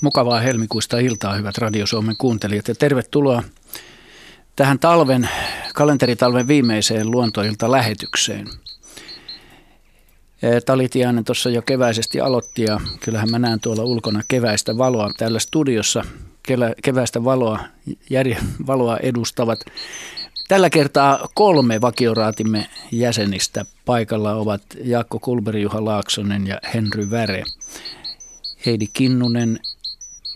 Mukavaa helmikuista iltaa, hyvät Radio Suomen kuuntelijat, ja tervetuloa tähän talven, kalenteritalven viimeiseen luontoilta lähetykseen. Talitiainen tuossa jo keväisesti aloitti ja kyllähän mä näen tuolla ulkona keväistä valoa. Täällä studiossa keväistä valoa, järje, valoa edustavat Tällä kertaa kolme vakioraatimme jäsenistä paikalla ovat Jaakko Kulberi, Juha Laaksonen ja Henry Väre. Heidi Kinnunen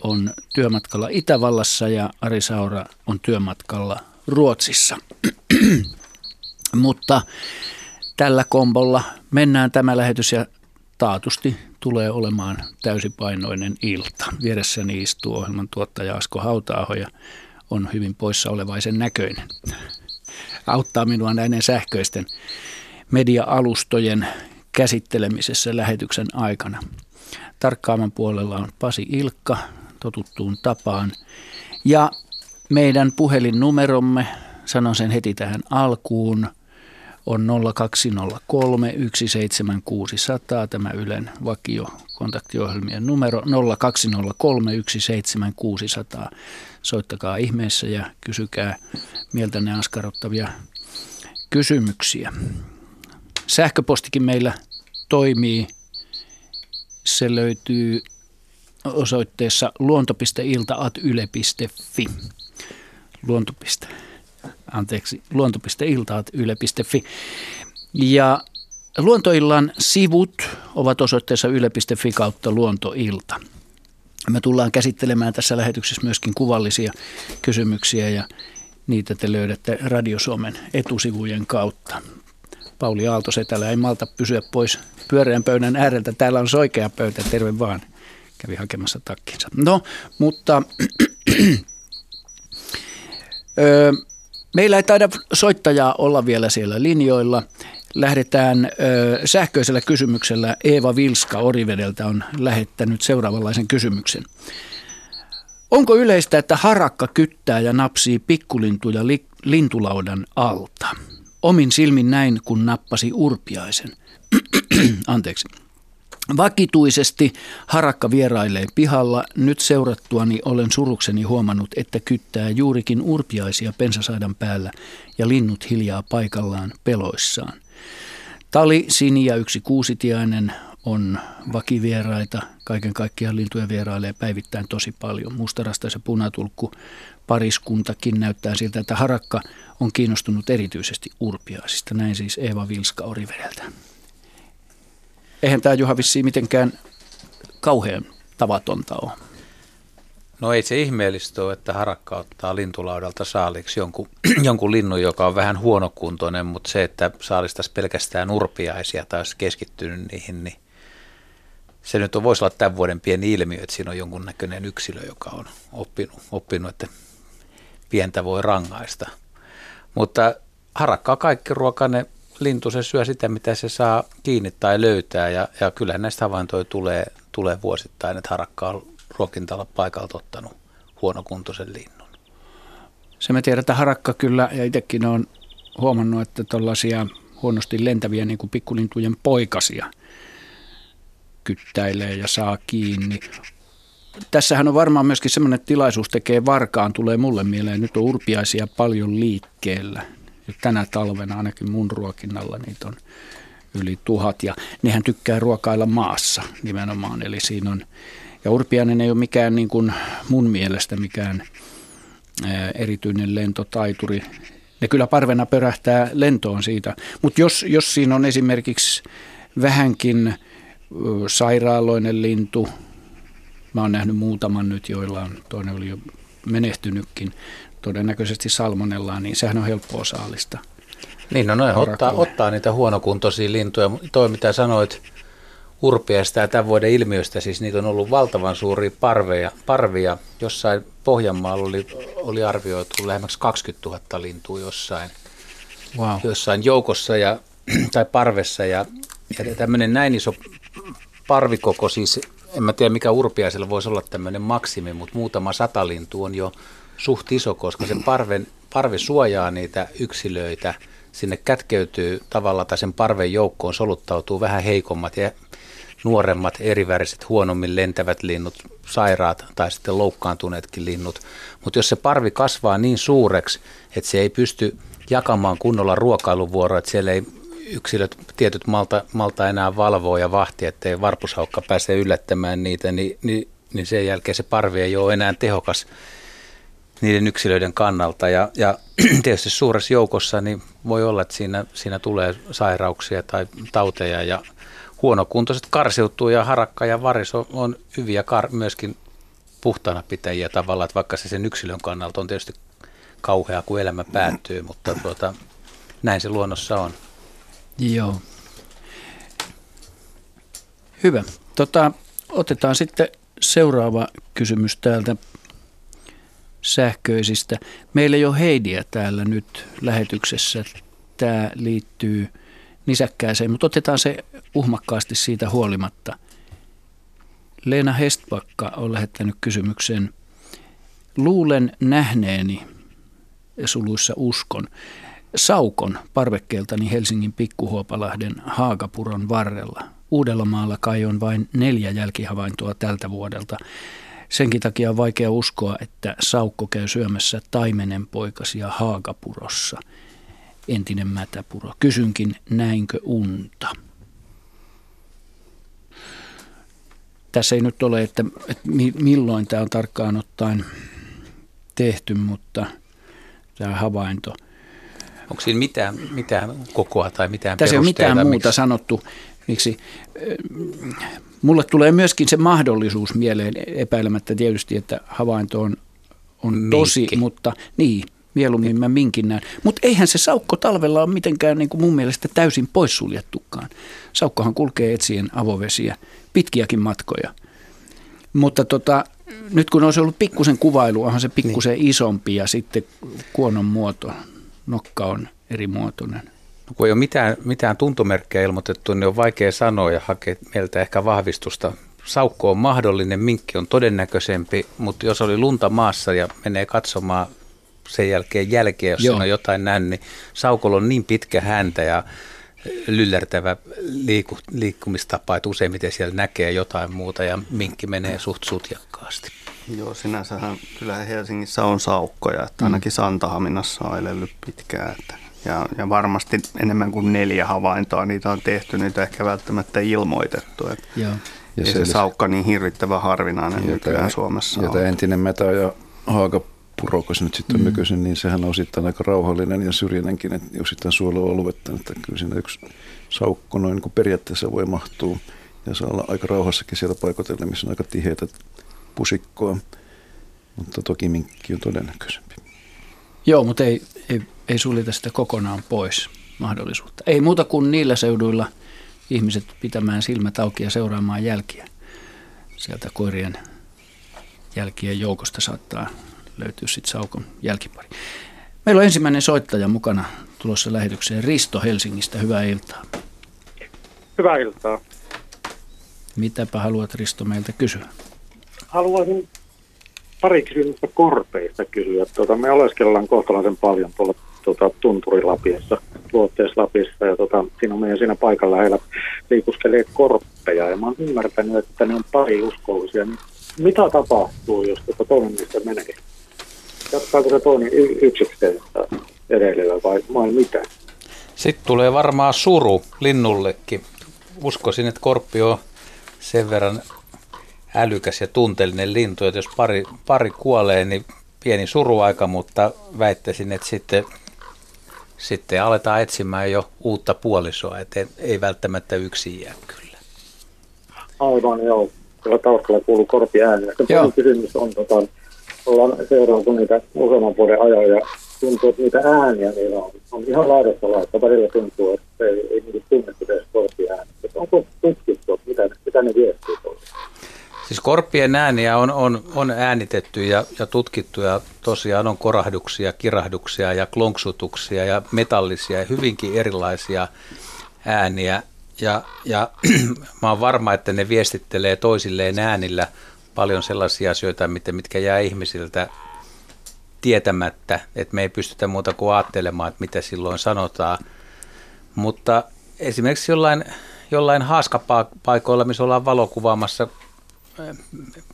on työmatkalla Itävallassa ja Ari Saura on työmatkalla Ruotsissa. Mutta tällä kombolla mennään tämä lähetys ja taatusti tulee olemaan täysipainoinen ilta. Vieressäni istuu ohjelman tuottaja Asko Hautaaho ja on hyvin poissa olevaisen näköinen. Auttaa minua näiden sähköisten media-alustojen käsittelemisessä lähetyksen aikana. Tarkkaaman puolella on Pasi Ilkka, totuttuun tapaan. Ja meidän puhelinnumeromme, sanon sen heti tähän alkuun, on 0203 17600, tämä Ylen vakio kontaktiohjelmien numero 0203 17600. Soittakaa ihmeessä ja kysykää mieltänne askarruttavia kysymyksiä. Sähköpostikin meillä toimii. Se löytyy osoitteessa luonto.ilta.yle.fi. Luonto. Anteeksi, luonto.ilta.yle.fi. Ja Luontoillan sivut ovat osoitteessa yle.fi kautta luontoilta. Me tullaan käsittelemään tässä lähetyksessä myöskin kuvallisia kysymyksiä ja niitä te löydätte Radio Suomen etusivujen kautta. Pauli Aalto Setälä ei malta pysyä pois pyöreän pöydän ääreltä. Täällä on soikea pöytä, terve vaan kävi hakemassa takkinsa. No, mutta ö, meillä ei taida soittajaa olla vielä siellä linjoilla. Lähdetään ö, sähköisellä kysymyksellä. Eeva Vilska Orivedeltä on lähettänyt seuraavanlaisen kysymyksen. Onko yleistä, että harakka kyttää ja napsii pikkulintuja li, lintulaudan alta? Omin silmin näin, kun nappasi urpiaisen. Anteeksi. Vakituisesti harakka vierailee pihalla. Nyt seurattuani olen surukseni huomannut, että kyttää juurikin urpiaisia pensasaidan päällä ja linnut hiljaa paikallaan peloissaan. Tali, sini ja yksi kuusitiainen on vakivieraita. Kaiken kaikkiaan lintuja vierailee päivittäin tosi paljon. Mustarasta ja punatulkku pariskuntakin näyttää siltä, että harakka on kiinnostunut erityisesti urpiaisista. Näin siis Eeva Vilska Orivedeltä. Eihän tämä Juha vissiin mitenkään kauhean tavatonta ole. No ei se ihmeellistä ole, että harakka ottaa lintulaudalta saaliksi jonkun, jonkun linnun, joka on vähän huonokuntoinen, mutta se, että saalistaisi pelkästään urpiaisia tai olisi keskittynyt niihin, niin se nyt on, voisi olla tämän vuoden pieni ilmiö, että siinä on jonkunnäköinen yksilö, joka on oppinut, oppinut että pientä voi rangaista. Mutta harakka on kaikki ruokainen lintu se syö sitä, mitä se saa kiinni tai löytää. Ja, ja kyllähän näistä havaintoja tulee, tulee vuosittain, että harakka on ruokintalla paikalta ottanut huonokuntoisen linnun. Se me tiedetään, että harakka kyllä, ja itsekin on huomannut, että tuollaisia huonosti lentäviä niin kuin pikkulintujen poikasia kyttäilee ja saa kiinni. Tässähän on varmaan myöskin semmoinen tilaisuus tekee varkaan, tulee mulle mieleen. Nyt on urpiaisia paljon liikkeellä tänä talvena ainakin mun ruokinnalla niitä on yli tuhat ja nehän tykkää ruokailla maassa nimenomaan. Eli siinä on, ja urpiainen ei ole mikään niin kuin mun mielestä mikään erityinen lentotaituri. Ne kyllä parvena pörähtää lentoon siitä, mutta jos, jos siinä on esimerkiksi vähänkin sairaaloinen lintu, mä oon nähnyt muutaman nyt, joilla on, toinen oli jo menehtynytkin, todennäköisesti salmonellaan, niin sehän on helppoa saalista. Niin, no noin ottaa, ottaa niitä huonokuntoisia lintuja. Toi mitä sanoit urpiasta ja tämän vuoden ilmiöstä, siis niitä on ollut valtavan suuria parveja, parvia. Jossain Pohjanmaalla oli, oli arvioitu lähemmäksi 20 000 lintua jossain, wow. jossain joukossa ja, tai parvessa. Ja, ja tämmöinen näin iso parvikoko, siis en mä tiedä mikä urpiaisella voisi olla tämmöinen maksimi, mutta muutama sata lintu on jo suht iso, koska se parven, parvi suojaa niitä yksilöitä. Sinne kätkeytyy tavalla tai sen parven joukkoon soluttautuu vähän heikommat ja nuoremmat, eriväriset, huonommin lentävät linnut, sairaat tai sitten loukkaantuneetkin linnut. Mutta jos se parvi kasvaa niin suureksi, että se ei pysty jakamaan kunnolla ruokailuvuoroa, että siellä ei yksilöt tietyt malta, malta enää valvoo ja vahti, ettei varpushaukka pääse yllättämään niitä, niin, niin, niin sen jälkeen se parvi ei ole enää tehokas niiden yksilöiden kannalta. Ja, ja tietysti suuressa joukossa niin voi olla, että siinä, siinä tulee sairauksia tai tauteja ja huonokuntoiset karsiutuu ja harakka ja varis on, on hyviä kar- myöskin puhtaana pitäjiä tavallaan, että vaikka se sen yksilön kannalta on tietysti kauhea, kun elämä päättyy, mutta tuota, näin se luonnossa on. Joo. Hyvä. Tota, otetaan sitten seuraava kysymys täältä sähköisistä. Meillä ei ole Heidiä täällä nyt lähetyksessä. Tämä liittyy nisäkkääseen, mutta otetaan se uhmakkaasti siitä huolimatta. Leena Hestbakka on lähettänyt kysymyksen. Luulen nähneeni, suluissa uskon, saukon parvekkeeltani Helsingin Pikkuhuopalahden Haagapuron varrella. Uudellamaalla kai on vain neljä jälkihavaintoa tältä vuodelta. Senkin takia on vaikea uskoa, että saukko käy syömässä taimenenpoikasia Haagapurossa. Entinen mätäpuro. Kysynkin, näinkö unta? Tässä ei nyt ole, että, että milloin tämä on tarkkaan ottaen tehty, mutta tämä havainto – Onko siinä mitään, mitään kokoa tai mitään Tässä ei ole mitään muuta miksi? sanottu. Miksi? Mulle tulee myöskin se mahdollisuus mieleen epäilemättä tietysti, että havainto on, on tosi, mutta niin, mieluummin mä minkin näen. Mutta eihän se saukko talvella ole mitenkään niin kuin mun mielestä täysin poissuljettukaan. Saukkohan kulkee etsien avovesiä, pitkiäkin matkoja. Mutta tota, nyt kun olisi ollut pikkusen kuvailu, onhan se pikkusen niin. isompi ja sitten kuonon muoto nokka on eri muotoinen. No, kun ei ole mitään, mitään tuntomerkkejä ilmoitettu, niin on vaikea sanoa ja hakea meiltä ehkä vahvistusta. Saukko on mahdollinen, minkki on todennäköisempi, mutta jos oli lunta maassa ja menee katsomaan sen jälkeen jälkeen, jos Joo. on jotain näin, niin saukolla on niin pitkä häntä ja lyllärtävä liiku, liikkumistapa, että useimmiten siellä näkee jotain muuta ja minkki menee suht sutjakkaasti. Joo, sinänsähän kyllä Helsingissä on saukkoja, että ainakin mm. Santahaminassa on elellyt pitkään. Että, ja, ja varmasti enemmän kuin neljä havaintoa niitä on tehty, niitä ehkä välttämättä ilmoitettu. Että Joo. Ja se, se saukka niin hirvittävän harvinainen ja nykyään tämä, Suomessa Ja on. tämä entinen metä ja haaka purokas nyt sitten mm. nykyisin, niin sehän on osittain aika rauhallinen ja syrjinenkin, että osittain suojelualuetta, että kyllä siinä yksi saukko noin niin periaatteessa voi mahtua ja saa olla aika rauhassakin siellä paikotella, missä on aika tiheitä pusikkoa, mutta toki minkki on todennäköisempi. Joo, mutta ei, ei, ei suljeta sitä kokonaan pois mahdollisuutta. Ei muuta kuin niillä seuduilla ihmiset pitämään silmät auki ja seuraamaan jälkiä. Sieltä koirien jälkien joukosta saattaa löytyä sitten saukon jälkipari. Meillä on ensimmäinen soittaja mukana tulossa lähetykseen. Risto Helsingistä, hyvää iltaa. Hyvää iltaa. Mitäpä haluat Risto meiltä kysyä? haluaisin pari kysymystä korpeista kysyä. Tuota, me oleskellaan kohtalaisen paljon tuolla tuota, Tunturilapissa, Luotteeslapissa, ja tuota, siinä on meidän siinä paikan lähellä liikuskelee korppeja, ja mä oon ymmärtänyt, että ne on pari uskollisia. Niin mitä tapahtuu, jos tuota toinen niistä menee? Jatkaako se toinen y- yksikseen edelleen vai, vai mitä? Sitten tulee varmaan suru linnullekin. Uskoisin, että korppi on sen verran älykäs ja tunteellinen lintu, että jos pari, pari kuolee, niin pieni suruaika, mutta väittäisin, että sitten, sitten aletaan etsimään jo uutta puolisoa, että ei välttämättä yksi jää kyllä. Aivan joo, kyllä taustalla kuuluu korpi ääni. Sitten kysymys on, tota, ollaan seuraavassa niitä useamman vuoden ajan ja tuntuu, että niitä ääniä niillä on, on ihan laidasta laittaa. Välillä tuntuu, että ei, ei niin tunne, että korpi ääni. Onko tutkittu, mitä, mitä ne viestii tuolla? Siis korppien ääniä on, on, on äänitetty ja, ja tutkittu ja tosiaan on korahduksia, kirahduksia ja klonksutuksia ja metallisia ja hyvinkin erilaisia ääniä. Ja, ja mä oon varma, että ne viestittelee toisilleen äänillä paljon sellaisia asioita, mitkä jää ihmisiltä tietämättä, että me ei pystytä muuta kuin ajattelemaan, että mitä silloin sanotaan. Mutta esimerkiksi jollain, jollain haaskapaikoilla, missä ollaan valokuvaamassa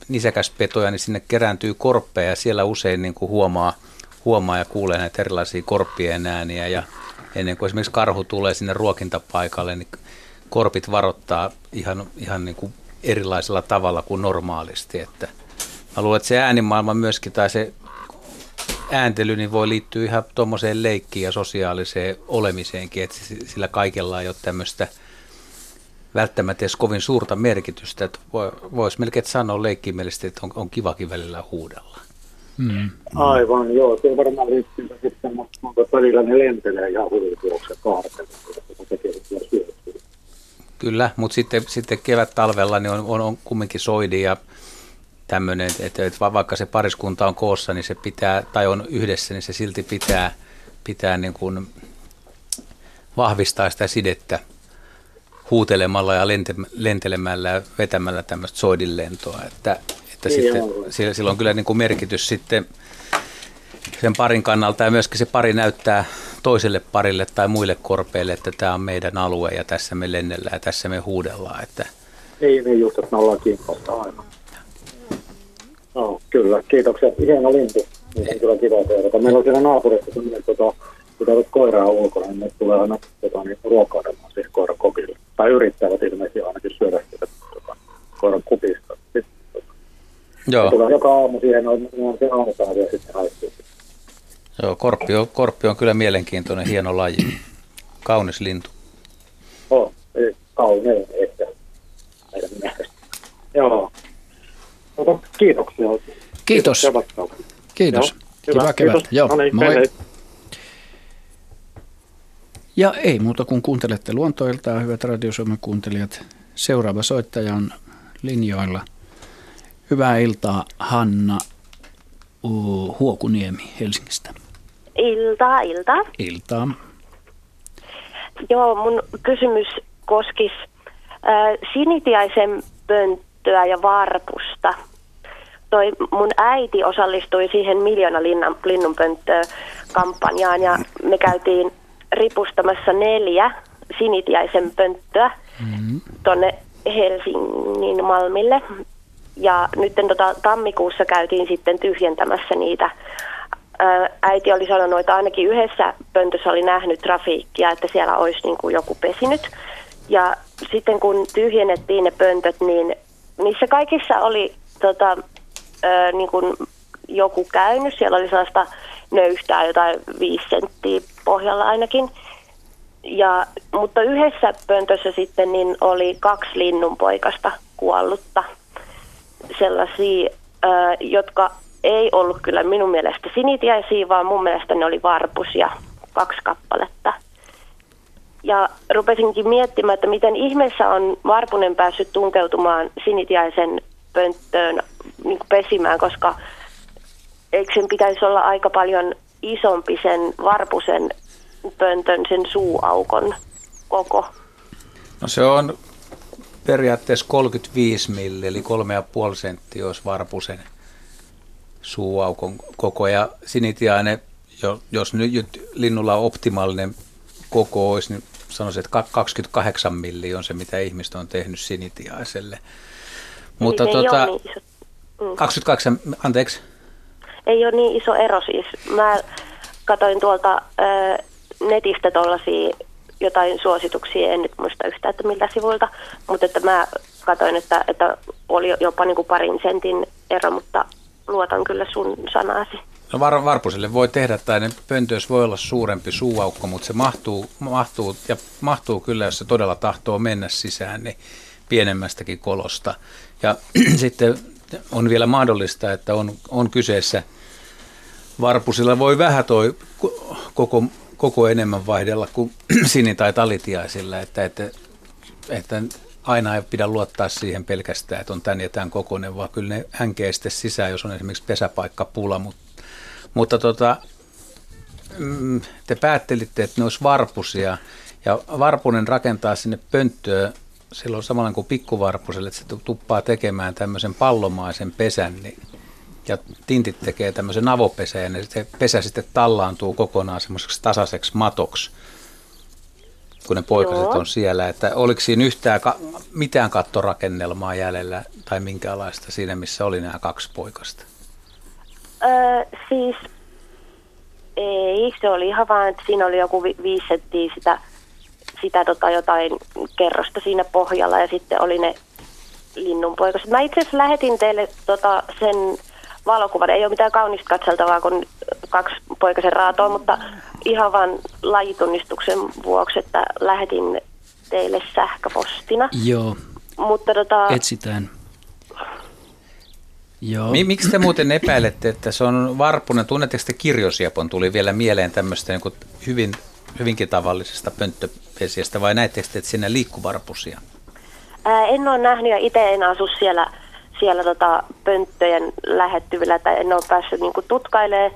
nisäkäspetoja, niin sinne kerääntyy korppeja ja siellä usein niin kuin huomaa, huomaa ja kuulee näitä erilaisia korppien ääniä ja ennen kuin esimerkiksi karhu tulee sinne ruokintapaikalle, niin korpit varoittaa ihan, ihan niin kuin erilaisella tavalla kuin normaalisti. Että mä luulen, että se äänimaailma myöskin tai se ääntely niin voi liittyä ihan tuommoiseen leikkiin ja sosiaaliseen olemiseenkin, että sillä kaikella ei ole tämmöistä välttämättä edes kovin suurta merkitystä. Että voisi melkein sanoa leikkimielisesti, että on, on kivakin välillä huudella. Mm. Aivan, joo. Se varmaan liittyy sitten, mutta välillä ne lentelee ihan huvivuoksen kaartella, kun tekee Kyllä, mutta sitten, sitten kevät-talvella niin on, on, on kumminkin soidi ja tämmöinen, että, että vaikka se pariskunta on koossa, niin se pitää, tai on yhdessä, niin se silti pitää, pitää niin kuin vahvistaa sitä sidettä huutelemalla ja lente, lentelemällä ja vetämällä tämmöistä soidinlentoa, että, että niin sitten, sillä, sillä on kyllä niin kuin merkitys sitten sen parin kannalta ja myöskin se pari näyttää toiselle parille tai muille korpeille, että tämä on meidän alue ja tässä me lennellään ja tässä me huudellaan. Että... Niin, niin just, että me ollaan kiinnostaa aina. No, kyllä, kiitoksia. Hieno lintu. Niin on kyllä kiva seurata. Meillä on siellä naapurissa sellainen, tota, kun täytyy koiraa ulkona, niin tulee aina tota, niin, ruokailemaan siihen koiran kokille. Tai yrittävät ilmeisesti ainakin syödä sitä tota, koiran kupista. Sitten, tota, Joo. Tulee joka aamu siihen, on, on se aamupäivä ja sitten haistuu. Joo, korppi on, korppi on kyllä mielenkiintoinen, hieno laji. Kaunis lintu. Oh, kaunein ehkä. Joo. Kiitoksia. Kiitos. Kiitos. Joo, Kiva hyvä, kevät. Kiitos. Joo, no niin, moi. Hei. Ja ei muuta kuin kuuntelette luontoiltaan, hyvät Radio Suomen kuuntelijat. Seuraava soittaja on linjoilla. Hyvää iltaa, Hanna Huokuniemi Helsingistä. Iltaa, iltaa. Iltaa. Joo, mun kysymys koskisi äh, sinitiaisen pönttöä ja varpusta. Toi mun äiti osallistui siihen miljoona linnan, linnunpönttöä kampanjaan ja me käytiin ripustamassa neljä sinitiaisen pönttöä mm-hmm. tuonne Helsingin Malmille. Ja nyt tota, tammikuussa käytiin sitten tyhjentämässä niitä äiti oli sanonut, että ainakin yhdessä pöntössä oli nähnyt trafiikkia, että siellä olisi niin kuin joku pesinyt. Ja sitten kun tyhjennettiin ne pöntöt, niin niissä kaikissa oli tota, niin kuin joku käynyt. Siellä oli sellaista nöyhtää jotain viisi senttiä pohjalla ainakin. Ja, mutta yhdessä pöntössä sitten niin oli kaksi linnunpoikasta kuollutta. Sellaisia, ö, jotka ei ollut kyllä minun mielestä sinitiaisia, vaan mun mielestä ne oli varpusia, kaksi kappaletta. Ja rupesinkin miettimään, että miten ihmeessä on varpunen päässyt tunkeutumaan sinitiaisen pönttöön niin pesimään, koska eikö sen pitäisi olla aika paljon isompi sen varpusen pöntön, sen suuaukon koko? No se on periaatteessa 35 milli, eli 3,5 senttiä olisi varpusen suuaukon koko. Ja sinitiainen, jos nyt linnulla on optimaalinen koko olisi, niin sanoisin, että 28 milli on se, mitä ihmiset on tehnyt sinitiaiselle. Mutta tuota, niin. Mm. 28, anteeksi? Ei ole niin iso ero siis. Mä katsoin tuolta ö, netistä tuollaisia jotain suosituksia, en nyt muista yhtään, että miltä sivuilta, mutta että mä katsoin, että, että oli jopa niin kuin parin sentin ero, mutta luotan kyllä sun sanasi. No var, varpuselle voi tehdä, tai ne pöntöys voi olla suurempi suuaukko, mutta se mahtuu, mahtuu, ja mahtuu kyllä, jos se todella tahtoo mennä sisään, niin pienemmästäkin kolosta. Ja sitten on vielä mahdollista, että on, on kyseessä varpusilla voi vähän toi koko, koko enemmän vaihdella kuin sini- tai talitiaisilla, että, että, että aina ei pidä luottaa siihen pelkästään, että on tämän ja tämän kokoinen, vaan kyllä ne hänkee sitten sisään, jos on esimerkiksi pesäpaikkapula. Mutta, mutta tota, mm, te päättelitte, että ne olisi varpusia, ja varpunen rakentaa sinne pönttöön silloin samalla kuin pikkuvarpuselle, että se tuppaa tekemään tämmöisen pallomaisen pesän, niin ja tintit tekee tämmöisen avopeseen ja se pesä sitten tallaantuu kokonaan semmoiseksi tasaiseksi matoksi, kun ne poikaset Joo. on siellä. Että oliko siinä yhtään ka- mitään kattorakennelmaa jäljellä tai minkäänlaista siinä, missä oli nämä kaksi poikasta? Öö, siis ei, se oli ihan vaan, että siinä oli joku vi- viisi sitä, sitä tota jotain kerrosta siinä pohjalla ja sitten oli ne linnunpoikaset. Mä itse asiassa lähetin teille tota sen valokuvan. Ei ole mitään kaunista katseltavaa, kun kaksi poikasen raatoa, mutta ihan vaan lajitunnistuksen vuoksi, että lähetin teille sähköpostina. Joo, Mutta tota, etsitään. Joo. Mi- miksi te muuten epäilette, että se on varpunen? Tunnetteko te kirjosiepon? Tuli vielä mieleen tämmöistä niin hyvin, hyvinkin tavallisesta pönttöpesiästä vai näettekö te, että siinä liikkuu varpusia? Ää, en ole nähnyt ja itse en asu siellä, siellä tota pönttöjen lähettyvillä, tai en ole päässyt niinku tutkailemaan.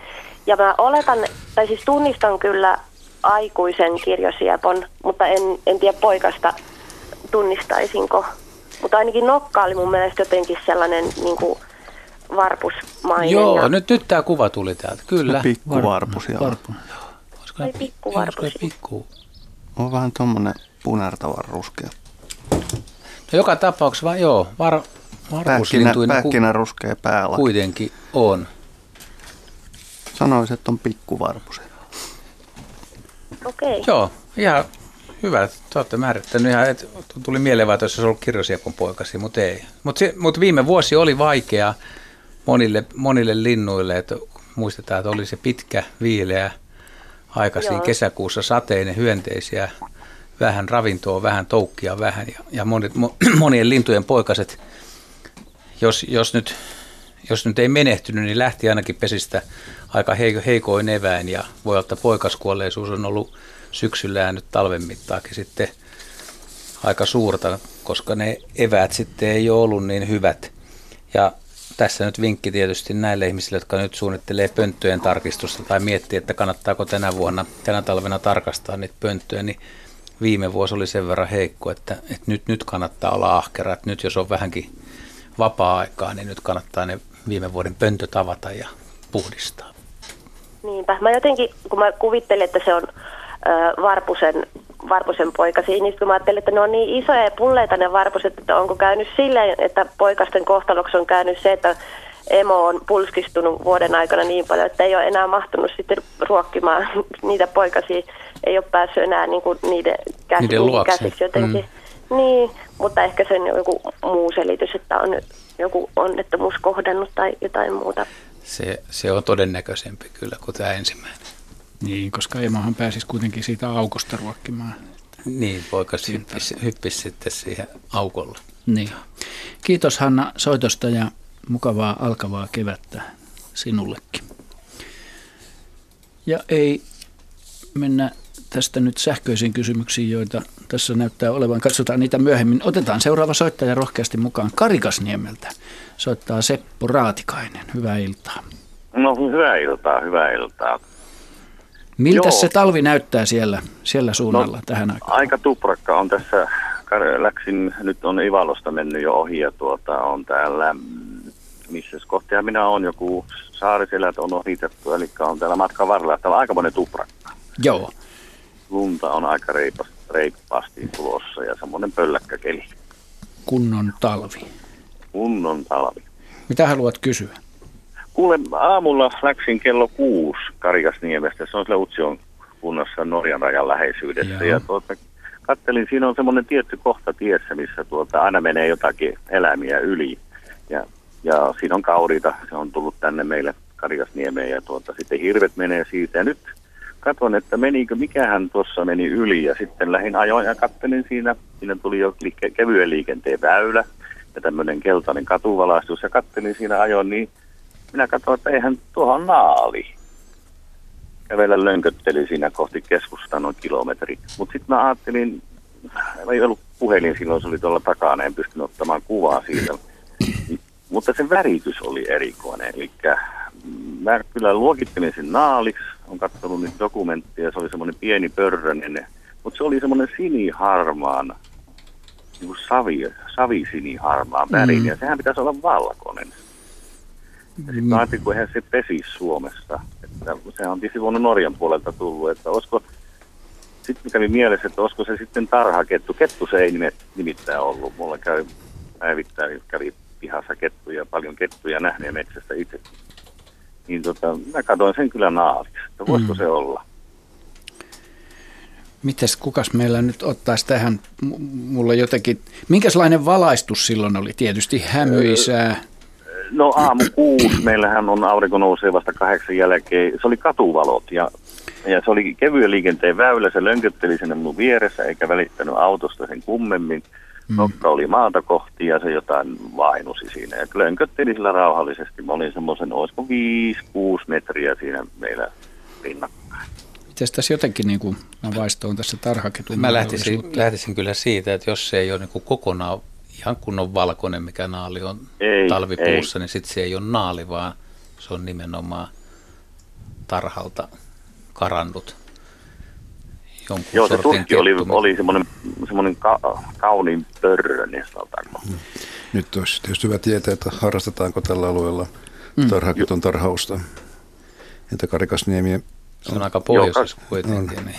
Ja mä oletan, tai siis tunnistan kyllä aikuisen kirjosiepon, mutta en, en tiedä poikasta tunnistaisinko. Mutta ainakin nokka oli mun mielestä jotenkin sellainen niinku varpusmainen. Joo, ja, nyt, nyt tämä kuva tuli täältä, kyllä. Pikkuvarpu siellä. Varpu. Olisiko Ai ne- pikkuvarpusia. olisiko ne pikku? On vähän tuommoinen punertavan ruskea. No joka tapauksessa vaan joo, var, Pähkinä, varpuslintuina ku, pähkinä ruskea päällä. kuitenkin on. Sanoisin, että on pikkuvarpusia. Okei. Joo, ihan hyvä. Te olette määrittänyt ihan, että tuli mieleen vaan, että olisi ollut kirjosiepon poikasi, mutta ei. Mutta mut viime vuosi oli vaikea monille, monille linnuille, että muistetaan, että oli se pitkä, viileä aika siinä Joo. kesäkuussa, sateinen, hyönteisiä, vähän ravintoa, vähän toukkia, vähän ja, ja monet, mo, monien lintujen poikaset, jos, jos, nyt, jos nyt ei menehtynyt, niin lähti ainakin pesistä aika heiko, heikoin eväin ja voi olla, että poikaskuolleisuus on ollut syksyllä ja nyt talven mittaakin sitten aika suurta, koska ne eväät sitten ei ole ollut niin hyvät. Ja tässä nyt vinkki tietysti näille ihmisille, jotka nyt suunnittelee pönttöjen tarkistusta tai miettii, että kannattaako tänä vuonna, tänä talvena tarkastaa niitä pönttöjä, niin viime vuosi oli sen verran heikko, että, että nyt, nyt kannattaa olla ahkera. Että nyt jos on vähänkin vapaa-aikaa, niin nyt kannattaa ne viime vuoden pöntöt avata ja puhdistaa. Niinpä. Mä jotenkin, kun mä kuvittelin, että se on Varpusen, Varpusen poikasi, niin sitten kun mä ajattelin, että ne on niin isoja ja pulleita ne varpuset, että onko käynyt silleen, että poikasten kohtaloksi on käynyt se, että emo on pulskistunut vuoden aikana niin paljon, että ei ole enää mahtunut sitten ruokkimaan niitä poikasia, ei ole päässyt enää niin kuin niiden, käsi, Niiden käsiksi jotenkin. Mm. Niin, mutta ehkä se on joku muu selitys, että on joku onnettomuus kohdannut tai jotain muuta. Se, se on todennäköisempi kyllä kuin tämä ensimmäinen. Niin, koska emohan pääsisi kuitenkin siitä aukosta ruokkimaan. Niin, poikas hyppisi, hyppisi sitten siihen aukolle. Niin. Kiitos Hanna soitosta ja mukavaa alkavaa kevättä sinullekin. Ja ei mennä tästä nyt sähköisiin kysymyksiin, joita tässä näyttää olevan. Katsotaan niitä myöhemmin. Otetaan seuraava soittaja rohkeasti mukaan Karikasniemeltä. Soittaa Seppo Raatikainen. Hyvää iltaa. No hyvää iltaa, hyvää iltaa. Miltä Joo. se talvi näyttää siellä, siellä suunnalla no, tähän aikaan? Aika tuprakka on tässä, läksin, nyt on Ivalosta mennyt jo ohi ja tuota on täällä, missä kohtia minä on joku saariselät on ohitettu, eli on täällä matkan varrella, täällä on aikamoinen tuprakka. Joo. Lunta on aika reipas, reippaasti tulossa ja semmoinen pölläkkäkeli, Kunnon talvi. kunnon talvi. Mitä haluat kysyä? Kuule, aamulla läksin kello kuusi Karikasniemestä. Se on siellä Utsion kunnassa Norjan rajan läheisyydessä. Joo. Ja tuota, kattelin, siinä on semmoinen tietty kohta tiessä, missä tuota, aina menee jotakin eläimiä yli. Ja, ja siinä on kauriita, se on tullut tänne meille Karikasniemeen ja tuota, sitten hirvet menee siitä. Ja nyt katson, että menikö, mikähän tuossa meni yli ja sitten lähdin ajoin ja kattelin siinä. Siinä tuli jo liike, kevyen liikenteen väylä ja tämmöinen keltainen katuvalaistus ja kattelin siinä ajoin, niin minä katsoin, että eihän tuohon naali. Kävellä lönkötteli siinä kohti keskustaa noin kilometri. Mutta sitten mä ajattelin, ei ollut puhelin silloin, se oli tuolla takana, en pystynyt ottamaan kuvaa siitä. Mutta se väritys oli erikoinen. Eli mä kyllä luokittelin sen naaliksi, on katsonut niitä dokumentteja, se oli semmoinen pieni pörrönen, mutta se oli semmoinen siniharmaan, niin kuin savi, savisiniharmaan värin, Mm. ja sehän pitäisi olla valkoinen. Sitten mä ajattelin, kun eihän se pesi Suomessa. Että sehän on tietysti voinut Norjan puolelta tullut, että olisiko sitten kävi mielessä, että olisiko se sitten tarhakettu. Kettu se ei nimittäin ollut. Mulla käy päivittäin kävi pihassa kettuja, paljon kettuja nähneen metsästä itse. Niin tota, mä katsoin sen kyllä naaliksi, että voisiko mm. se olla. Mites, kukas meillä nyt ottaisi tähän, mulla jotenkin, minkälainen valaistus silloin oli? Tietysti hämyisää. No aamu kuusi, meillähän on aurinko nousee vasta kahdeksan jälkeen. Se oli katuvalot ja, ja se oli kevyen liikenteen väylä. Se lönkötteli sinne mun vieressä eikä välittänyt autosta sen kummemmin. Mm. Nokka oli maata kohti ja se jotain vainusi siinä. Ja lönkötteli sillä rauhallisesti. Mä olin semmoisen, olisiko 5-6 metriä siinä meillä rinnakkain. Miten tässä jotenkin niin kuin, mä vaistoon tässä tarhaketun Mä lähtisin, lähtisin kyllä siitä, että jos se ei ole niin kuin kokonaan ihan kunnon valkoinen, mikä naali on ei, talvipuussa, ei. niin sitten se ei ole naali, vaan se on nimenomaan tarhalta karannut jonkun Joo, se turkki oli, oli semmoinen, semmoinen ka, kauniin pörrönen, mm. Nyt olisi tietysti hyvä tietää, että harrastetaanko tällä alueella mm. tarhaketon tarhausta. Entä Karikasniemi se on aika pohjoisessa kuitenkin. Niin.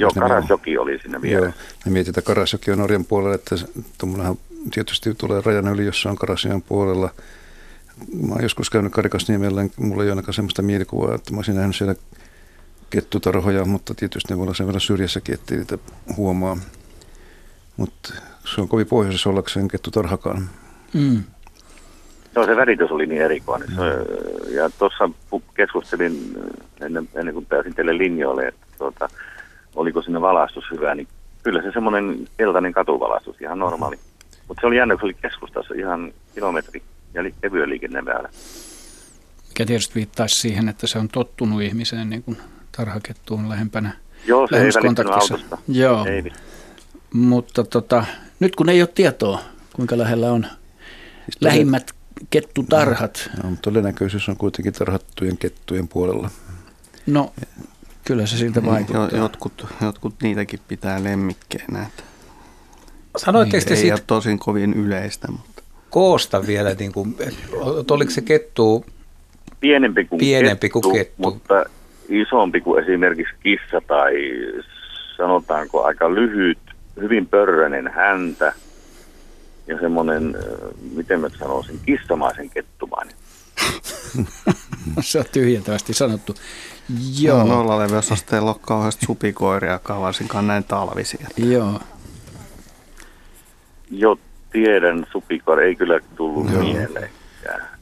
Joo, Karasjoki oli siinä vielä. Joo, ja mietin, että Karasjoki on Norjan puolella, että tuommoinenhan tietysti tulee rajan yli, jossa on Karasian puolella. Mä oon joskus käynyt Karikasniemellä, mulla ei ole ainakaan sellaista mielikuvaa, että mä olisin nähnyt siellä kettutarhoja, mutta tietysti ne voi olla sen verran syrjässäkin, ettei niitä huomaa. Mutta se on kovin pohjoisessa ollakseen kettutarhakaan. Mm. No se väritys oli niin erikoinen. Se, ja tuossa keskustelin ennen, ennen kuin pääsin teille linjoille, että tuota, oliko sinne valastus hyvä, niin kyllä se semmoinen keltainen katuvalastus, ihan normaali. Mutta se oli jännä, kun se oli keskustassa ihan kilometri ja li- kevyen liikenneväylä. Mikä tietysti viittaisi siihen, että se on tottunut ihmiseen niin kuin tarhakettuun lähempänä. Joo, se ei autosta. Joo, ei. mutta tota, nyt kun ei ole tietoa, kuinka lähellä on siis lähimmät kettutarhat. No, no, todennäköisyys on kuitenkin tarhattujen kettujen puolella. No, kyllä se siltä niin, vaikuttaa. Jotkut, jotkut niitäkin pitää lemmikkeinä. Sanoitteko niin, te ei ole tosin kovin yleistä, mutta... Koosta vielä, niin kuin, oliko se kettu pienempi kuin, pienempi kettu, kuin kettu, mutta isompi kuin esimerkiksi kissa tai sanotaanko aika lyhyt, hyvin pörröinen häntä – ja semmoinen, miten mä sanoisin, kissamaisen kettumainen. se on tyhjentävästi sanottu. Joo. No, nollaleveysasteella on kauheasti supikoiria, varsinkaan näin talvisia. Joo. Jo tiedän, supikoiri ei kyllä tullut Joo. mieleen.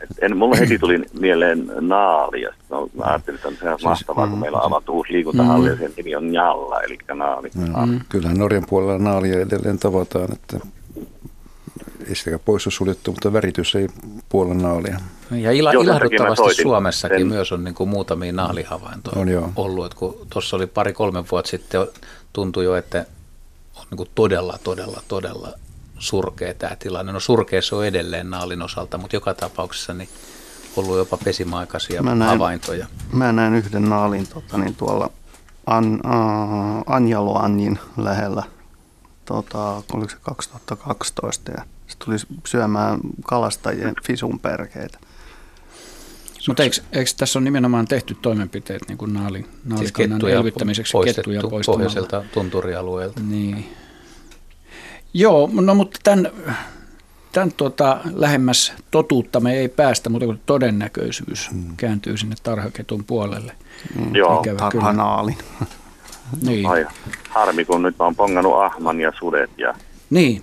Et en, mulla heti tuli mieleen naali, ja no, mä ajattelin, että on sehän siis, mahtavaa, kun mm, meillä on avattu uusi liikuntahalli, mm. ja sen nimi on Njalla, eli naali. Mm. Kyllähän Norjan puolella naalia edelleen tavataan, että ei sitäkään pois ole suljettu, mutta väritys ei puolen naalia. Ja ila, ilahduttavasti Suomessakin sen. myös on niin kuin muutamia naalihavaintoja on, joo. ollut. Että kun tuossa oli pari-kolme vuotta sitten, tuntui jo, että on niin kuin todella, todella, todella surkea tämä tilanne. No surkea se on edelleen naalin osalta, mutta joka tapauksessa niin ollut jopa pesimaikaisia mä näin, havaintoja. Mä näin yhden naalin tota, niin tuolla An, uh, Anjaloanjin lähellä, tota, oliko se 2012, ja se tuli syömään kalastajien fisun perkeitä. Mutta eikö, eikö tässä ole nimenomaan tehty toimenpiteet niin kuin naali, naalikannan siis elvyttämiseksi kettuja pohjoiselta tunturialueelta? Niin. Joo, no mutta tämän, tämän tuota, lähemmäs totuutta me ei päästä, mutta kun todennäköisyys hmm. kääntyy sinne tarhaketun puolelle. Hmm. Joo, tarhanaalin. niin. Ai, harmi, kun nyt on pongannut ahman ja sudet. Ja... Niin,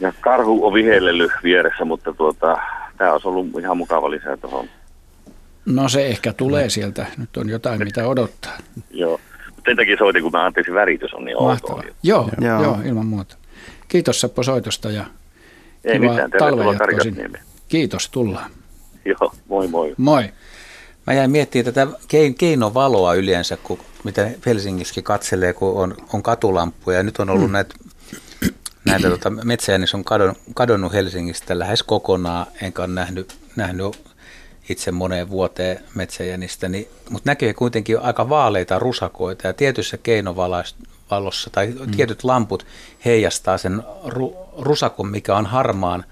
ja karhu on vihellellyt vieressä, mutta tuota, tämä olisi ollut ihan mukava lisää tuohon. No se ehkä tulee sieltä. Nyt on jotain, mitä odottaa. joo. Mutta sen takia soitin, kun mä anteeksi väritys on niin outoa. Joo, joo. joo, ilman muuta. Kiitos Seppo soitosta ja Ei mitään, tervetuloa Kiitos, tullaan. Joo, moi moi. Moi. Mä jäin miettimään tätä keinovaloa yleensä, kun mitä Helsingissäkin katselee, kun on, on katulampuja. Nyt on ollut mm. näitä näitä tota, metsäjännis on kadonnut, kadonnut Helsingistä lähes kokonaan, enkä ole nähnyt, nähnyt itse moneen vuoteen metsäjänistä, niin, mutta näkee kuitenkin aika vaaleita rusakoita ja tietyssä keinovalossa tai mm. tietyt lamput heijastaa sen ru, rusakon, mikä on harmaan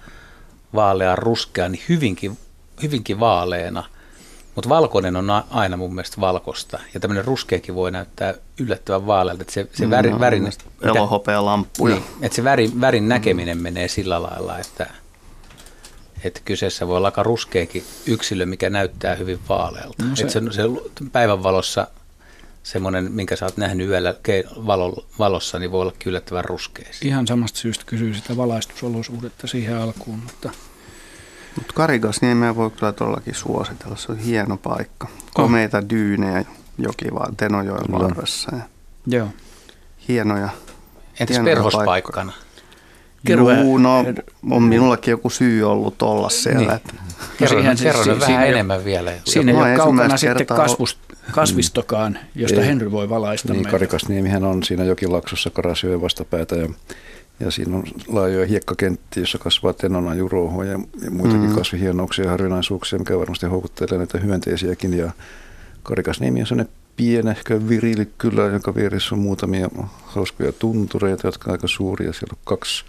vaalean ruskea, niin hyvinkin, hyvinkin vaaleena, mutta valkoinen on aina mun mielestä valkosta. Ja tämmöinen ruskeakin voi näyttää yllättävän vaalealta, että se, se väri, no, värin... Elohopea lamppuja. Niin, että se värin, värin näkeminen mm. menee sillä lailla, että, että kyseessä voi olla aika ruskeakin yksilö, mikä näyttää hyvin vaalealta. No se, että se, se päivänvalossa semmoinen, minkä sä oot nähnyt yöllä valossa, niin voi olla yllättävän ruskea. Ihan samasta syystä kysyy sitä valaistusolosuhdetta siihen alkuun, mutta... Mutta Karigasniemeä voi kyllä todellakin suositella, se on hieno paikka. Komeita oh. dyynejä jokivaan Tenojoen varressa. Ja Joo. Hienoja. Entäs perhospaikkana? Juu, no on minullakin joku syy ollut olla siellä. Niin. Että. Kerro, no, kerro vähän siinä enemmän vielä. Siinä ei ole kaukana sitten kasvust, kasvistokaan, josta ei, Henry voi valaista niin, Karikasniemihän on siinä jokilaksossa Karasjoen vastapäätä ja, ja siinä on laajoja hiekkakenttiä, jossa kasvaa tenona jurohoa ja, ja muitakin mm. kasvihienouksia ja harvinaisuuksia, mikä varmasti houkuttelee näitä hyönteisiäkin. Ja Karikasniemi on sellainen pienehkö virili kyllä, jonka vieressä on muutamia hauskoja tuntureita, jotka on aika suuria. Siellä on kaksi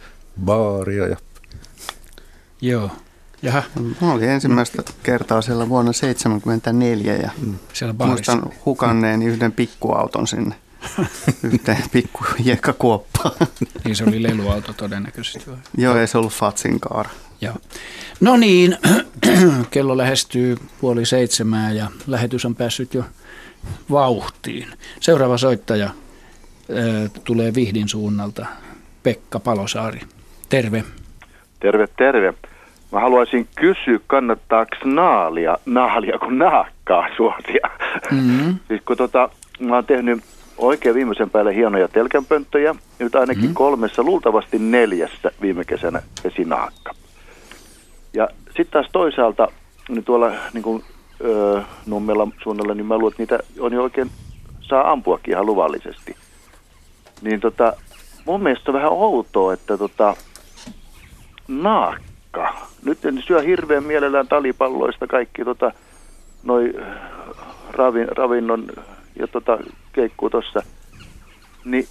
baaria ja Joo. Jaha. Mä olin ensimmäistä kertaa siellä vuonna 1974 ja mm. siellä muistan hukanneen yhden pikkuauton sinne. yhteen pikku hiekkakuoppaan. niin se oli leluauto todennäköisesti? Joo, ei se ollut Fatsin kaara. Joo. No niin, kello lähestyy puoli seitsemää ja lähetys on päässyt jo vauhtiin. Seuraava soittaja äh, tulee Vihdin suunnalta, Pekka Palosaari. Terve. Terve, terve. Mä haluaisin kysyä, kannattaako naalia, naalia kuin naakkaa suosia. Mm-hmm. siis kun tota, mä oon tehnyt oikein viimeisen päälle hienoja telkänpönttöjä, nyt ainakin mm-hmm. kolmessa, luultavasti neljässä viime kesänä esinaakka. Ja sitten taas toisaalta, niin tuolla niin kuin, öö, Nummella suunnalla, niin mä luulen, että niitä on jo oikein, saa ampuakin ihan luvallisesti. Niin tota, mun mielestä on vähän outoa, että tota, naakka, nyt en syö hirveän mielellään talipalloista kaikki tota, noi ravin, ravinnon ja tota, keikkuu tuossa, niin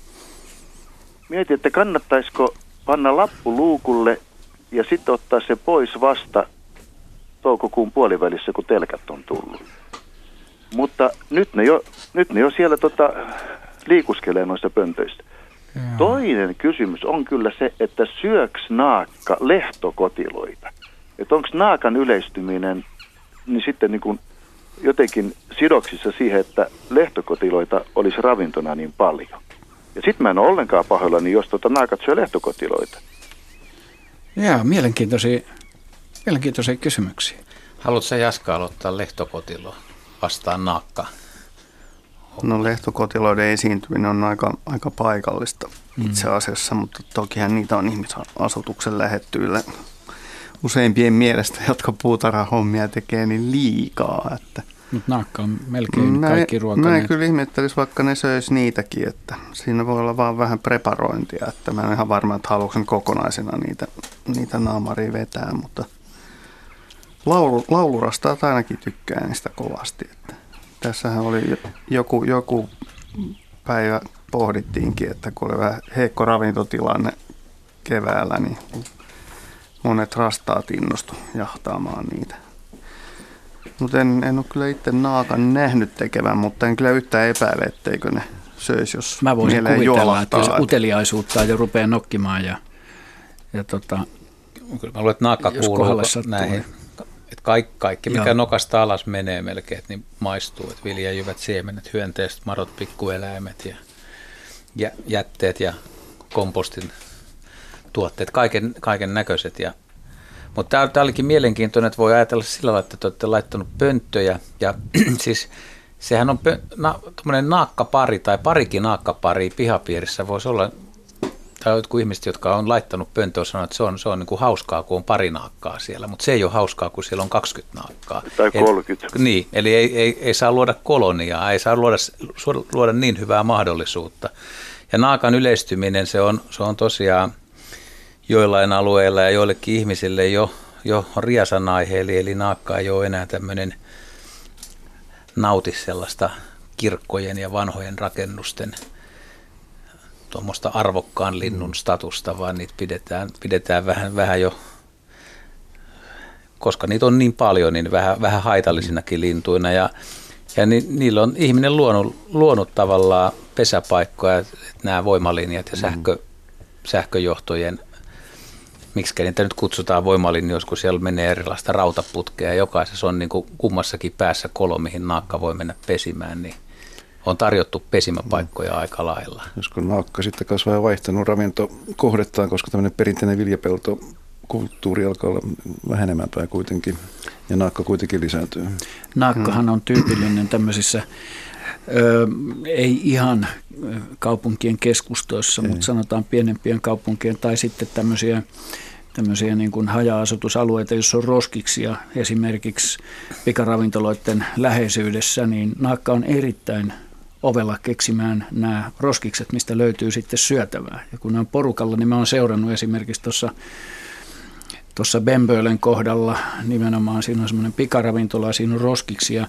mietin, että kannattaisiko panna lappu luukulle ja sitten ottaa se pois vasta toukokuun puolivälissä, kun telkät on tullut. Mutta nyt ne jo, nyt ne jo siellä tota, liikuskelee noissa pöntöissä. Joo. Toinen kysymys on kyllä se, että syöks naakka lehtokotiloita? Että onko naakan yleistyminen niin sitten niin kuin jotenkin sidoksissa siihen, että lehtokotiloita olisi ravintona niin paljon. Ja sitten mä en ole ollenkaan pahoillani, jos tota naakat syö lehtokotiloita. Joo, mielenkiintoisia, mielenkiintoisia kysymyksiä. Haluatko Jaska aloittaa lehtokotilo vastaan naakka? No lehtokotiloiden esiintyminen on aika, aika paikallista mm. itse asiassa, mutta tokihan niitä on ihmisasutuksen lähettyillä useimpien mielestä, jotka puutarhahommia tekee, niin liikaa. Että mutta naakka on melkein mä, kaikki ruokaneet. Mä en kyllä ihmettelisi, vaikka ne söis niitäkin, että siinä voi olla vaan vähän preparointia, että mä en ihan varma, että haluaisin kokonaisena niitä, niitä naamaria vetää, mutta laulu, laulurasta ainakin tykkään niistä kovasti. Että tässähän oli joku, joku päivä pohdittiinkin, että kun oli vähän heikko ravintotilanne keväällä, niin monet rastaat innostu jahtaamaan niitä. Mutta en, en ole kyllä itse naakan nähnyt tekevän, mutta en kyllä yhtään epäile, etteikö ne söisi, jos Mä voisin kuvitella, juolahtaa. että jos uteliaisuutta jo rupeaa nokkimaan ja, ja tota, Kyllä mä luulen, että naakka kuuluu näihin. Että kaikki, kaikki, mikä Joo. nokasta alas menee melkein, niin maistuu. Että viljajyvät, siemenet, hyönteiset, marot, pikkueläimet ja, ja jätteet ja kompostin tuotteet, kaiken, kaiken näköiset. Ja, mutta tämä olikin mielenkiintoinen, että voi ajatella sillä tavalla, että te olette laittanut pönttöjä. Ja siis sehän on pö, na, naakkapari tai parikin naakkapari pihapiirissä voisi olla tai jotkut ihmiset, jotka on laittanut pönttöön, sanoo, että se on, se on niin kuin hauskaa, kun on pari naakkaa siellä, mutta se ei ole hauskaa, kun siellä on 20 naakkaa. Tai 30. Et, niin, eli ei, ei, ei saa luoda koloniaa, ei saa luoda, luoda niin hyvää mahdollisuutta. Ja naakan yleistyminen, se on, se on tosiaan joillain alueilla ja joillekin ihmisille jo, jo riasan aihe, eli, eli naakka ei ole enää tämmöinen nauti sellaista kirkkojen ja vanhojen rakennusten tuommoista arvokkaan linnun statusta, vaan niitä pidetään, pidetään vähän, vähän jo koska niitä on niin paljon, niin vähän, vähän haitallisinakin lintuina. Ja, ja ni, niillä on ihminen luonut, luonut tavallaan pesäpaikkoja, että nämä voimalinjat ja sähkö, sähköjohtojen miksi niitä nyt kutsutaan voimalinjoiksi, kun siellä menee erilaista rautaputkea ja jokaisessa on niin kuin kummassakin päässä kolo, mihin naakka voi mennä pesimään, niin on tarjottu pesimäpaikkoja aika lailla. Josko naakka sitten kasvaa ja vaihtanut ravintokohdettaan, koska tämmöinen perinteinen viljapelto kulttuuri alkaa olla vähenemään päin kuitenkin, ja naakka kuitenkin lisääntyy. Naakkahan on tyypillinen tämmöisissä Ö, ei ihan kaupunkien keskustoissa, ei. mutta sanotaan pienempien kaupunkien tai sitten tämmöisiä, tämmöisiä niin kuin haja-asutusalueita, joissa on roskiksia esimerkiksi pikaravintoloiden läheisyydessä, niin naakka on erittäin ovella keksimään nämä roskikset, mistä löytyy sitten syötävää. Ja kun on porukalla, niin mä oon seurannut esimerkiksi tuossa tuossa Bembölen kohdalla nimenomaan siinä on semmoinen pikaravintola, siinä on roskiksia,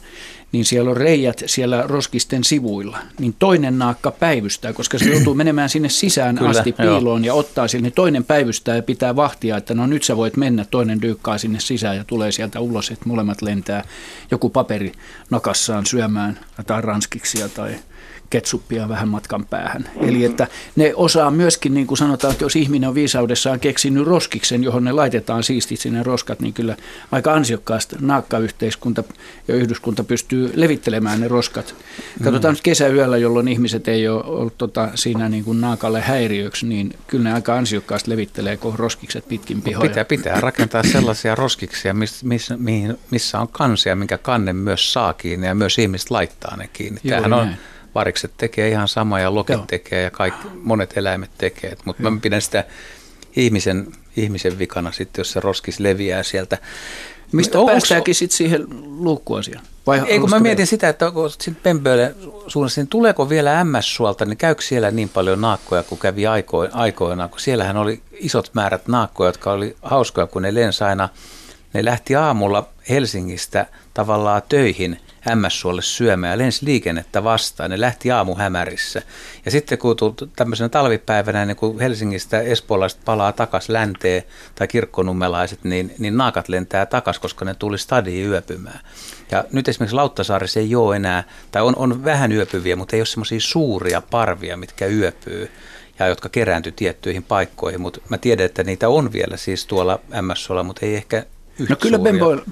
niin siellä on reijät siellä roskisten sivuilla. Niin toinen naakka päivystää, koska se joutuu menemään sinne sisään Kyllä, asti piiloon joo. ja ottaa sinne. Niin toinen päivystää ja pitää vahtia, että no nyt sä voit mennä, toinen dyykkaa sinne sisään ja tulee sieltä ulos, että molemmat lentää joku paperi nakassaan syömään tai ranskiksia tai ketsuppia vähän matkan päähän. Eli että ne osaa myöskin, niin kuin sanotaan, että jos ihminen on viisaudessaan keksinyt roskiksen, johon ne laitetaan siistit sinne roskat, niin kyllä aika ansiokkaasti naakkayhteiskunta ja yhdyskunta pystyy levittelemään ne roskat. Katsotaan mm. nyt kesäyöllä, jolloin ihmiset ei ole ollut tota, siinä niin kuin naakalle häiriöksi, niin kyllä ne aika ansiokkaasti levittelee kun roskikset pitkin pihoja. Pitää, pitää rakentaa sellaisia roskiksia, miss, miss, missä on kansia, minkä kannen myös saa kiinni ja myös ihmiset laittaa ne kiinni. Tämähän on varikset tekee ihan sama ja lokit Joo. tekee ja kaikki, monet eläimet tekee. Mutta mä pidän sitä ihmisen, ihmisen vikana sitten, jos se roskis leviää sieltä. Mistä on, päästäänkin sitten siihen luukkuasiaan? Vai Ei kun mä mietin sitä, että sitten Pempöille suunnassa, niin tuleeko vielä MS-suolta, niin käykö siellä niin paljon naakkoja kuin kävi aikoinaan, kun siellähän oli isot määrät naakkoja, jotka oli hauskoja, kun ne lensi aina, ne lähti aamulla Helsingistä tavallaan töihin – MS-suolle syömään ja lensi liikennettä vastaan. Ne lähti aamuhämärissä. Ja sitten kun tämmöisenä talvipäivänä, niin kun Helsingistä espoolaiset palaa takaisin länteen tai kirkkonummelaiset, niin, niin naakat lentää takaisin, koska ne tuli stadiin yöpymään. Ja nyt esimerkiksi Lauttasaarissa ei ole enää, tai on, on vähän yöpyviä, mutta ei ole semmoisia suuria parvia, mitkä yöpyy ja jotka kerääntyy tiettyihin paikkoihin, mutta mä tiedän, että niitä on vielä siis tuolla ms mutta ei ehkä yhtä No kyllä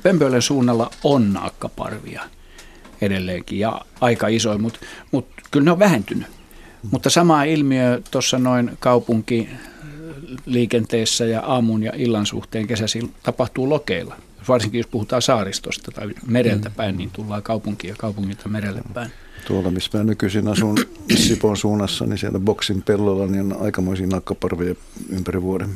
Pempoilen suunnalla on naakkaparvia edelleenkin ja aika iso, mutta, mutta kyllä ne on vähentynyt. Mutta sama ilmiö tuossa noin kaupunki liikenteessä ja aamun ja illan suhteen kesäisin tapahtuu lokeilla. Varsinkin jos puhutaan saaristosta tai mereltä mm. päin, niin tullaan kaupunkiin ja kaupungilta merelle päin. Tuolla, missä mä nykyisin asun Sipon suunnassa, niin siellä Boksin pellolla niin on aikamoisia nakkaparveja ympäri vuoden.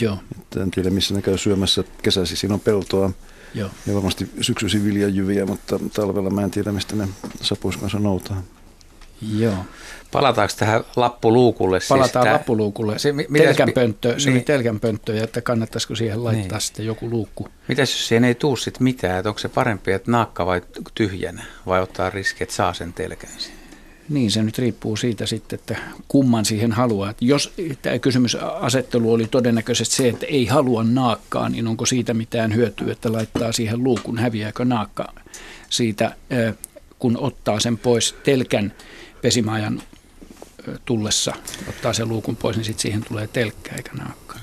Joo. Että en tiedä, missä ne käy syömässä kesäsi. Siinä on peltoa Joo. Ja varmasti syksyisin viljajyviä, mutta talvella mä en tiedä, mistä ne sapuiskansa noutaa. Joo. Palataanko tähän lappuluukulle? Siis Palataan siis lappuluukulle. Se, telkänpönttö, se niin. oli telkänpönttö, että kannattaisiko siihen laittaa niin. sitten joku luukku. Mitäs jos siihen ei tuu sitten mitään, että onko se parempi, että naakka vai tyhjänä, vai ottaa riski, että saa sen telkän siihen? Niin, se nyt riippuu siitä sitten, että kumman siihen haluaa. Että jos tämä kysymysasettelu oli todennäköisesti se, että ei halua naakkaa, niin onko siitä mitään hyötyä, että laittaa siihen luukun, häviääkö naakka siitä, kun ottaa sen pois telkän pesimajan tullessa, ottaa sen luukun pois, niin sitten siihen tulee telkkä eikä naakka.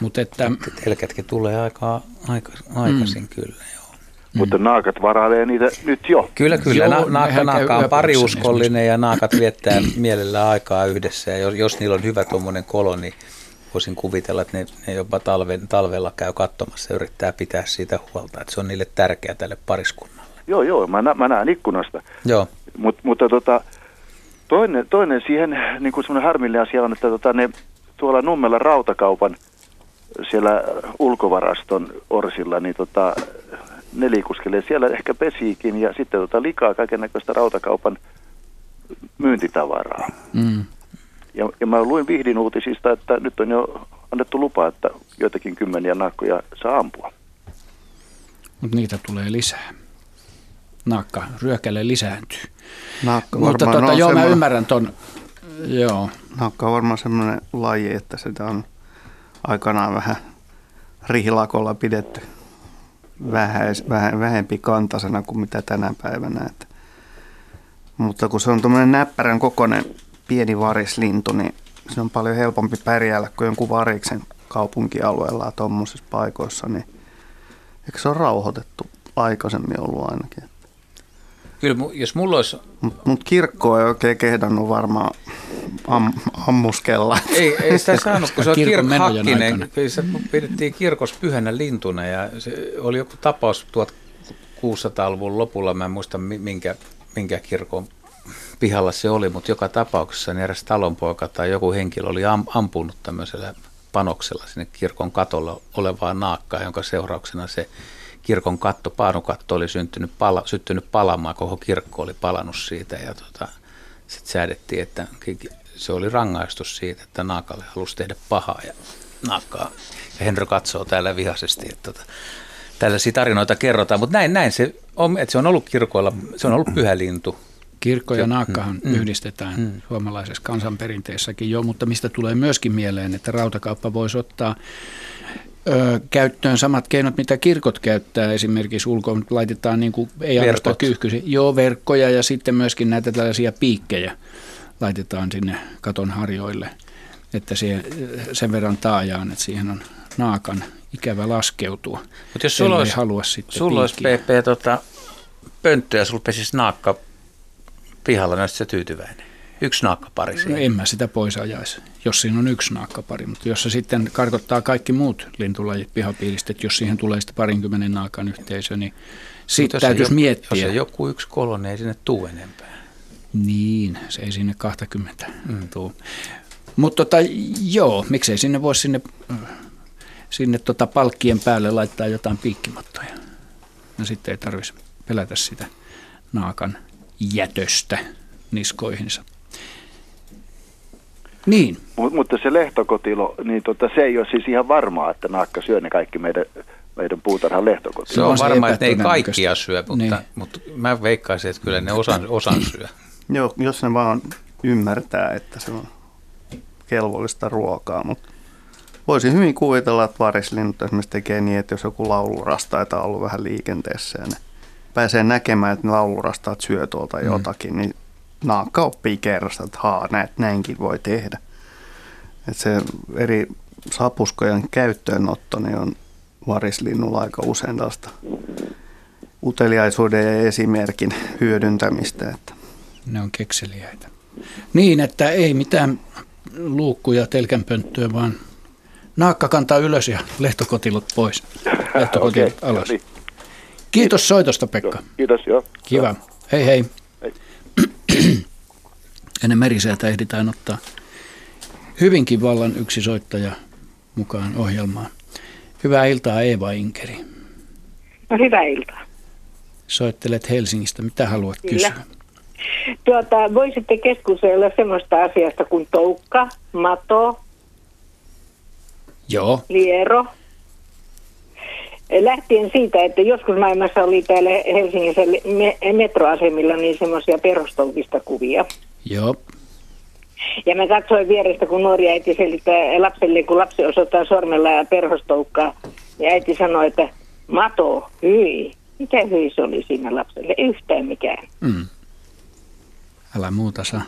Mut että, Telkätkin tulee aika, aika aikaisin mm. kyllä. Mm. Mutta naakat varailee niitä nyt jo. Kyllä, kyllä. Joo, Na- naakka, naakka on pariuskollinen ja naakat viettää mielellä aikaa yhdessä. Ja jos, jos niillä on hyvä tuommoinen kolo, niin voisin kuvitella, että ne, ne jopa talven, talvella käy katsomassa ja yrittää pitää siitä huolta. Että se on niille tärkeää tälle pariskunnalle. Joo, joo. Mä, nä, mä näen ikkunasta. Joo. Mut, mutta tota, toinen, toinen siihen niin kuin semmoinen harmillinen asia on, että tota, ne tuolla Nummella rautakaupan siellä ulkovaraston orsilla, niin tota, ne liikuskelee siellä ehkä pesiikin ja sitten tota likaa kaiken näköistä rautakaupan myyntitavaraa. Mm. Ja, ja mä luin Vihdin uutisista, että nyt on jo annettu lupa, että joitakin kymmeniä naakkoja saa ampua. Mutta niitä tulee lisää. Naakka ryökälle lisääntyy. Naakka Mutta tota, joo, mä ymmärrän ton. Joo. Naakka on varmaan semmoinen laji, että sitä on aikanaan vähän rihilakolla pidetty vähäis, väh, vähempi kantasena kuin mitä tänä päivänä. Että. Mutta kun se on tuommoinen näppärän kokoinen pieni varislintu, niin se on paljon helpompi pärjäällä kuin jonkun variksen kaupunkialueella tuommoisissa paikoissa, niin eikö se ole rauhoitettu aikaisemmin ollut ainakin? Kyllä, jos mulla olisi... Mutta mut kirkko ei oikein kehdannut varmaan am, ammuskella. Ei, ei sitä saanut, kun se on kirkhakkinen. Se pidettiin kirkossa pyhänä lintuna ja se oli joku tapaus 1600-luvun lopulla, mä en muista minkä, minkä kirkon pihalla se oli, mutta joka tapauksessa niin eräs talonpoika tai joku henkilö oli ampunut tämmöisellä panoksella sinne kirkon katolla olevaa naakkaa, jonka seurauksena se kirkon katto, paanukatto oli syntynyt, pala, syttynyt palamaan, koko kirkko oli palannut siitä ja tota, sitten säädettiin, että se oli rangaistus siitä, että naakalle halusi tehdä pahaa ja naakkaa. Ja Henry katsoo täällä vihaisesti, että tota, tällaisia tarinoita kerrotaan, mutta näin, näin se on, että se on ollut kirkoilla, se on ollut pyhä lintu. Kirkko ja naakkahan mm, mm, yhdistetään mm. suomalaisessa kansanperinteessäkin jo, mutta mistä tulee myöskin mieleen, että rautakauppa voisi ottaa ö, käyttöön samat keinot, mitä kirkot käyttää. Esimerkiksi ulkoon laitetaan, niin kuin, ei ainoastaan kyyhkysi, joo, verkkoja ja sitten myöskin näitä tällaisia piikkejä laitetaan sinne katon harjoille, että se, sen verran taajaan, että siihen on naakan ikävä laskeutua. Mutta jos sulla olisi, halua sitten sulla olisi PP tota, pönttö ja sulla pesisi naakka pihalla, niin se tyytyväinen. Yksi naakkapari No en mä sitä pois ajaisi, jos siinä on yksi naakkapari. Mutta jos se sitten karkottaa kaikki muut lintulajit pihapiiristä, että jos siihen tulee sitten parinkymmenen naakan yhteisö, niin sitten täytyisi miettiä. Jos se joku yksi kolonne, ei sinne tuu enempää. Niin, se ei sinne 20 mm. tuu. Mutta tota, joo, miksei sinne voisi sinne, sinne tota palkkien päälle laittaa jotain piikkimattoja. No sitten ei tarvitsisi pelätä sitä naakan jätöstä niskoihinsa. Niin. Mut, mutta se lehtokotilo, niin tota, se ei ole siis ihan varmaa, että naakka syö ne kaikki meidän, meidän puutarhan lehtokotilo. Se on, se varmaa, että ne ei kaikkia syö, mutta, niin. mutta mä veikkaisin, että kyllä ne osan, osan syö. Joo, jos ne vaan ymmärtää, että se on kelvollista ruokaa, mutta voisin hyvin kuvitella, että varislinnut esimerkiksi tekee niin, että jos joku laulurastaita on ollut vähän liikenteessä ja ne pääsee näkemään, että ne laulurastaat syö tuolta mm. jotakin, niin naakka oppii kerrasta, että haa, näet, näinkin voi tehdä. Että se eri sapuskojen käyttöönotto niin on varislinnulla aika usein tällaista uteliaisuuden ja esimerkin hyödyntämistä. Että. Ne on kekseliäitä. Niin, että ei mitään luukkuja telkänpönttöä, vaan naakka kantaa ylös ja lehtokotilot pois. Lehtokotilot okay, alas. Niin. Kiitos soitosta, Pekka. Kiitos, joo. Kiva. Hei hei. Ennen meriseltä ehditään ottaa hyvinkin vallan yksi soittaja mukaan ohjelmaan. Hyvää iltaa Eeva Inkeri. No hyvää iltaa. Soittelet Helsingistä. Mitä haluat Kyllä. kysyä? Tuota, voisitte keskustella semmoista asiasta kuin toukka, mato, Joo. liero. Lähtien siitä, että joskus maailmassa oli täällä Helsingissä metroasemilla niin semmoisia perustoukista kuvia. Joo. Ja mä katsoin vierestä, kun nuori äiti selittää lapselle, kun lapsi osoittaa sormella ja perhostoukkaa. Ja äiti sanoi, että mato, hyi. Mikä hyi se oli siinä lapselle? Yhtään mikään. Mm. Älä muuta saa.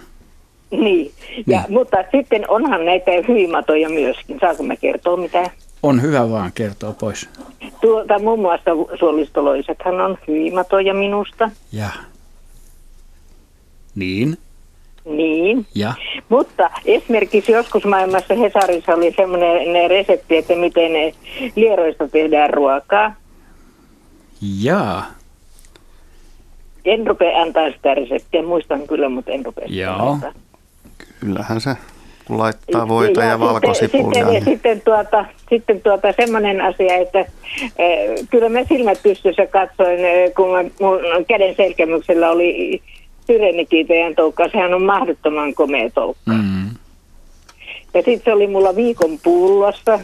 Niin, ja, niin. mutta sitten onhan näitä hyimatoja myöskin. Saanko mä kertoa mitä? On hyvä vaan kertoa pois. Tuota, muun muassa suolistoloisethan on hyimatoja minusta. Ja. Niin. Niin. Ja. Mutta esimerkiksi joskus maailmassa Hesarissa oli semmoinen resepti, että miten lieroista tehdään ruokaa. Jaa. En rupea antaa sitä reseptiä, muistan kyllä, mutta en rupea Joo. Kyllähän se, kun laittaa voita ja, ja valkosipulia. Sitten, niin... sitten, tuota, sitten tuota semmoinen asia, että äh, kyllä mä silmät pystyssä katsoin, äh, kun mä, mun käden selkämyksellä oli syrenikiitäjän toukka, sehän on mahdottoman komea toukka. Mm. Ja sitten se oli mulla viikon pullossa,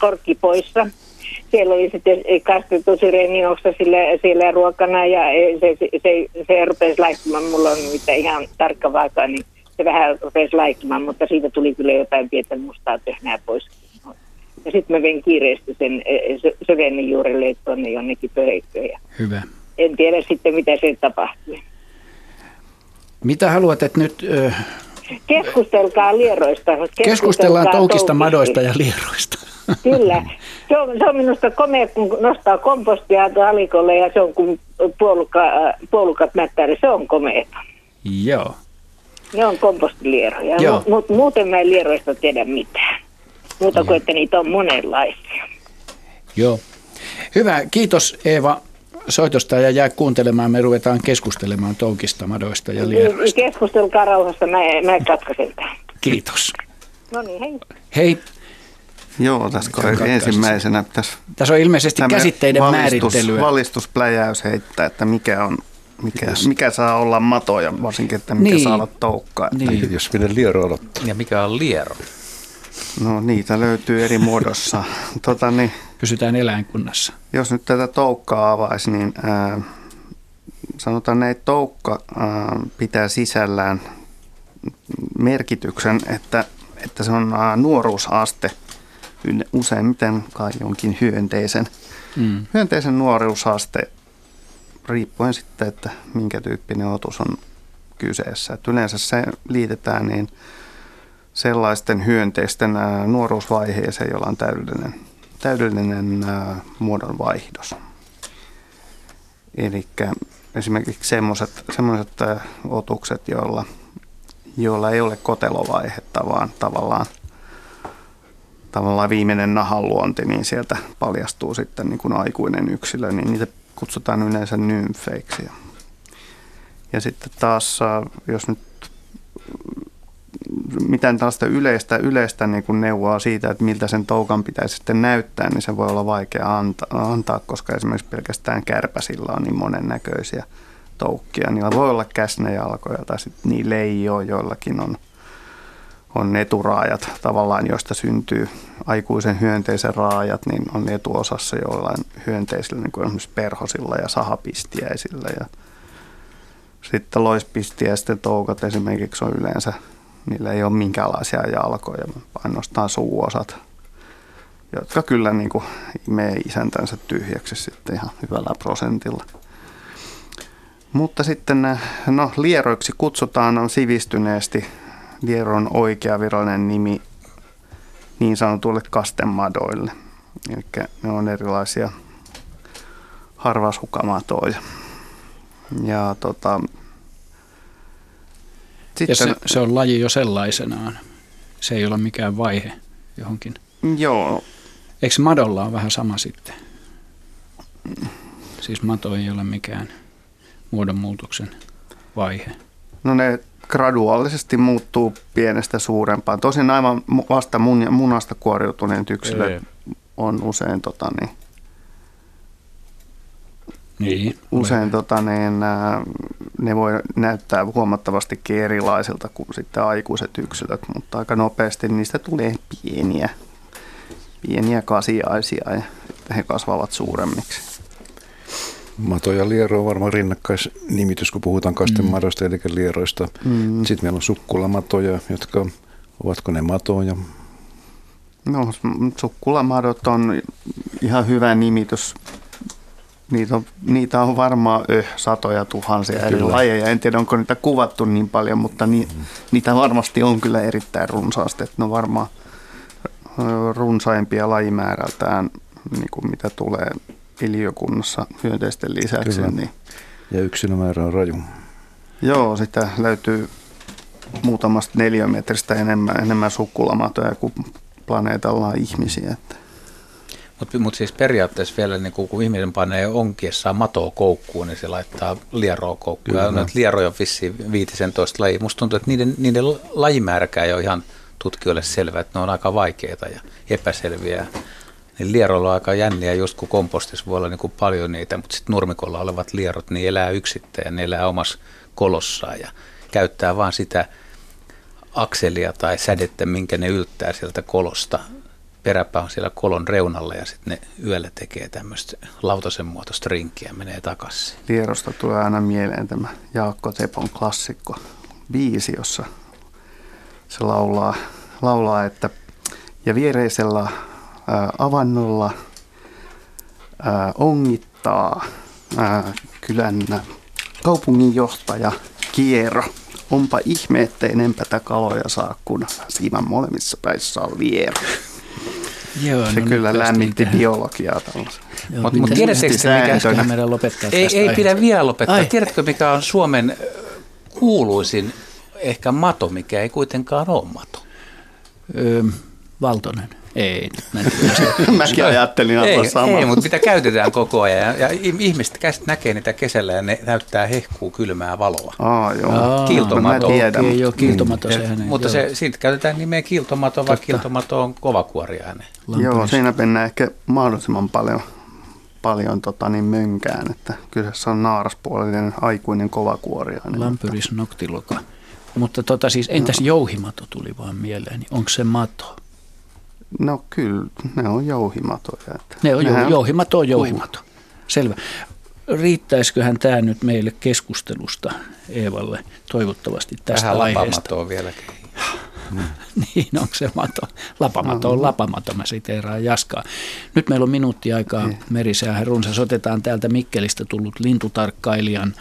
korkki poissa. Siellä oli sitten kastettu sirenioksa sillä, siellä ruokana ja se, se, se, se rupesi laittumaan. Mulla on mitä ihan tarkka vaaka, niin se vähän rupesi laittumaan, mutta siitä tuli kyllä jotain pientä mustaa tehnää pois. Ja sitten mä vein kiireesti sen sökennin juurelle tuonne jonnekin pöheikköön. Hyvä. En tiedä sitten, mitä se tapahtui. Mitä haluat, että nyt... Ö... Keskustelkaa lieroista. Keskustellaan, Keskustellaan toukista, madoista ja lieroista. Kyllä. Se on, se on minusta komea, kun nostaa kompostia alikolle ja se on kun puolukka, puolukat mättäri. Se on komea. Joo. Ne on kompostilieroja, mutta muuten mä en lieroista tiedä mitään. Muuta kuin, että niitä on monenlaisia. Joo. Hyvä, kiitos Eeva soitosta ja jää kuuntelemaan. Me ruvetaan keskustelemaan toukista, madoista ja lieroista. Keskustelkaa rauhassa, mä, mä katkaisen tämän. Kiitos. No niin, hei. Hei. Joo, tässä ensimmäisenä tässä, tässä on ilmeisesti käsitteiden valistus, määrittelyä. Valistuspläjäys heittää, että mikä on mikä, mikä saa olla matoja, varsinkin, että mikä niin. saa olla toukkaa. Niin. Jos minne liero aloittaa. Ja mikä on liero? No niitä löytyy eri muodossa. tota, niin, Pysytään eläinkunnassa. Jos nyt tätä toukkaa avaisi, niin ää, sanotaan, että toukka ää, pitää sisällään merkityksen, että, että se on ää, nuoruusaste useimmiten kai jonkin hyönteisen. Mm. Hyönteisen nuoruusaste riippuen sitten, että minkä tyyppinen otus on kyseessä. Et yleensä se liitetään niin sellaisten hyönteisten nuoruusvaiheeseen, jolla on täydellinen, täydellinen muodonvaihdos. Eli esimerkiksi semmoiset, semmoiset otukset, joilla, joilla ei ole kotelovaihetta, vaan tavallaan, tavallaan viimeinen nahanluonti, niin sieltä paljastuu sitten niin kuin aikuinen yksilö, niin niitä kutsutaan yleensä nymfeiksi. Ja sitten taas, jos nyt mitään tällaista yleistä, yleistä niin kuin neuvoa siitä, että miltä sen toukan pitäisi sitten näyttää, niin se voi olla vaikea antaa, antaa koska esimerkiksi pelkästään kärpäsillä on niin monennäköisiä toukkia. Niillä voi olla käsnäjalkoja tai sitten niillä ei ole, joillakin on, on eturaajat tavallaan, joista syntyy aikuisen hyönteisen raajat, niin on etuosassa joillain hyönteisillä, niin kuin esimerkiksi perhosilla ja sahapistiäisillä. Ja sitten loispistiäisten toukat esimerkiksi on yleensä Niillä ei ole minkäänlaisia jalkoja, ainoastaan suuosat, jotka kyllä niin kuin imee isäntänsä tyhjäksi sitten ihan hyvällä prosentilla. Mutta sitten no, lieroiksi kutsutaan on sivistyneesti lieron oikea virallinen nimi niin sanotuille kastemadoille. Eli ne on erilaisia harvashukamatoja. Ja tota, sitten, ja se, se on laji jo sellaisenaan. Se ei ole mikään vaihe johonkin. Joo. Eikö madolla on vähän sama sitten? Siis mato ei ole mikään muodonmuutoksen vaihe. No ne graduaalisesti muuttuu pienestä suurempaan. Tosin aivan vasta mun, munasta kuoriutuneet yksilöt on usein tota, niin, niin, usein tota, niin, ne voi näyttää huomattavasti erilaisilta kuin sitten aikuiset yksilöt, mutta aika nopeasti niistä tulee pieniä, pieniä kasiaisia ja he kasvavat suuremmiksi. Mato ja liero on varmaan rinnakkaisnimitys, kun puhutaan kastemadoista mm. eli lieroista. Mm. Sitten meillä on sukkulamatoja, jotka, ovatko ne matoja? No, sukkulamadot on ihan hyvä nimitys Niitä on, niitä on varmaan öh, satoja tuhansia kyllä. eri lajeja. En tiedä, onko niitä kuvattu niin paljon, mutta ni, mm. niitä varmasti on kyllä erittäin runsaasti. ne on varmaan runsaimpia lajimäärältään, niin kuin mitä tulee iliokunnassa hyönteisten lisäksi. Kyllä. Niin. Ja yksilömäärä on raju. Joo, sitä löytyy muutamasta neliömetristä enemmän, enemmän sukkulamatoja kuin planeetalla on ihmisiä. Että. Mutta mut siis periaatteessa vielä, niin kun ihminen panee onkiessaan matoa koukkuun, niin se laittaa lieroa koukkuun. Ja noita lieroja on vissiin 15 lajia. Musta tuntuu, että niiden, niiden lajimääräkään ei ole ihan tutkijoille selvä, että ne on aika vaikeita ja epäselviä. Niin lieroilla on aika jänniä, just kun kompostissa voi olla niin kuin paljon niitä, mutta sitten nurmikolla olevat lierot, niin elää yksittäin ne elää omassa kolossaan ja käyttää vaan sitä akselia tai sädettä, minkä ne yltää sieltä kolosta peräpää on siellä kolon reunalla ja sitten ne yöllä tekee tämmöistä lautasen muotoista rinkkiä ja menee takaisin. Lierosta tulee aina mieleen tämä Jaakko Tepon klassikko biisi, jossa se laulaa, laulaa että ja viereisellä avannolla ongittaa kylän kaupunginjohtaja Kiero. Onpa ihme, että enempää kaloja saa, kun siiman molemmissa päissä on viero. Joo, Se no kyllä lämmitti tähän. biologiaa tällaisen. Joo, Mut- tiedättekö te, mikä- meidän lopettaa Ei, tästä ei aiheesta? pidä vielä lopettaa. Ai. Tiedätkö, mikä on Suomen kuuluisin ehkä mato, mikä ei kuitenkaan ole mato? Öö, Valtonen. Ei, mä. Mäkin ajattelin ei, aivan samaa. ei, mutta mitä käytetään koko ajan. Ja, ja ihmiset näkee niitä kesällä ja ne näyttää hehkuu kylmää valoa. Aa, joo. Aa, Kiiltomato. Mä tiedän. Okei, joo, kiiltomato Ja- sehän ei. mutta joo. se, siitä käytetään nimeä kiiltomato, vaikka Totta. kiiltomato on kovakuoriainen. Joo, siinä mennään ehkä mahdollisimman paljon, paljon tota, niin mönkään, että kyseessä on naaraspuolinen aikuinen kovakuoriainen. Lampyris noctiloca. Mutta tota siis, entäs jouhimato tuli vaan mieleen, niin onko se mato? No kyllä, ne on jouhimatoja. Ne on nehän- jou, jouhimato on jouhimato. Selvä. Riittäisiköhän tämä nyt meille keskustelusta Eevalle toivottavasti tästä Vähän aiheesta? vieläkin. niin, onko se mato? Lapamato on lapamato, mä siteeraan Jaskaa. Nyt meillä on minuutti aikaa merisäähän runsas. Otetaan täältä Mikkelistä tullut lintutarkkailijan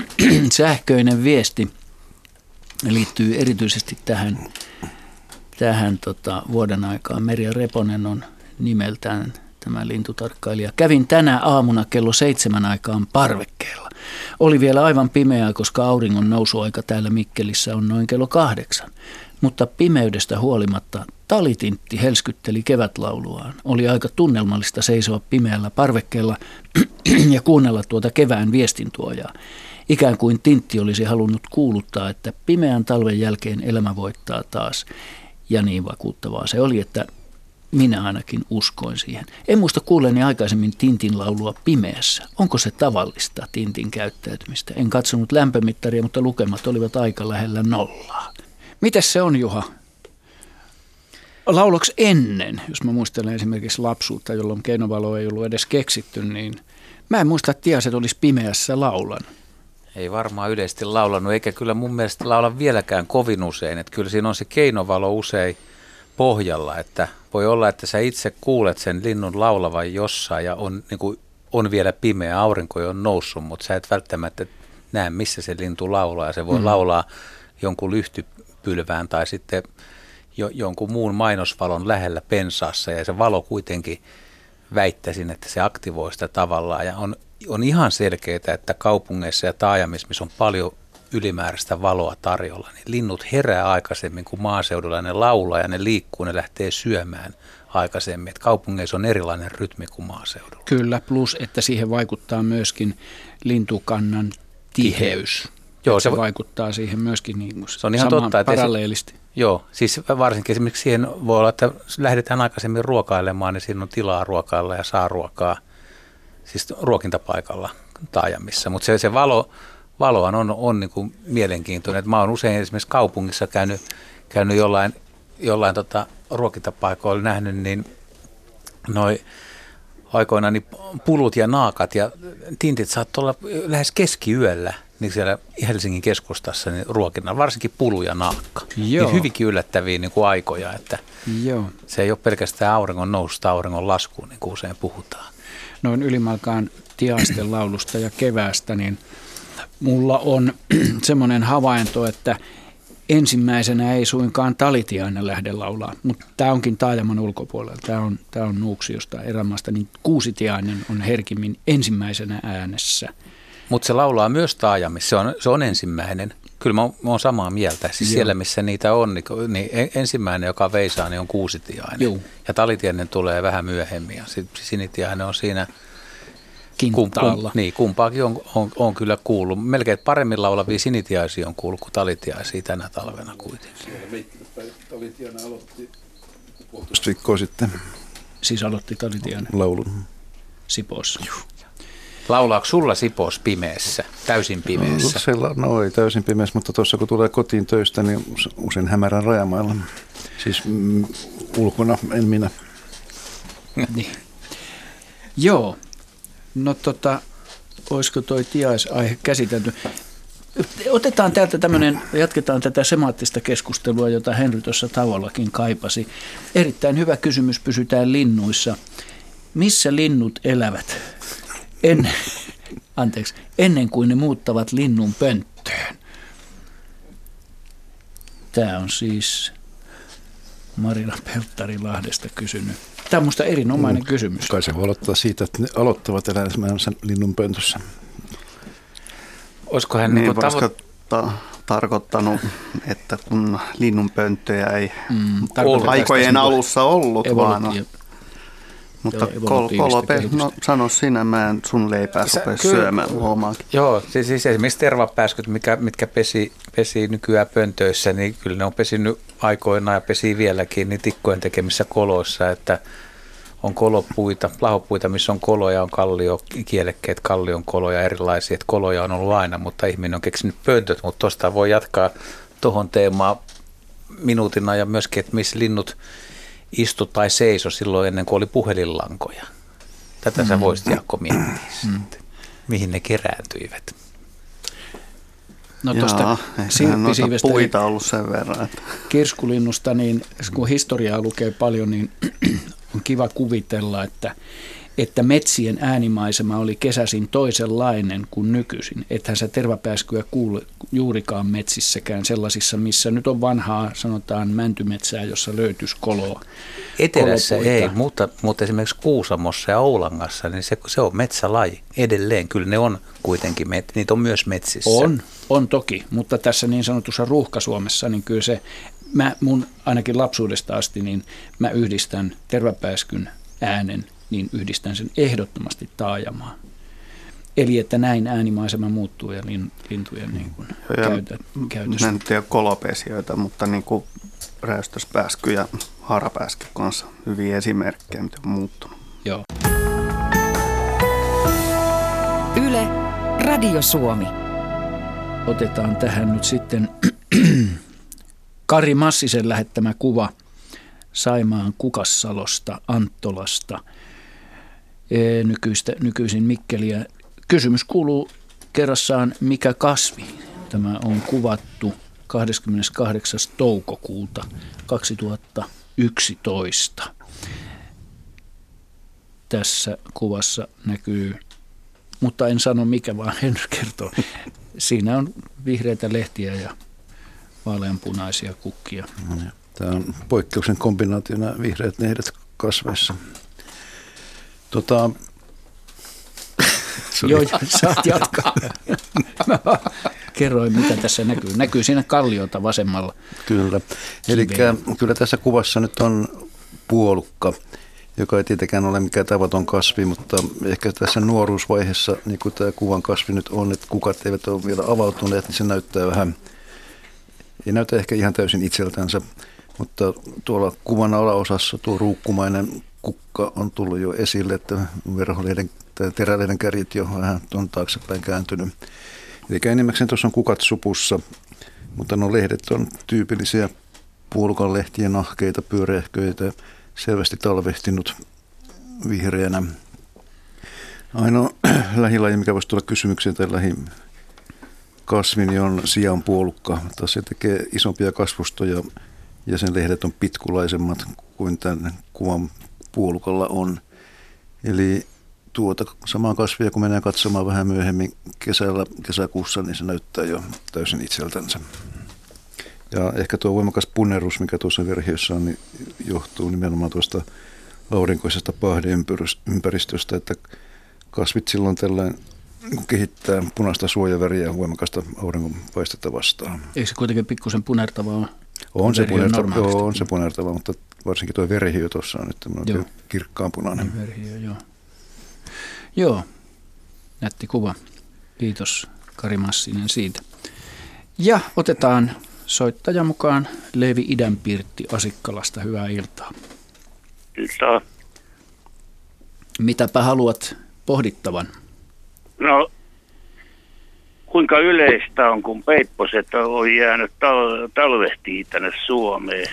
sähköinen viesti. Liittyy erityisesti tähän, tähän tota, vuoden aikaan. Merja Reponen on nimeltään tämä lintutarkkailija. Kävin tänä aamuna kello seitsemän aikaan parvekkeella. Oli vielä aivan pimeää, koska auringon nousuaika täällä Mikkelissä on noin kello kahdeksan. Mutta pimeydestä huolimatta talitintti helskytteli kevätlauluaan. Oli aika tunnelmallista seisoa pimeällä parvekkeella ja kuunnella tuota kevään viestintuojaa. Ikään kuin tintti olisi halunnut kuuluttaa, että pimeän talven jälkeen elämä voittaa taas. Ja niin vakuuttavaa se oli, että minä ainakin uskoin siihen. En muista kuulleeni aikaisemmin Tintin laulua pimeässä. Onko se tavallista Tintin käyttäytymistä? En katsonut lämpömittaria, mutta lukemat olivat aika lähellä nollaa. Mitäs se on, Juha? Lauloks ennen, jos mä muistelen esimerkiksi lapsuutta, jolloin keinovalo ei ollut edes keksitty, niin mä en muista, että Tiaset olisi pimeässä laulan. Ei varmaan yleisesti laulanut, eikä kyllä mun mielestä laula vieläkään kovin usein. Että kyllä siinä on se keinovalo usein pohjalla, että voi olla, että sä itse kuulet sen linnun laulavan jossain ja on, niin kuin, on vielä pimeä, aurinko jo on noussut, mutta sä et välttämättä näe, missä se lintu laulaa. Ja se voi mm. laulaa jonkun lyhtypylvään tai sitten jo, jonkun muun mainosvalon lähellä pensaassa ja se valo kuitenkin väittäisin, että se aktivoi sitä tavallaan ja on, on ihan selkeää, että kaupungeissa ja taajamissa, missä on paljon ylimääräistä valoa tarjolla, niin linnut herää aikaisemmin kuin maaseudulla. Ne laulaa ja ne liikkuu, ne lähtee syömään aikaisemmin. Et kaupungeissa on erilainen rytmi kuin maaseudulla. Kyllä, plus että siihen vaikuttaa myöskin lintukannan tiheys. Joo, se, se se va- vaikuttaa siihen myöskin niin Se on ihan totta, että esi- paralleelisti. Joo, siis varsinkin esimerkiksi siihen voi olla, että lähdetään aikaisemmin ruokailemaan, niin siinä on tilaa ruokailla ja saa ruokaa, siis ruokintapaikalla taajamissa. Mutta se, se valo, valohan on, on niin kuin mielenkiintoinen. Et mä oon usein esimerkiksi kaupungissa käynyt, käynyt jollain, jollain tota ruokintapaikoilla nähnyt, niin noi aikoinaan niin pulut ja naakat ja tintit saattoi olla lähes keskiyöllä niin siellä Helsingin keskustassa niin ruokinnalla, varsinkin pulu ja naakka. Joo. Niin hyvinkin yllättäviä niin kuin aikoja, että Joo. se ei ole pelkästään auringon noususta auringon laskuun, niin kuin usein puhutaan. Noin ylimalkaan tiaisten laulusta ja keväästä, niin mulla on semmoinen havainto, että ensimmäisenä ei suinkaan talitiainen lähde laulaa, mutta tämä onkin taajaman ulkopuolella. Tämä on, on Nuuksiosta erämaasta, niin kuusitiainen on herkimmin ensimmäisenä äänessä. Mutta se laulaa myös taajamissa, se on, se on ensimmäinen. Kyllä mä, oon- mä oon samaa mieltä. Siis Joo. siellä, missä niitä on, niin, niin en- ensimmäinen, joka veisaa, niin on kuusitiainen. Joo. Ja talitiainen tulee vähän myöhemmin. Ja sinitiainen on siinä Kintaalla. kum, niin, kumpaakin on, on, on, kyllä kuullut. Melkein paremmin laulavia sinitiaisia on kuullut kuin talitiaisia tänä talvena kuitenkin. Talitiana aloitti puolitoista viikkoa sitten Siis aloitti talitiainen laulun. Sipoossa. Laulaako sulla Sipos pimeässä, täysin pimeässä? Sella, no ei täysin pimeässä, mutta tuossa kun tulee kotiin töistä, niin us- usein hämärän rajamailla. Siis mm, ulkona, en minä. Niin. Joo. No tota, olisiko toi tiaisaihe käsitelty? Otetaan täältä tämmöinen, jatketaan tätä semaattista keskustelua, jota Henry tuossa tauollakin kaipasi. Erittäin hyvä kysymys, pysytään linnuissa. Missä linnut elävät ennen, anteeksi, ennen kuin ne muuttavat linnun pönttöön? Tämä on siis Marina Pelttarilahdesta kysynyt. Tämä on minusta erinomainen mm, kysymys. Kai se voi aloittaa siitä, että ne aloittavat elämänsä linnun pöntössä. Olisiko hän niin, niin tavo- ta- tarkoittanut, että kun linnunpönttöjä ei mm, aikojen alussa ollut, vaan on, mutta kol- Kolope, no sano sinä, mä en sun leipää rupea syömään huomaankin. Joo, siis, siis esimerkiksi tervapääskyt, mikä, mitkä pesi, pesi nykyään pöntöissä, niin kyllä ne on pesinyt aikoinaan ja pesi vieläkin niin tikkojen tekemissä koloissa, että on kolopuita, lahopuita, missä on koloja, on kallio, kielekkeet, kallion koloja erilaisia, että koloja on ollut aina, mutta ihminen on keksinyt pöntöt, mutta tuosta voi jatkaa tuohon teemaan minuutina ja myöskin, että missä linnut istu tai seiso silloin ennen kuin oli puhelinlankoja. Tätä sä mm. voisit Jaakko miettiä mm. sitten, mihin ne kerääntyivät. No tuosta puita ollut sen verran. Että. Kirskulinnusta, niin kun historiaa lukee paljon, niin on kiva kuvitella, että että metsien äänimaisema oli kesäsin toisenlainen kuin nykyisin. Ethän sä tervapääskyä kuule juurikaan metsissäkään sellaisissa, missä nyt on vanhaa, sanotaan mäntymetsää, jossa löytyisi koloa. Etelässä kolopoita. ei, mutta, mutta esimerkiksi Kuusamossa ja Oulangassa, niin se, se on metsälaji edelleen. Kyllä ne on kuitenkin, niitä on myös metsissä. On, on toki, mutta tässä niin sanotussa ruuhka-Suomessa, niin kyllä se, mä mun ainakin lapsuudesta asti, niin mä yhdistän tervapääskyn äänen niin yhdistän sen ehdottomasti taajamaan. Eli että näin äänimaisema muuttuu ja lintujen niin kuin ja käytä, käytös. Mä en tiedä kolopesioita, mutta niin kuin räystöspääsky ja harapääsky kanssa hyviä esimerkkejä, miten on muuttunut. Joo. Yle, Radio Suomi. Otetaan tähän nyt sitten Kari Massisen lähettämä kuva Saimaan Kukassalosta, Anttolasta – nykyistä, nykyisin Mikkeliä. Kysymys kuuluu kerrassaan, mikä kasvi? Tämä on kuvattu 28. toukokuuta 2011. Tässä kuvassa näkyy, mutta en sano mikä, vaan Henry kertoo. Siinä on vihreitä lehtiä ja vaaleanpunaisia kukkia. Tämä on poikkeuksen kombinaationa vihreät lehdet kasveissa. Tota, Joo, saat jatkaa. Mä kerroin, mitä tässä näkyy. Näkyy siinä kalliota vasemmalla. Kyllä. Eli kyllä tässä kuvassa nyt on puolukka, joka ei tietenkään ole mikään tavaton kasvi, mutta ehkä tässä nuoruusvaiheessa, niin kuin tämä kuvan kasvi nyt on, että kukat eivät ole vielä avautuneet, niin se näyttää vähän, ei näytä ehkä ihan täysin itseltänsä, mutta tuolla kuvan alaosassa tuo ruukkumainen kukka on tullut jo esille, että verholeiden tai teräleiden kärjet jo vähän on taaksepäin kääntynyt. Eli enimmäkseen tuossa on kukat supussa, mutta nuo lehdet on tyypillisiä puolukan nahkeita, pyöreähköitä, selvästi talvehtinut vihreänä. Ainoa lähilaji, mikä voisi tulla kysymykseen tai lähi kasvini on sian puolukka. Taas se tekee isompia kasvustoja ja sen lehdet on pitkulaisemmat kuin tämän kuvan puolukalla on. Eli tuota samaa kasvia, kun mennään katsomaan vähän myöhemmin kesällä, kesäkuussa, niin se näyttää jo täysin itseltänsä. Ja ehkä tuo voimakas punerus, mikä tuossa verhiössä on, niin johtuu nimenomaan tuosta aurinkoisesta pahdeympäristöstä, että kasvit silloin tällään niin kehittää punaista suojaväriä ja voimakasta auringonpaistetta vastaan. Eikö se kuitenkin pikkusen punertavaa on se, punertava, joo, on se punertava, mutta varsinkin tuo verihiö tuossa on nyt kirkkaan punainen. Verihiö, joo. Joo, nätti kuva. Kiitos Kari Massinen siitä. Ja otetaan soittaja mukaan Levi Idänpirtti Asikkalasta. Hyvää iltaa. Iltaa. Mitäpä haluat pohdittavan? No, kuinka yleistä on, kun peipposet on jäänyt tal- talvehtiin tänne Suomeen?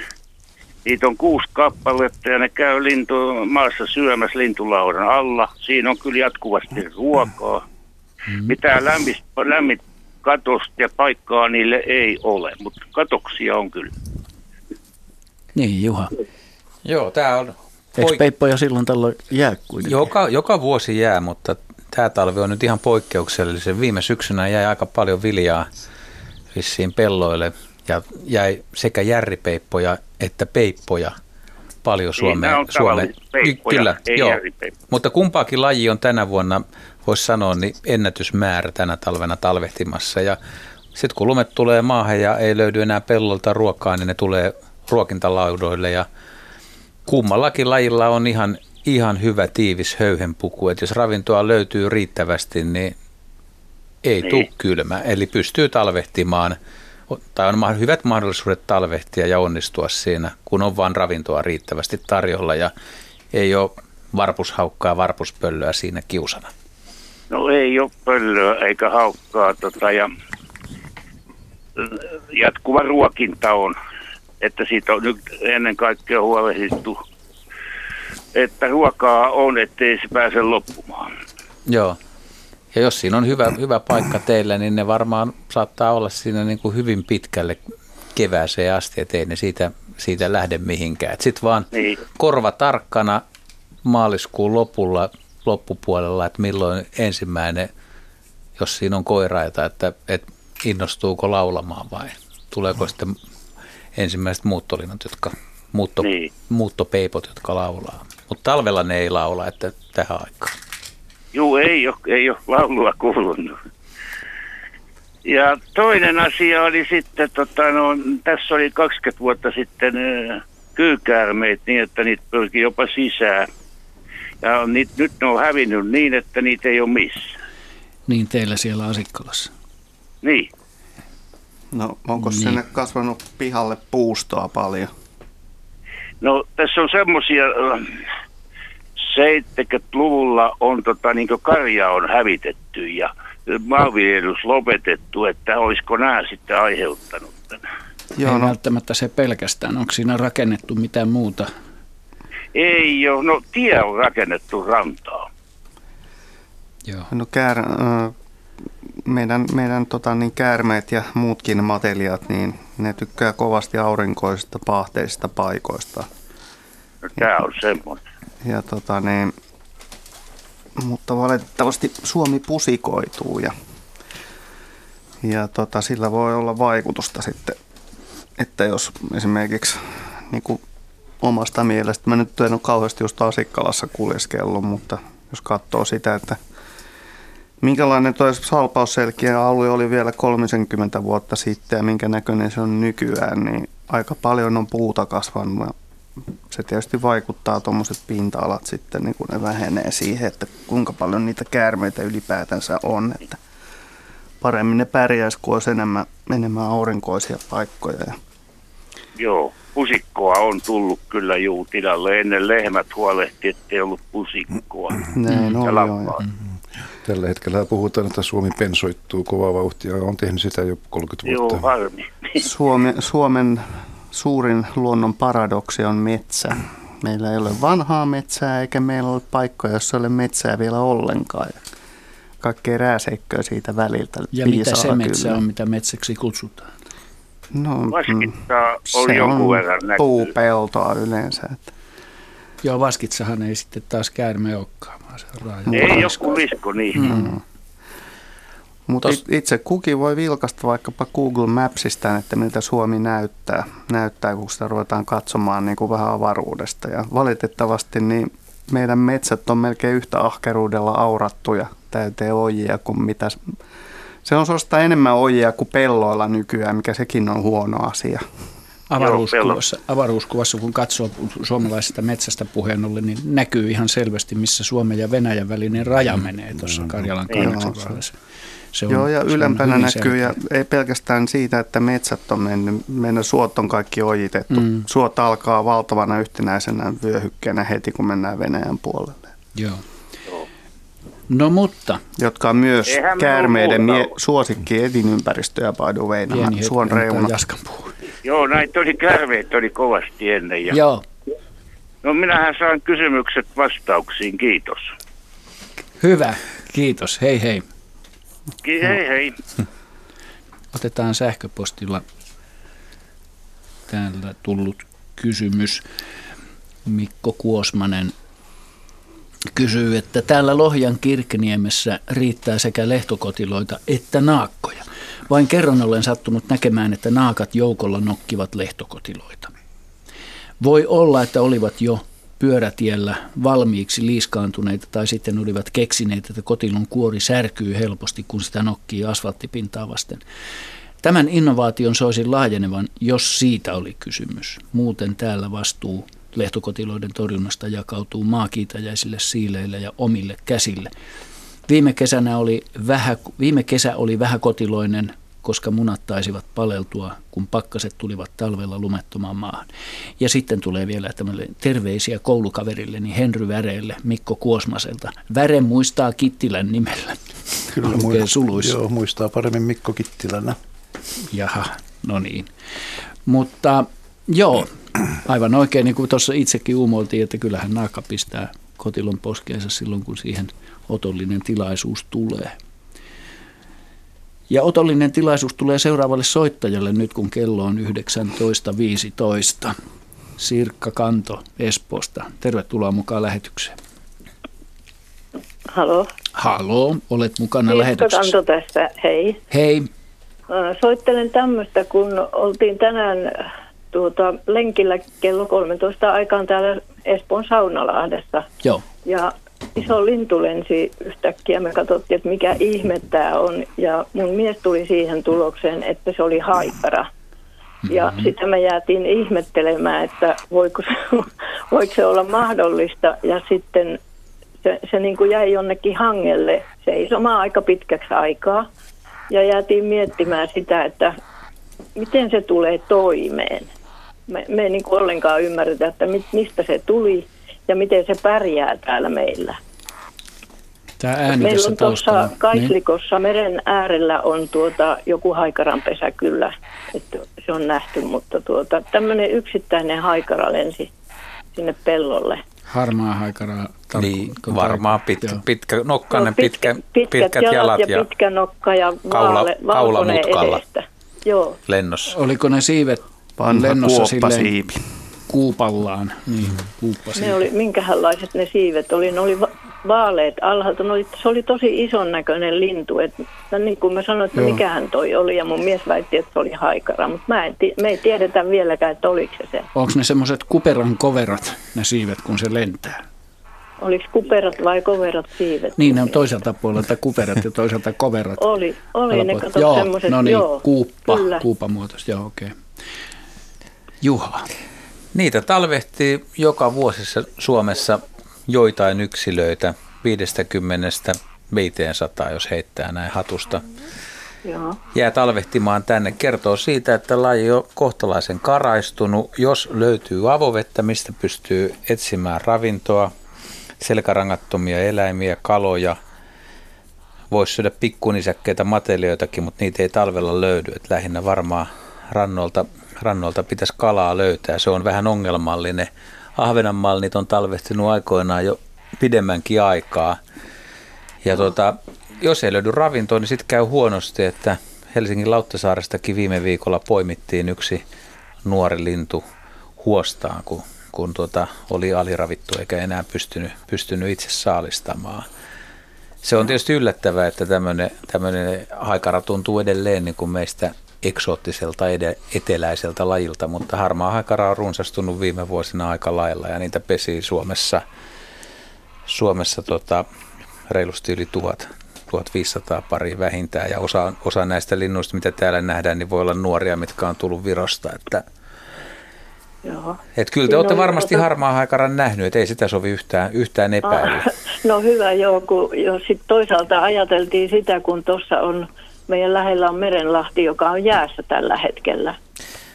Niitä on kuusi kappaletta ja ne käy lintu, maassa syömässä lintulaudan alla. Siinä on kyllä jatkuvasti ruokaa. Mitään lämmit, lämmit katosta ja paikkaa niille ei ole, mutta katoksia on kyllä. Niin, Juha. Joo, tämä on... Eikö peippoja silloin tällöin jää kuitenkin? Joka, joka vuosi jää, mutta tämä talvi on nyt ihan poikkeuksellisen. Viime syksynä jäi aika paljon viljaa vissiin pelloille ja jäi sekä järripeippoja että peippoja paljon Suomeen. Niin, Suomeen. Peippoja, Kyllä, joo. Mutta kumpaakin laji on tänä vuonna, voisi sanoa, niin ennätysmäärä tänä talvena talvehtimassa. Ja sitten kun lumet tulee maahan ja ei löydy enää pellolta ruokaa, niin ne tulee ruokintalaudoille ja kummallakin lajilla on ihan, ihan hyvä tiivis höyhenpuku. Että jos ravintoa löytyy riittävästi, niin ei niin. tule kylmä. Eli pystyy talvehtimaan tai on hyvät mahdollisuudet talvehtia ja onnistua siinä, kun on vain ravintoa riittävästi tarjolla ja ei ole varpushaukkaa, varpuspöllöä siinä kiusana. No ei ole pöllöä eikä haukkaa tota, ja jatkuva ruokinta on, että siitä on nyt ennen kaikkea huolehdittu, että ruokaa on, ettei se pääse loppumaan. Joo. Ja jos siinä on hyvä, hyvä paikka teillä, niin ne varmaan saattaa olla siinä niin kuin hyvin pitkälle kevääseen asti, ettei ne siitä, siitä lähde mihinkään. Sitten vaan niin. korva tarkkana maaliskuun lopulla, loppupuolella, että milloin ensimmäinen, jos siinä on koiraita, että, että innostuuko laulamaan vai tuleeko sitten ensimmäiset muuttolinnat, jotka, muutto, niin. muuttopeipot, jotka laulaa. Mutta talvella ne ei laula, että tähän aikaan. Juu, ei ole, ei ole laulua kuulunut. Ja toinen asia oli sitten, tota, no, tässä oli 20 vuotta sitten kyykäärmeet niin, että niitä pyrki jopa sisään. Ja niit, nyt ne on hävinnyt niin, että niitä ei ole missään. Niin teillä siellä Asikkolassa. Niin. No onko niin. sinne kasvanut pihalle puustoa paljon? No tässä on semmoisia 70-luvulla on tota, niin karja on hävitetty ja maanviljelys lopetettu, että olisiko nämä sitten aiheuttanut tämän? Joo, Ei no. välttämättä se pelkästään. Onko siinä rakennettu mitään muuta? Ei ole. No tie on rakennettu rantaa. Joo. No käär, meidän, meidän tota, niin käärmeet ja muutkin matelijat, niin ne tykkää kovasti aurinkoisista pahteisista paikoista. No, tämä on semmoinen ja tota niin, mutta valitettavasti Suomi pusikoituu ja, ja tota, sillä voi olla vaikutusta sitten, että jos esimerkiksi niin kuin omasta mielestä, mä nyt en ole kauheasti just Asikkalassa kuljeskellut, mutta jos katsoo sitä, että minkälainen tuo salpausselkien alue oli vielä 30 vuotta sitten ja minkä näköinen se on nykyään, niin aika paljon on puuta kasvanut se tietysti vaikuttaa tuommoiset pinta-alat sitten, niin kun ne vähenee siihen, että kuinka paljon niitä käärmeitä ylipäätänsä on. Että paremmin ne pärjäisi, kun olisi enemmän, enemmän aurinkoisia paikkoja. Joo, pusikkoa on tullut kyllä juutilalle. Ennen lehmät huolehti, ettei ollut pusikkoa. Näin on, joo. Tällä hetkellä puhutaan, että Suomi pensoittuu kovaa vauhtia. On tehnyt sitä jo 30 vuotta. Joo, harmi. Suomi, Suomen suurin luonnon paradoksi on metsä. Meillä ei ole vanhaa metsää eikä meillä ole paikkoja, jossa ei ole metsää vielä ollenkaan. Kaikkea rääseikköä siitä väliltä. Ja mitä se metsä kyllä. on, mitä metsäksi kutsutaan? No, Vaskittaa mm, on jonkun verran puupeltoa yleensä. Että. Joo, vaskitsahan ei sitten taas käärme olekaan, vaan se on Ei joku visko, niin. Mm. Mutta itse kukin voi vilkaista vaikkapa Google Mapsista, että miltä Suomi näyttää, näyttää kun sitä ruvetaan katsomaan niin kuin vähän avaruudesta. Ja valitettavasti niin meidän metsät on melkein yhtä ahkeruudella aurattuja. Täyteen ojia kuin mitä... Se on suorastaan enemmän ojia kuin pelloilla nykyään, mikä sekin on huono asia. Avaruuskuvassa, avaruuskuvassa, kun katsoo suomalaisesta metsästä puheen ollen, niin näkyy ihan selvästi, missä Suomen ja Venäjän välinen raja menee tuossa Karjalan kahdeksan se on, Joo, ja se ylempänä näkyy, selkeä. ja ei pelkästään siitä, että metsät on mennyt, meidän suot on kaikki ojitettu. Mm. Suot alkaa valtavana yhtenäisenä vyöhykkeenä heti, kun mennään Venäjän puolelle. Joo. No mutta. Jotka on myös Eihän käärmeiden mie- suosikki the way, nämä suon reunat. Joo, näitä oli käärmeet oli kovasti ennen. Ja... Joo. No minähän saan kysymykset vastauksiin, kiitos. Hyvä, kiitos. Hei hei. Hei hei. otetaan sähköpostilla täällä tullut kysymys. Mikko Kuosmanen kysyy, että täällä Lohjan Kirkniemessä riittää sekä lehtokotiloita että naakkoja. Vain kerran olen sattunut näkemään, että naakat joukolla nokkivat lehtokotiloita. Voi olla, että olivat jo pyörätiellä valmiiksi liiskaantuneita tai sitten olivat keksineet, että kotilon kuori särkyy helposti, kun sitä nokkii asfalttipintaa vasten. Tämän innovaation soisin laajenevan, jos siitä oli kysymys. Muuten täällä vastuu lehtokotiloiden torjunnasta jakautuu maakiitäjäisille siileille ja omille käsille. Viime, kesänä oli vähä, viime kesä oli vähäkotiloinen, koska munat taisivat paleltua, kun pakkaset tulivat talvella lumettomaan maahan. Ja sitten tulee vielä tämmöinen terveisiä koulukaverilleni Henry Väreelle Mikko Kuosmaselta. Väre muistaa Kittilän nimellä. Kyllä muistaa, suluissa. Joo, muistaa paremmin Mikko Kittilänä. Jaha, no niin. Mutta joo, aivan oikein, niin kuin tuossa itsekin uumoiltiin, että kyllähän naakka pistää kotilon poskeensa silloin, kun siihen otollinen tilaisuus tulee. Ja otollinen tilaisuus tulee seuraavalle soittajalle nyt, kun kello on 19.15. Sirkka Kanto Espoosta. Tervetuloa mukaan lähetykseen. Halo. Halo, olet mukana Sirkka lähetyksessä. Kanto tässä, hei. Hei. Soittelen tämmöistä, kun oltiin tänään tuota, lenkillä kello 13 aikaan täällä Espoon Saunalahdessa. Joo. Ja iso lintu lensi yhtäkkiä. Me katsottiin, että mikä ihme tämä on. Ja mun mies tuli siihen tulokseen, että se oli haikara. Ja mm-hmm. sitten me jäätiin ihmettelemään, että voiko se, voiko se olla mahdollista. Ja sitten se, se niin kuin jäi jonnekin hangelle seisomaan aika pitkäksi aikaa. Ja jäätiin miettimään sitä, että miten se tulee toimeen. Me, me ei niin kuin ollenkaan ymmärretä, että mistä se tuli ja miten se pärjää täällä meillä. Tämä ääni Meillä tässä on tuossa taustalla. Kaislikossa niin. meren äärellä on tuota joku haikaranpesä kyllä, että se on nähty, mutta tuota, tämmöinen yksittäinen haikara lensi sinne pellolle. Harmaa haikaraa. Niin, varmaan pitkä, pitkä nokkainen, No, pitkä, pitkät, pitkät jalat ja, ja pitkä nokka ja kaula- vaale, kaulamutkalla. edestä. Joo. lennossa. Oliko ne siivet Vanha lennossa silleen kuoppasiipi. kuupallaan? Niin. Ne oli, minkähänlaiset ne siivet oli? Ne oli va- vaaleet alhaalta. Oli, se oli tosi ison näköinen lintu. Et, no niin kuin mä sanoin, että Joo. mikähän toi oli ja mun mies väitti, että se oli haikara. Mutta mä en, ti- me ei tiedetä vieläkään, että oliko se se. Onko ne semmoiset kuperan koverat, ne siivet, kun se lentää? Oliko kuperat vai koverat siivet? Niin, ne on toiselta puolelta kuperat ja toiselta koverat. Oli, oli ne joo, semmoiset. no niin, joo, kuuppa, kyllä. kuupamuotoista, joo okei. Okay. Juha, Niitä talvehtii joka vuosissa Suomessa joitain yksilöitä 50 500, jos heittää näin hatusta. Joo. Jää talvehtimaan tänne. Kertoo siitä, että laji on kohtalaisen karaistunut. Jos löytyy avovettä, mistä pystyy etsimään ravintoa, selkärangattomia eläimiä, kaloja, voisi syödä pikkunisäkkeitä, matelioitakin, mutta niitä ei talvella löydy. Et lähinnä varmaan rannolta, rannolta pitäisi kalaa löytää. Se on vähän ongelmallinen. Ahvenanmaalla niitä on talvehtinut aikoinaan jo pidemmänkin aikaa. Ja tota, jos ei löydy ravintoa, niin sitten käy huonosti, että Helsingin Lauttasaarestakin viime viikolla poimittiin yksi nuori lintu huostaan, kun, kun tota, oli aliravittu eikä enää pystynyt, pystynyt itse saalistamaan. Se on tietysti yllättävää, että tämmöinen, haikara tuntuu edelleen niin kuin meistä eksoottiselta eteläiseltä lajilta, mutta harmaa haikara on runsastunut viime vuosina aika lailla ja niitä pesii Suomessa, Suomessa tota, reilusti yli tuhat, 1500 pari vähintään ja osa, osa näistä linnuista, mitä täällä nähdään, niin voi olla nuoria, mitkä on tullut Virosta, että Joo. et kyllä te olette varmasti tota- harmaa haikaran nähnyt, että ei sitä sovi yhtään, yhtään epäillä. Ah, no hyvä joo, kun jos sit toisaalta ajateltiin sitä, kun tuossa on, meidän lähellä on Merenlahti, joka on jäässä tällä hetkellä,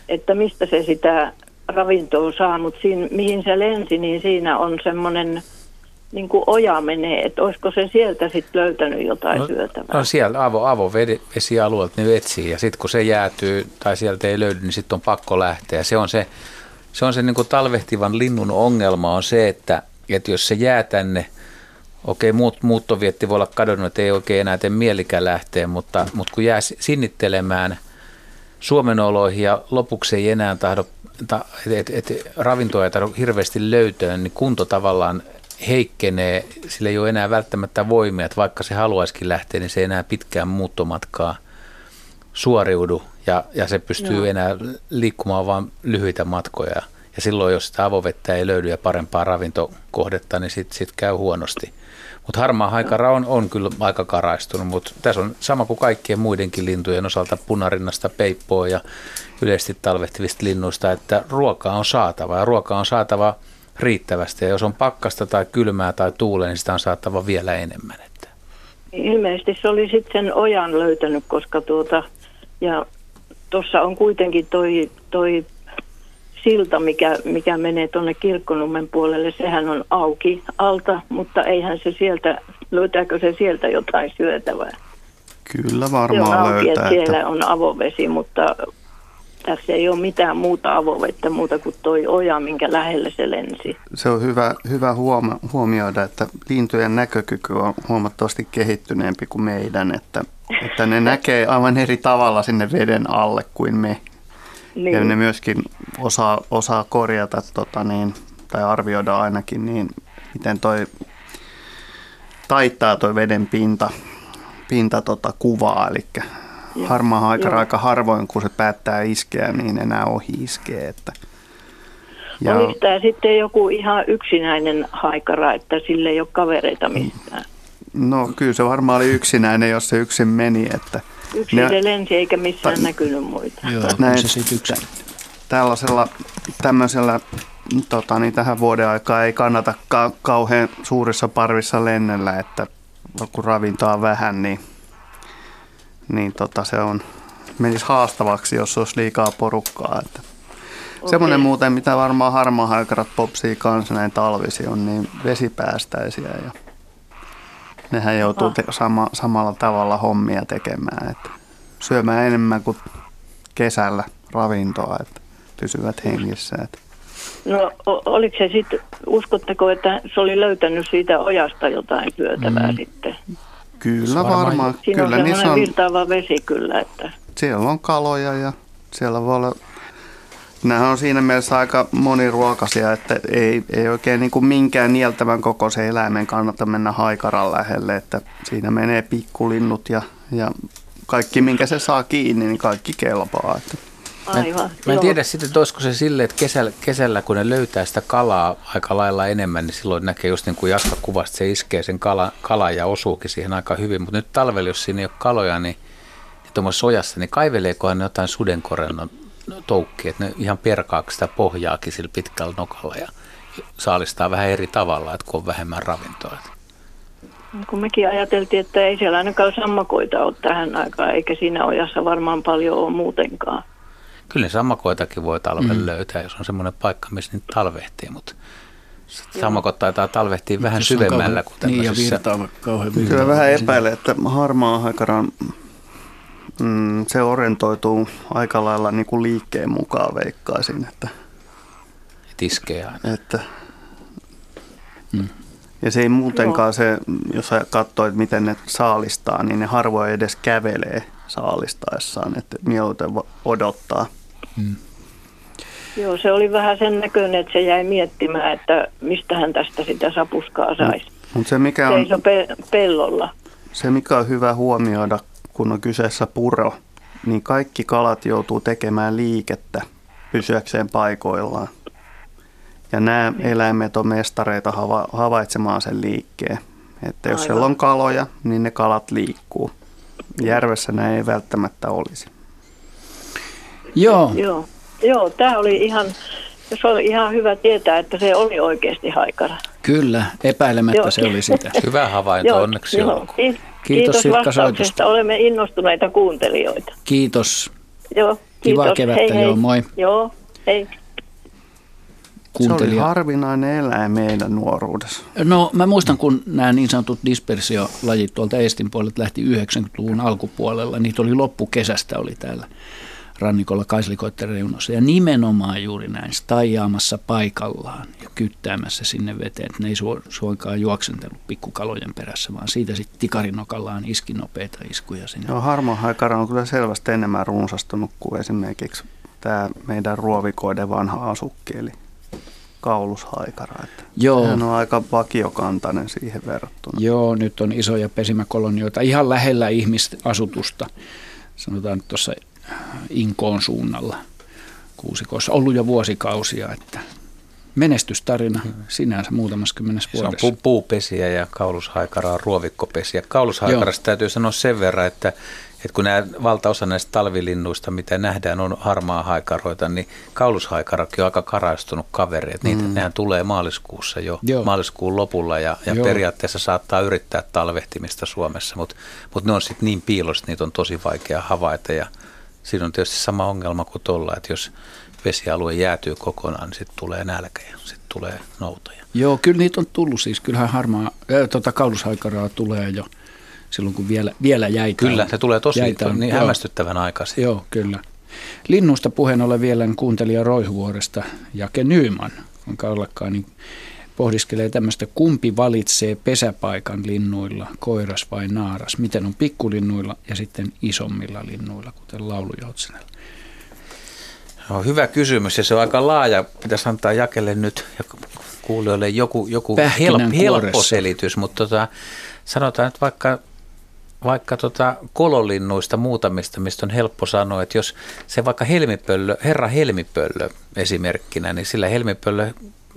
että mistä se sitä ravintoa saa, mutta siinä, mihin se lensi, niin siinä on semmoinen niin kuin oja menee, että olisiko se sieltä sitten löytänyt jotain No, syötävää. no siellä avo, avovesialueelta ne etsii ja sitten kun se jäätyy tai sieltä ei löydy, niin sitten on pakko lähteä. Se on se, se, on se niin kuin talvehtivan linnun ongelma on se, että, että jos se jää tänne, okei muut, muuttovietti voi olla kadonnut, että ei oikein enää tee mielikään lähteä, mutta, mutta kun jää sinnittelemään Suomen oloihin ja lopuksi ei enää tahdo, että et, et, ravintoa ei tahdo hirveästi löytää, niin kunto tavallaan heikkenee, sillä ei ole enää välttämättä voimia, että vaikka se haluaisikin lähteä, niin se ei enää pitkään muuttomatkaa suoriudu ja, ja se pystyy Joo. enää liikkumaan vain lyhyitä matkoja. Ja silloin, jos sitä avovettä ei löydy ja parempaa ravintokohdetta, niin sitten sit käy huonosti. Mutta harmaa haikara on, on kyllä aika karaistunut, mutta tässä on sama kuin kaikkien muidenkin lintujen osalta punarinnasta, peippoa ja yleisesti talvehtivista linnuista, että ruokaa on saatava ja ruokaa on saatava riittävästi. Ja jos on pakkasta tai kylmää tai tuulee, niin sitä on saatava vielä enemmän. Että. Ilmeisesti se oli sitten ojan löytänyt, koska tuota, ja tuossa on kuitenkin toi, toi silta, mikä, mikä menee tuonne Kirkkonummen puolelle, sehän on auki alta, mutta eihän se sieltä, löytääkö se sieltä jotain syötävää? Kyllä varmaan se on auki, löytää. Että siellä on avovesi, mutta tässä ei ole mitään muuta avovettä muuta kuin toi oja, minkä lähelle se lensi. Se on hyvä, hyvä huoma, huomioida, että lintujen näkökyky on huomattavasti kehittyneempi kuin meidän, että, että ne näkee aivan eri tavalla sinne veden alle kuin me. Niin. Ja ne myöskin osaa, osaa korjata tota niin, tai arvioida ainakin niin, miten toi taittaa toi veden pinta, pinta tota kuvaa. Eli harmaa haikara aika harvoin, kun se päättää iskeä, niin enää ohi iskee. Että ja... Oliko tämä sitten joku ihan yksinäinen haikara, että sille ei ole kavereita mistään? No kyllä se varmaan oli yksinäinen, jos se yksin meni. Että Yksin ne... lensi eikä missään ta... näkynyt muita. Joo, Näin, se sitten yksin. Tällaisella, tämmöisellä tota, niin tähän vuoden aikaa ei kannata ka- kauhean suurissa parvissa lennellä, että kun ravintoa vähän, niin, niin tota, se on, menisi haastavaksi, jos olisi liikaa porukkaa. Että. Okay. Semmoinen muuten, mitä varmaan harmaahaikarat popsii kanssa näin talvisi, on niin vesipäästäisiä ja nehän joutuu te- sama, samalla tavalla hommia tekemään, että syömään enemmän kuin kesällä ravintoa, että pysyvät hengissä. Että. No oliko se sitten, uskotteko, että se oli löytänyt siitä ojasta jotain syötävää mm. sitten? Kyllä varmaan. Siinä kyllä, on niin on virtaava vesi kyllä. Että. Siellä on kaloja ja siellä voi olla Nämä on siinä mielessä aika moniruokaisia, että ei, ei oikein niin kuin minkään nieltävän kokoisen eläimen kannata mennä haikaran lähelle, että siinä menee pikkulinnut ja, ja kaikki, minkä se saa kiinni, niin kaikki kelpaa. Että. Aivan, mä en tiedä sitten, että olisiko se silleen, että kesällä, kesällä, kun ne löytää sitä kalaa aika lailla enemmän, niin silloin näkee just niin kuin Jaska kuvasta, se iskee sen kala, kala ja osuukin siihen aika hyvin. Mutta nyt talvella, jos siinä ei ole kaloja, niin, niin tuommoisessa ojassa, niin kaiveleekohan ne jotain sudenkorennon toukki, että ne ihan perkaa sitä pohjaakin sillä pitkällä nokalla ja saalistaa vähän eri tavalla, että kun on vähemmän ravintoa. Kun mekin ajateltiin, että ei siellä ainakaan sammakoita ole tähän aikaan, eikä siinä ojassa varmaan paljon ole muutenkaan. Kyllä sammakoitakin voi talven mm. löytää, jos on semmoinen paikka, missä niitä talvehtii, mutta sammakot taitaa talvehtia vähän syvemmällä kuin tämmöisissä. Niin ja virtaa kauhean. Kyllä vähän epäilee, että harmaa haikaran mm, se orientoituu aika lailla niin kuin liikkeen mukaan veikkaisin. Että, Tiskee aina. Että, mm. Ja se ei muutenkaan se, jos sä katsoit miten ne saalistaa, niin ne harvoin edes kävelee saalistaessaan, että mieluiten odottaa. Mm. Joo, se oli vähän sen näköinen, että se jäi miettimään, että mistä hän tästä sitä sapuskaa saisi. Mut se, mikä on, pe- pellolla. Se, mikä on hyvä huomioida, kun on kyseessä puro, niin kaikki kalat joutuu tekemään liikettä pysyäkseen paikoillaan. Ja nämä eläimet on mestareita havaitsemaan sen liikkeen. Että jos Aivan. siellä on kaloja, niin ne kalat liikkuu. Järvessä näin ei välttämättä olisi. Joo. Joo, Joo tämä oli ihan, se oli ihan hyvä tietää, että se oli oikeasti haikara. Kyllä, epäilemättä Joo. se oli sitä. Hyvä havainto, Joo, onneksi Joo. Kiitos, Kiitos vastauksesta. Olemme innostuneita kuuntelijoita. Kiitos. Joo, kiitos. Kivaa kevättä, hei, hei. joo, moi. Joo, hei. Se oli harvinainen eläin meidän nuoruudessa. No mä muistan, kun nämä niin sanotut dispersiolajit tuolta Estin puolelta lähti 90-luvun alkupuolella. Niitä oli loppukesästä oli täällä rannikolla kaislikoiden reunossa. Ja nimenomaan juuri näin, staijaamassa paikallaan ja kyttäämässä sinne veteen. Että ne ei suinkaan juoksentellut pikkukalojen perässä, vaan siitä sitten tikarinokallaan iski nopeita iskuja sinne. Joo, harmahaikara on kyllä selvästi enemmän runsastunut kuin esimerkiksi tämä meidän ruovikoiden vanha asukki, eli kaulushaikara. Että Joo. Hän on aika vakiokantainen siihen verrattuna. Joo, nyt on isoja pesimäkolonioita ihan lähellä ihmisasutusta. Sanotaan nyt tuossa Inkoon suunnalla kuusikossa. Ollut jo vuosikausia, että menestystarina sinänsä muutamassa kymmenes vuodessa. Se on pu- puupesiä ja kaulushaikara on ruovikkopesiä. Kaulushaikarasta täytyy sanoa sen verran, että että kun nämä, valtaosa näistä talvilinnuista, mitä nähdään, on harmaa haikaroita, niin kaulushaikarakin on aika karaistunut kaveri. Että niitä, mm. nehän tulee maaliskuussa jo, Joo. maaliskuun lopulla ja, ja periaatteessa saattaa yrittää talvehtimista Suomessa, mutta mut ne on sitten niin piilossa, että niitä on tosi vaikea havaita ja siinä on tietysti sama ongelma kuin tuolla, että jos vesialue jäätyy kokonaan, niin sitten tulee nälkä ja sitten tulee noutoja. Joo, kyllä niitä on tullut siis. Kyllähän harmaa, äh, tota, kaulushaikaraa tulee jo – silloin kun vielä, vielä jäitä Kyllä, se tulee tosi jäitä niin hämmästyttävän aikaisin. Joo, kyllä. Linnusta puheen ollen vielä kuuntelija Roihuvuoresta Jake Nyyman, on ollakaan, niin pohdiskelee tämmöistä, kumpi valitsee pesäpaikan linnuilla, koiras vai naaras. Miten on pikkulinnuilla ja sitten isommilla linnuilla, kuten laulujoutsenella. No, hyvä kysymys ja se on aika laaja. Pitäisi antaa jakelle nyt ja kuulijoille joku, joku helppo, helppo selitys, mutta tota, sanotaan että vaikka vaikka tota kololinnuista muutamista, mistä on helppo sanoa, että jos se vaikka helmipöllö, herra helmipöllö esimerkkinä, niin sillä helmipöllö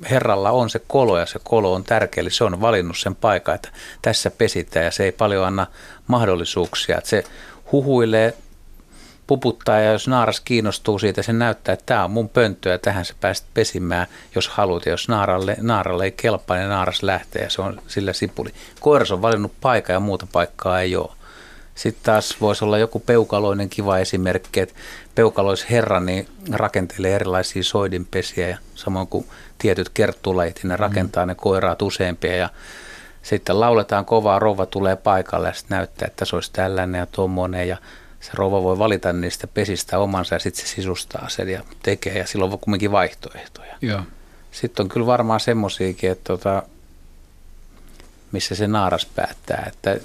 herralla on se kolo ja se kolo on tärkeä, eli se on valinnut sen paikan, että tässä pesitään ja se ei paljon anna mahdollisuuksia, että se huhuilee puputtaa ja jos naaras kiinnostuu siitä, se näyttää, että tämä on mun pönttö ja tähän sä pääset pesimään, jos haluat. Ja jos naaralle, naaralle ei kelpaa, niin naaras lähtee ja se on sillä sipuli. Koiras on valinnut paikan ja muuta paikkaa ei ole. Sitten taas voisi olla joku peukaloinen kiva esimerkki, että peukaloisherra niin rakentelee erilaisia soidinpesiä ja samoin kuin tietyt kerttulajit, niin ne rakentaa mm. ne koiraat useampia ja sitten lauletaan kovaa, rouva tulee paikalle ja sitten näyttää, että se olisi tällainen ja tuommoinen ja se rouva voi valita niistä pesistä omansa ja sitten se sisustaa sen ja tekee ja silloin on kumminkin vaihtoehtoja. Joo. Sitten on kyllä varmaan semmoisiakin, että tota, missä se naaras päättää. Että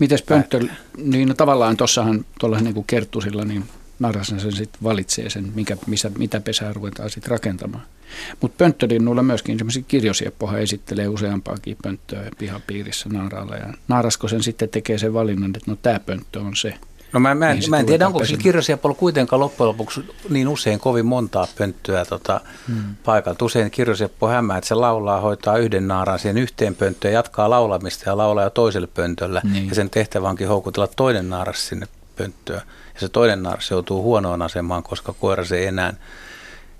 Mites pönttö, niin no tavallaan tuossahan tuolla niin kuin kerttusilla, niin naaras sen sitten valitsee sen, mikä, missä, mitä pesää ruvetaan sitten rakentamaan. Mutta pönttölinnuilla myöskin semmoisia kirjosieppohan esittelee useampaakin pönttöä pihapiirissä naaraalla. Ja naarasko sen sitten tekee sen valinnan, että no tämä pönttö on se. No mä, mä, niin mä en tiedä, onko sillä kirjosiapolla kuitenkaan loppujen lopuksi niin usein kovin montaa pönttöä tota, hmm. paikalta. Usein kirjosiappo hämää, että se laulaa, hoitaa yhden naaraan siihen yhteen pönttöön, jatkaa laulamista ja laulaa jo toiselle pöntöllä. Niin. Ja sen tehtävä onkin houkutella toinen naaras sinne pönttöön. Ja se toinen naaras joutuu huonoon asemaan, koska koira se ei enää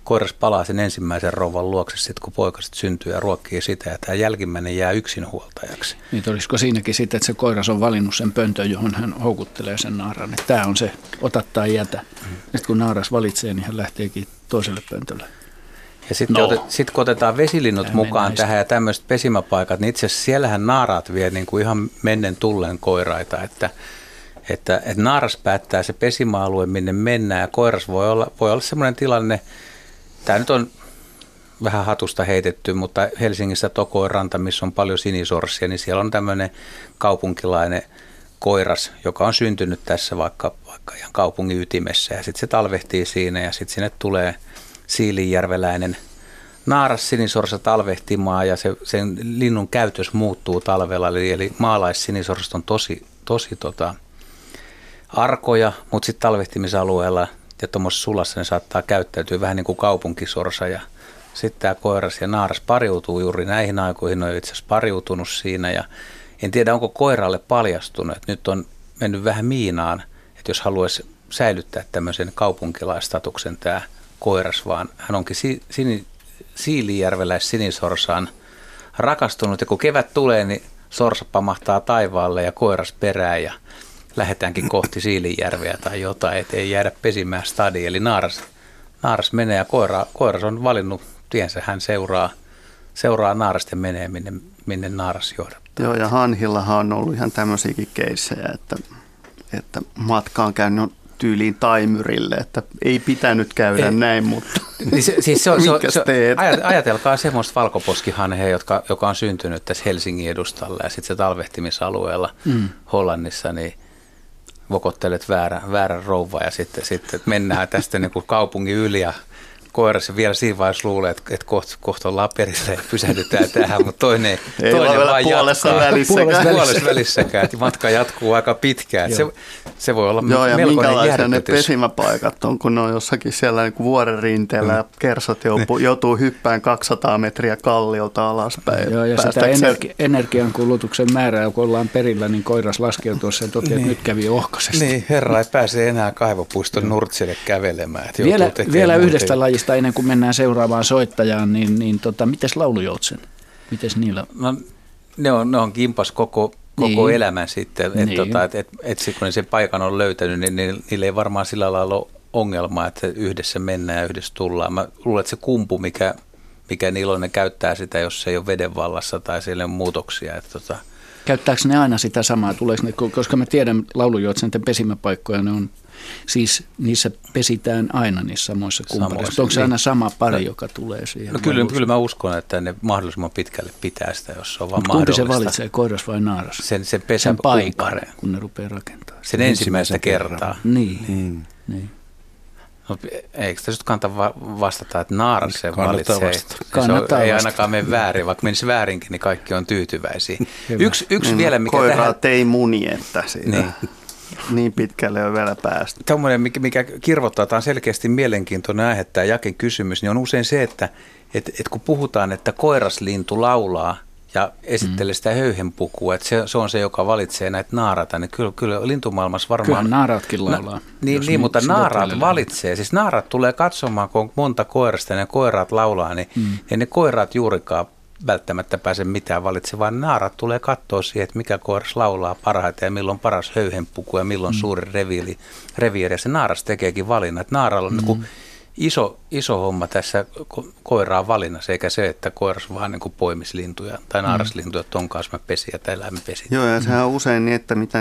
koiras palaa sen ensimmäisen rouvan luokse sitten, kun poika sit syntyy ja ruokkii sitä, ja tämä jälkimmäinen jää yksinhuoltajaksi. Niin olisiko siinäkin sitten, että se koiras on valinnut sen pöntön, johon hän houkuttelee sen naaran, että tämä on se, ota tai jätä. Mm. Sitten kun naaras valitsee, niin hän lähteekin toiselle pöntölle. Ja sitten no. otet, sit kun otetaan vesilinnut Tämä mukaan tähän ja tämmöiset pesimäpaikat, niin itse asiassa siellähän naaraat vie niin kuin ihan mennen tulleen koiraita, että, että, että naaras päättää se pesimäalue, minne mennään ja koiras voi olla, voi olla semmoinen tilanne, Tämä nyt on vähän hatusta heitetty, mutta Helsingissä Tokoiranta, missä on paljon sinisorsia, niin siellä on tämmöinen kaupunkilainen koiras, joka on syntynyt tässä vaikka, vaikka ihan kaupungin ytimessä. Ja sitten se talvehtii siinä ja sitten sinne tulee siilinjärveläinen naaras sinisorsa talvehtimaan ja se, sen linnun käytös muuttuu talvella, eli, eli maalais on tosi, tosi tota, arkoja, mutta sitten talvehtimisalueella ja tuommoisessa sulassa ne saattaa käyttäytyä vähän niin kuin kaupunkisorsa ja sitten tämä koiras ja naaras pariutuu juuri näihin aikoihin, on itse asiassa pariutunut siinä ja en tiedä onko koiralle paljastunut, että nyt on mennyt vähän miinaan, että jos haluaisi säilyttää tämmöisen kaupunkilaistatuksen tämä koiras, vaan hän onkin si- sini, Siilijärveläis sinisorsaan rakastunut ja kun kevät tulee, niin sorsa pamahtaa taivaalle ja koiras perään ja lähdetäänkin kohti Siilinjärveä tai jotain, ettei jäädä pesimään stadi. Eli naaras, naaras menee ja koira, koiras on valinnut tiensä, hän seuraa, seuraa naarasta ja menee minne, minne naaras johdattaa. Joo, ja Hanhillahan on ollut ihan tämmöisiäkin keissejä, että, että matka on käynyt tyyliin taimyrille, että ei pitänyt käydä Ei. näin, mutta Niin se, siis se, on- se, on- se, on- ajatelkaa semmoista valkoposkihanhea, jotka, joka on syntynyt tässä Helsingin edustalla ja sitten se talvehtimisalueella Mm. Hollannissa, niin vokottelet väärän, väärän rouva ja sitten, sitten mennään tästä niin kuin kaupungin yli ja koira se vielä siinä vaiheessa luulee, että, että kohta, kohta ollaan perillä ja pysähdytään tähän, mutta toinen, Ei toinen vaan puolessa jatkaa. välissäkään. Puolessa, puolessa välissäkään, että matka jatkuu aika pitkään. Se, se voi olla Joo, ja minkälaisia ne pesimäpaikat on, kun ne on jossakin siellä niin kuin vuoren rinteellä ja kersat joutuu, joutuu hyppään 200 metriä kalliolta alaspäin. Joo, ja sitä energi- energiankulutuksen määrää, kun ollaan perillä, niin koiras laskee tuossa ja toteaa, että nyt kävi ohkaisesti. Niin, herra ei pääse enää kaivopuiston nurtsille kävelemään. että Vielä, joutuu tekemään vielä yhdestä lajista ennen kuin mennään seuraavaan soittajaan, niin, niin tota, mites laulujoutsen? Mites niillä? No, ne on, ne on kimpas koko, koko Niin. elämän sitten. Että Niin. tota, et, et, et sit kun ne sen paikan on löytänyt, niin, niin niillä ei varmaan sillä lailla ole ongelmaa, että yhdessä mennään ja yhdessä tullaan. Mä luulen, että se kumpu, mikä, mikä niillä on, ne käyttää sitä, jos se ei ole veden vallassa tai siellä on muutoksia. Että tota, Käyttääkö ne aina sitä samaa? Tuleeko ne, koska mä tiedän laulujoutsen pesimäpaikkoja, ne on siis niissä pesitään aina niissä samoissa kumpareissa. Samoissa, Onko se niin. aina sama pari, No, joka tulee siihen? no kyllä, kyllä mä uskon, että ne mahdollisimman pitkälle pitää sitä, jos se on vaan Mut kumpi se valitsee, koiras vai naaras? Sen, sen sen pesän paikan, kumpare. kun ne rupeaa rakentamaan. Sen ensimmäistä kertaa. Niin. Mm. niin. No, eikö tässä nyt kannata va- vastata, että naaras sen Kannattaa valitsee? vastata. Se Kannattaa on, ei ainakaan mene väärin, vaikka menisi väärinkin, niin kaikki on tyytyväisiä. Hyvä. Yksi, yksi Niin, vielä, mikä Koiraa tähän, ei muni, että siitä Niin. Niin. pitkälle on vielä päästy. tämmöinen, mikä, mikä kirvoittaa, tämä on selkeästi mielenkiintoinen aihe, tämä Jaken kysymys, niin on usein se, että et, et kun puhutaan, että koiraslintu laulaa ja esittelee sitä höyhenpukua, että se, se on se, joka valitsee näitä naarata, niin kyllä, kyllä lintumaailmassa varmaan... Kyllähän naaraatkin laulaa. Na, niin, niin, mutta naaraat tällä valitsee. Siis naaraat tulee katsomaan, kun on monta koirasta ja ne koiraat laulaa, niin mm. ne koiraat juurikaan välttämättä pääse mitään valitsemaan, vaan naaraat tulee katsoa siihen, että mikä koiras laulaa parhaiten ja milloin on paras höyhenpuku ja milloin mm. suuri reviiri, reviiri. Ja se naaras tekeekin valinnan. Että naaralla on mm. niin iso, iso homma tässä ko- koiraan valinnassa, eikä se, että koiras vaan niin poimisi lintuja tai naaraslintuja, että ton kanssa mä pesin ja tällä mä pesin. Joo, ja sehän on usein niin, että mitä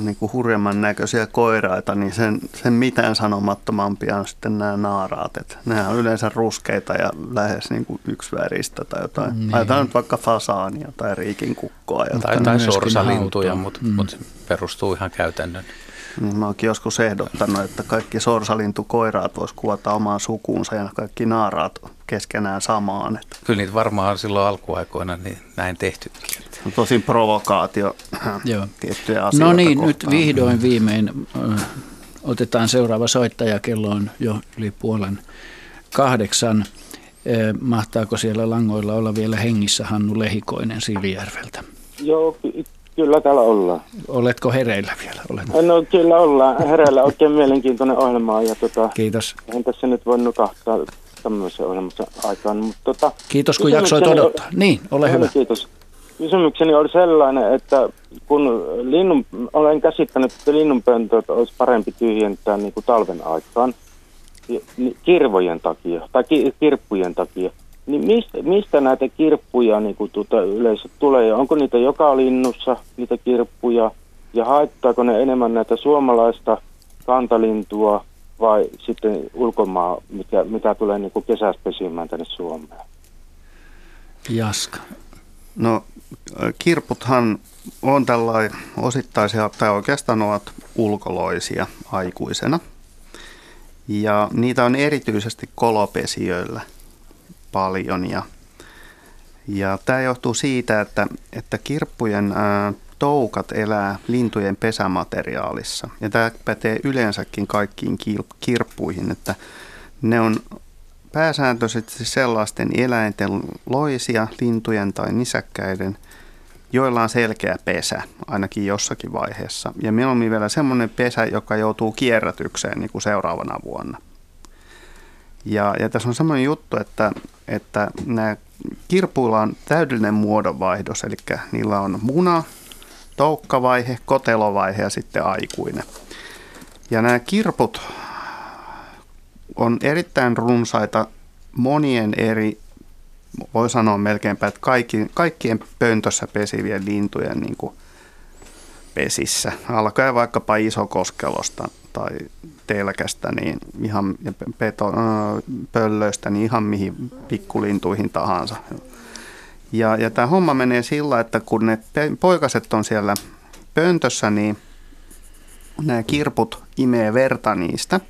niinku, niinku hurjemman näköisiä koiraita, niin sen, sen mitään sanomattomampia on sitten nämä naaraat. Et nehän on yleensä ruskeita ja lähes niinku yksiväristä tai jotain. Niin. Niin. Ajatellaan nyt vaikka fasaania tai riikinkukkoa. Tai jotain. myöskin sorsalintuja, mutta mm. mut perustuu ihan käytännön. Niin, mä oonkin joskus ehdottanut, että kaikki sorsalintukoiraat vois kuvata omaan sukuunsa ja kaikki naaraat keskenään samaan. Että Kyllä niitä varmaan silloin alkuaikoina niin näin tehtykin. on tosin provokaatio Joo. tiettyjä asioita No niin, kohtaan. nyt vihdoin viimein äh, otetaan seuraava soittaja. Kello on jo yli puolen kahdeksan. Äh, mahtaako siellä langoilla olla vielä hengissä Hannu Lehikoinen Siilijärveltä? Joo, kyllä täällä ollaan. Oletko hereillä vielä? Olet. No kyllä ollaan. Hereillä oikein mielenkiintoinen ohjelma ja tota, Kiitos. en tässä nyt voi nukahtaa tämmöisen ohjelmassa aikaan. Mutta tota, Kiitos kun jaksoit odottaa. Niin, ole hyvä. Kiitos. Kysymykseni oli sellainen, että kun linnun, olen käsittänyt, että linnunpöntöt olisi parempi tyhjentää niin kuin talven aikaan niin kirvojen takia tai ki, kirppujen takia, niin mistä, mistä näitä kirppuja niin kuin tuota yleensä tulee? Onko niitä joka linnussa, niitä kirppuja? Ja haittaako ne enemmän näitä suomalaista kantalintua vai sitten ulkomaa, mikä, mitä tulee niin kuin kesästä pesimään tänne Suomeen? Jaska. No kirputhan on tällainen osittaisia, tai oikeastaan ovat ulkoloisia aikuisena. Ja niitä on erityisesti kolopesijöillä paljon. Ja, ja tämä johtuu siitä, että, että kirppujen ää, toukat elää lintujen pesämateriaalissa. Ja tämä pätee yleensäkin kaikkiin kirppuihin, että ne on pääsääntöisesti sellaisten eläinten loisia, lintujen tai nisäkkäiden, joilla on selkeä pesä, ainakin jossakin vaiheessa. Ja mieluummin vielä semmoinen pesä, joka joutuu kierrätykseen niin kuin seuraavana vuonna. Ja, ja tässä on semmoinen juttu, että, että nämä kirpuilla on täydellinen muodonvaihdos, eli niillä on muna, toukkavaihe, kotelovaihe ja sitten aikuinen. Ja nämä kirput on erittäin runsaita monien eri, voi sanoa melkeinpä, että kaikki, kaikkien pöntössä pesivien lintujen niin kuin pesissä, alkaen vaikkapa isokoskelosta tai telkästä niin ihan, ja peto, pöllöistä, niin ihan mihin pikkulintuihin tahansa. Ja, ja tämä homma menee sillä, että kun ne poikaset on siellä pöntössä, niin nämä kirput imee verta niistä.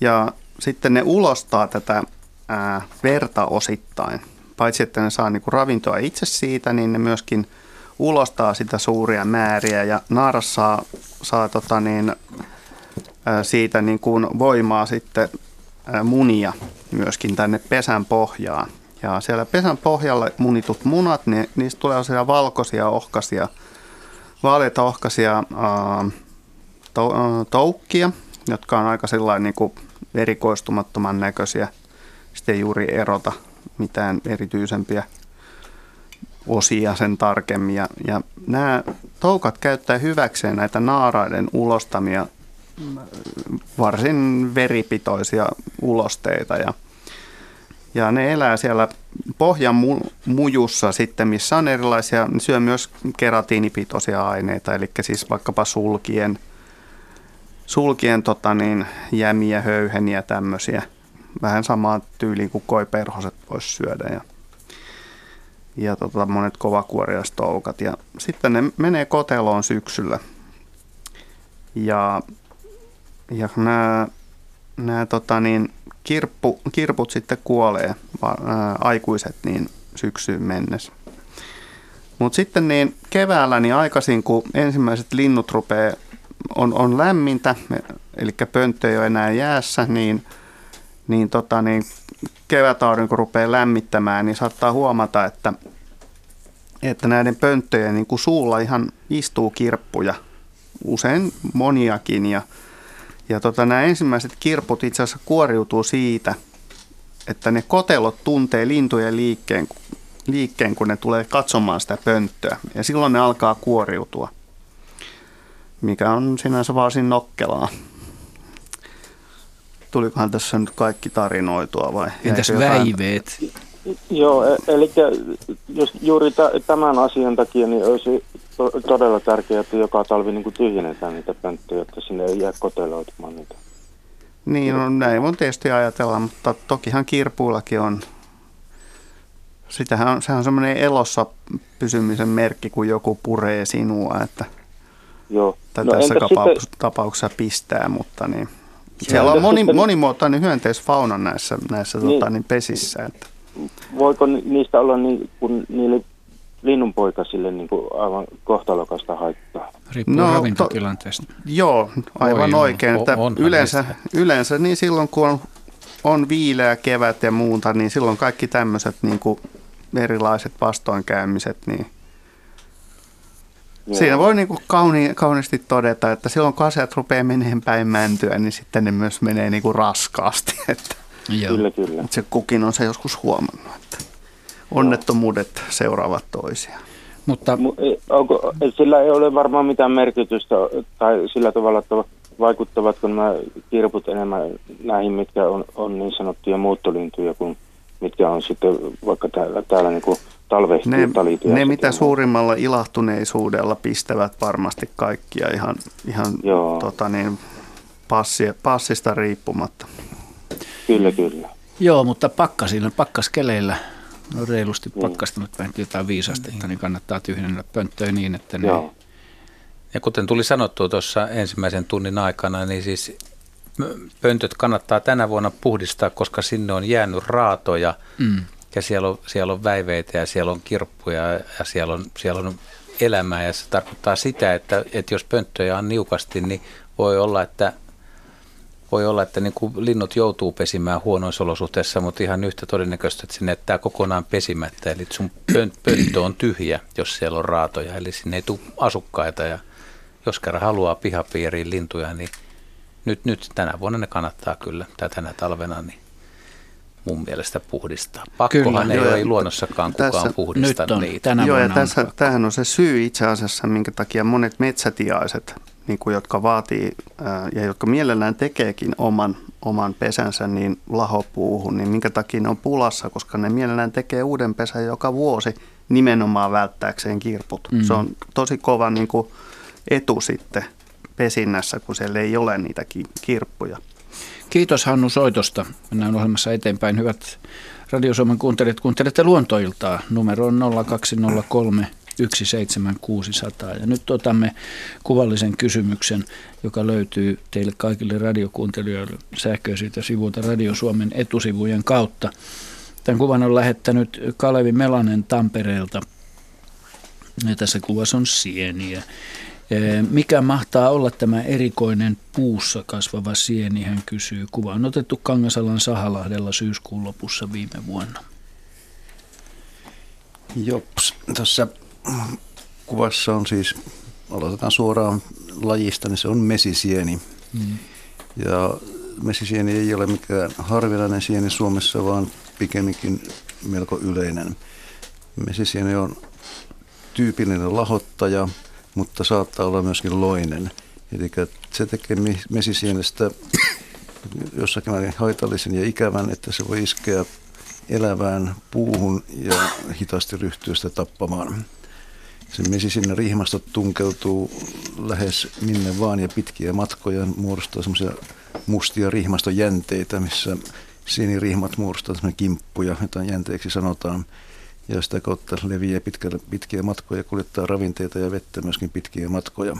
Ja sitten ne ulostaa tätä ää, verta osittain. Paitsi että ne saa niinku ravintoa itse siitä, niin ne myöskin ulostaa sitä suuria määriä. Ja naaras saa, saa tota niin, siitä niin kuin voimaa sitten munia myöskin tänne pesän pohjaan. Ja siellä pesän pohjalla munitut munat, niin niistä tulee sellaisia valkoisia, ohkaisia, vaaleita ohkaisia to, toukkia, jotka on aika sellainen niin kuin erikoistumattoman näköisiä. Sitten ei juuri erota mitään erityisempiä osia sen tarkemmin. Ja, ja nämä toukat käyttää hyväkseen näitä naaraiden ulostamia varsin veripitoisia ulosteita ja ja ne elää siellä pohjan mujussa sitten, missä on erilaisia, ne syö myös keratiinipitoisia aineita, eli siis vaikkapa sulkien, sulkien tota niin, jämiä, höyheniä, tämmöisiä. Vähän samaa tyyliin kuin koiperhoset voisi syödä ja, ja tota, monet kovakuoriastoukat. Ja sitten ne menee koteloon syksyllä. Ja, ja nämä, nämä tota niin, kirppu, kirput sitten kuolee, ää, aikuiset, niin syksyyn mennessä. Mutta sitten niin keväällä niin aikaisin, kun ensimmäiset linnut rupeaa, on, on lämmintä, eli pönttö ei ole enää jäässä, niin, niin, tota, niin kevätaurinko rupeaa lämmittämään, niin saattaa huomata, että, että näiden pönttöjen niin suulla ihan istuu kirppuja, usein moniakin, ja ja tota, nämä ensimmäiset kirput itse asiassa kuoriutuu siitä, että ne kotelot tuntee lintujen liikkeen, liikkeen, kun ne tulee katsomaan sitä pönttöä. Ja silloin ne alkaa kuoriutua, mikä on sinänsä varsin nokkelaa. Tulikohan tässä nyt kaikki tarinoitua vai? Entäs väiveet? Joo, e- eli jos juuri tämän asian takia niin olisi to- todella tärkeää, että joka talvi niin kuin tyhjennetään niitä pönttöjä, että sinne ei jää koteloitumaan niitä. Niin, no, näin on tietysti ajatella, mutta tokihan kirpuillakin on, sitähän on, sehän on semmoinen elossa pysymisen merkki, kun joku puree sinua, että Joo. Tai no, tässä tapauksessa, sitten... tapauksessa pistää, mutta niin. Siellä on moni, monimuotoinen hyönteisfauna näissä, näissä niin. tota, niin pesissä. Että. Voiko niistä olla niin, kun niille linnunpoikasille niin kuin aivan kohtalokasta haittaa. Riippuu no, ravintotilanteesta. To, joo, aivan Voi, oikein. Että yleensä, yleensä niin silloin kun on, on viileä kevät ja muuta, niin silloin kaikki tämmöiset niin kuin erilaiset vastoinkäymiset, niin Joo. Siinä voi niin kuin kauni, kauniisti todeta, että silloin kun asiat rupeaa menemään päin mäntyä, niin sitten ne myös menee niin kuin raskaasti. Että Joo. Kyllä, kyllä. Se kukin on se joskus huomannut. Että onnettomuudet seuraavat toisiaan. Mutta onko, sillä ei ole varmaan mitään merkitystä tai sillä tavalla, että vaikuttavatko nämä kirput enemmän näihin, mitkä on, on niin sanottuja muuttolintuja, kuin mitkä on sitten vaikka täällä, täällä niin talvehtia ne, ne mitä suurimmalla ilahtuneisuudella pistävät varmasti kaikkia ihan, ihan tota niin, passi, passista riippumatta. Kyllä, kyllä. Joo, mutta pakkasilla, pakkaskeleillä no reilusti niin. pakkastanut vähän jotain viisastetta, niin kannattaa tyhjennellä pönttöä niin, että ne... Joo. Ja kuten tuli sanottua tuossa ensimmäisen tunnin aikana, niin siis pöntöt kannattaa tänä vuonna puhdistaa, koska sinne on jäänyt raatoja mm. ja siellä on, siellä on väiveitä ja siellä on kirppuja ja siellä on, siellä on elämää ja se tarkoittaa sitä, että, että jos pönttöjä on niukasti, niin voi olla, että voi olla, että niin kuin linnut joutuu pesimään huonoissa olosuhteissa, mutta ihan yhtä todennäköistä, että sinne jättää kokonaan pesimättä. Eli sun pönttö on tyhjä, jos siellä on raatoja, eli sinne ei tule asukkaita. Ja jos kerran haluaa pihapiiriin lintuja, niin nyt, nyt tänä vuonna ne kannattaa kyllä, tai tänä talvena, niin mun mielestä puhdistaa. Pakkohan Kyllä, ei joo, ole luonnossakaan tässä, kukaan puhdista nyt on, niitä. Tänä joo, ja tässä, tämähän on se syy itse asiassa, minkä takia monet metsätiaiset niin kuin, jotka vaatii ja jotka mielellään tekeekin oman, oman pesänsä niin lahopuuhun, niin minkä takia ne on pulassa, koska ne mielellään tekee uuden pesän joka vuosi nimenomaan välttääkseen kirput. Mm. Se on tosi kova niin kuin, etu sitten pesinnässä, kun siellä ei ole niitä kirppuja. Kiitos Hannu soitosta. Mennään ohjelmassa eteenpäin. Hyvät Radio Suomen kuuntelijat, kuuntelette luontoiltaa. Numero on 0203 17600. Ja nyt otamme kuvallisen kysymyksen, joka löytyy teille kaikille radiokuuntelijoille sähköisiltä sivuilta Radio Suomen etusivujen kautta. Tämän kuvan on lähettänyt Kalevi Melanen Tampereelta. Ja tässä kuvassa on sieniä. Mikä mahtaa olla tämä erikoinen puussa kasvava sieni, hän kysyy. Kuva on otettu Kangasalan Sahalahdella syyskuun lopussa viime vuonna. Jops, tässä kuvassa on siis, aloitetaan suoraan lajista, niin se on mesisieni. Mm. Ja mesisieni ei ole mikään harvinainen sieni Suomessa, vaan pikemminkin melko yleinen. Mesisieni on tyypillinen lahottaja, mutta saattaa olla myöskin loinen. Eli se tekee mesisienestä jossakin määrin haitallisen ja ikävän, että se voi iskeä elävään puuhun ja hitaasti ryhtyä sitä tappamaan. Se mesisinen rihmasto tunkeutuu lähes minne vaan ja pitkiä matkoja muodostaa semmoisia mustia rihmastojänteitä, missä sinirihmat muodostaa semmoisia kimppuja, joita jänteeksi sanotaan. Ja sitä kautta leviää pitkä, pitkiä matkoja, kuljettaa ravinteita ja vettä myöskin pitkiä matkoja.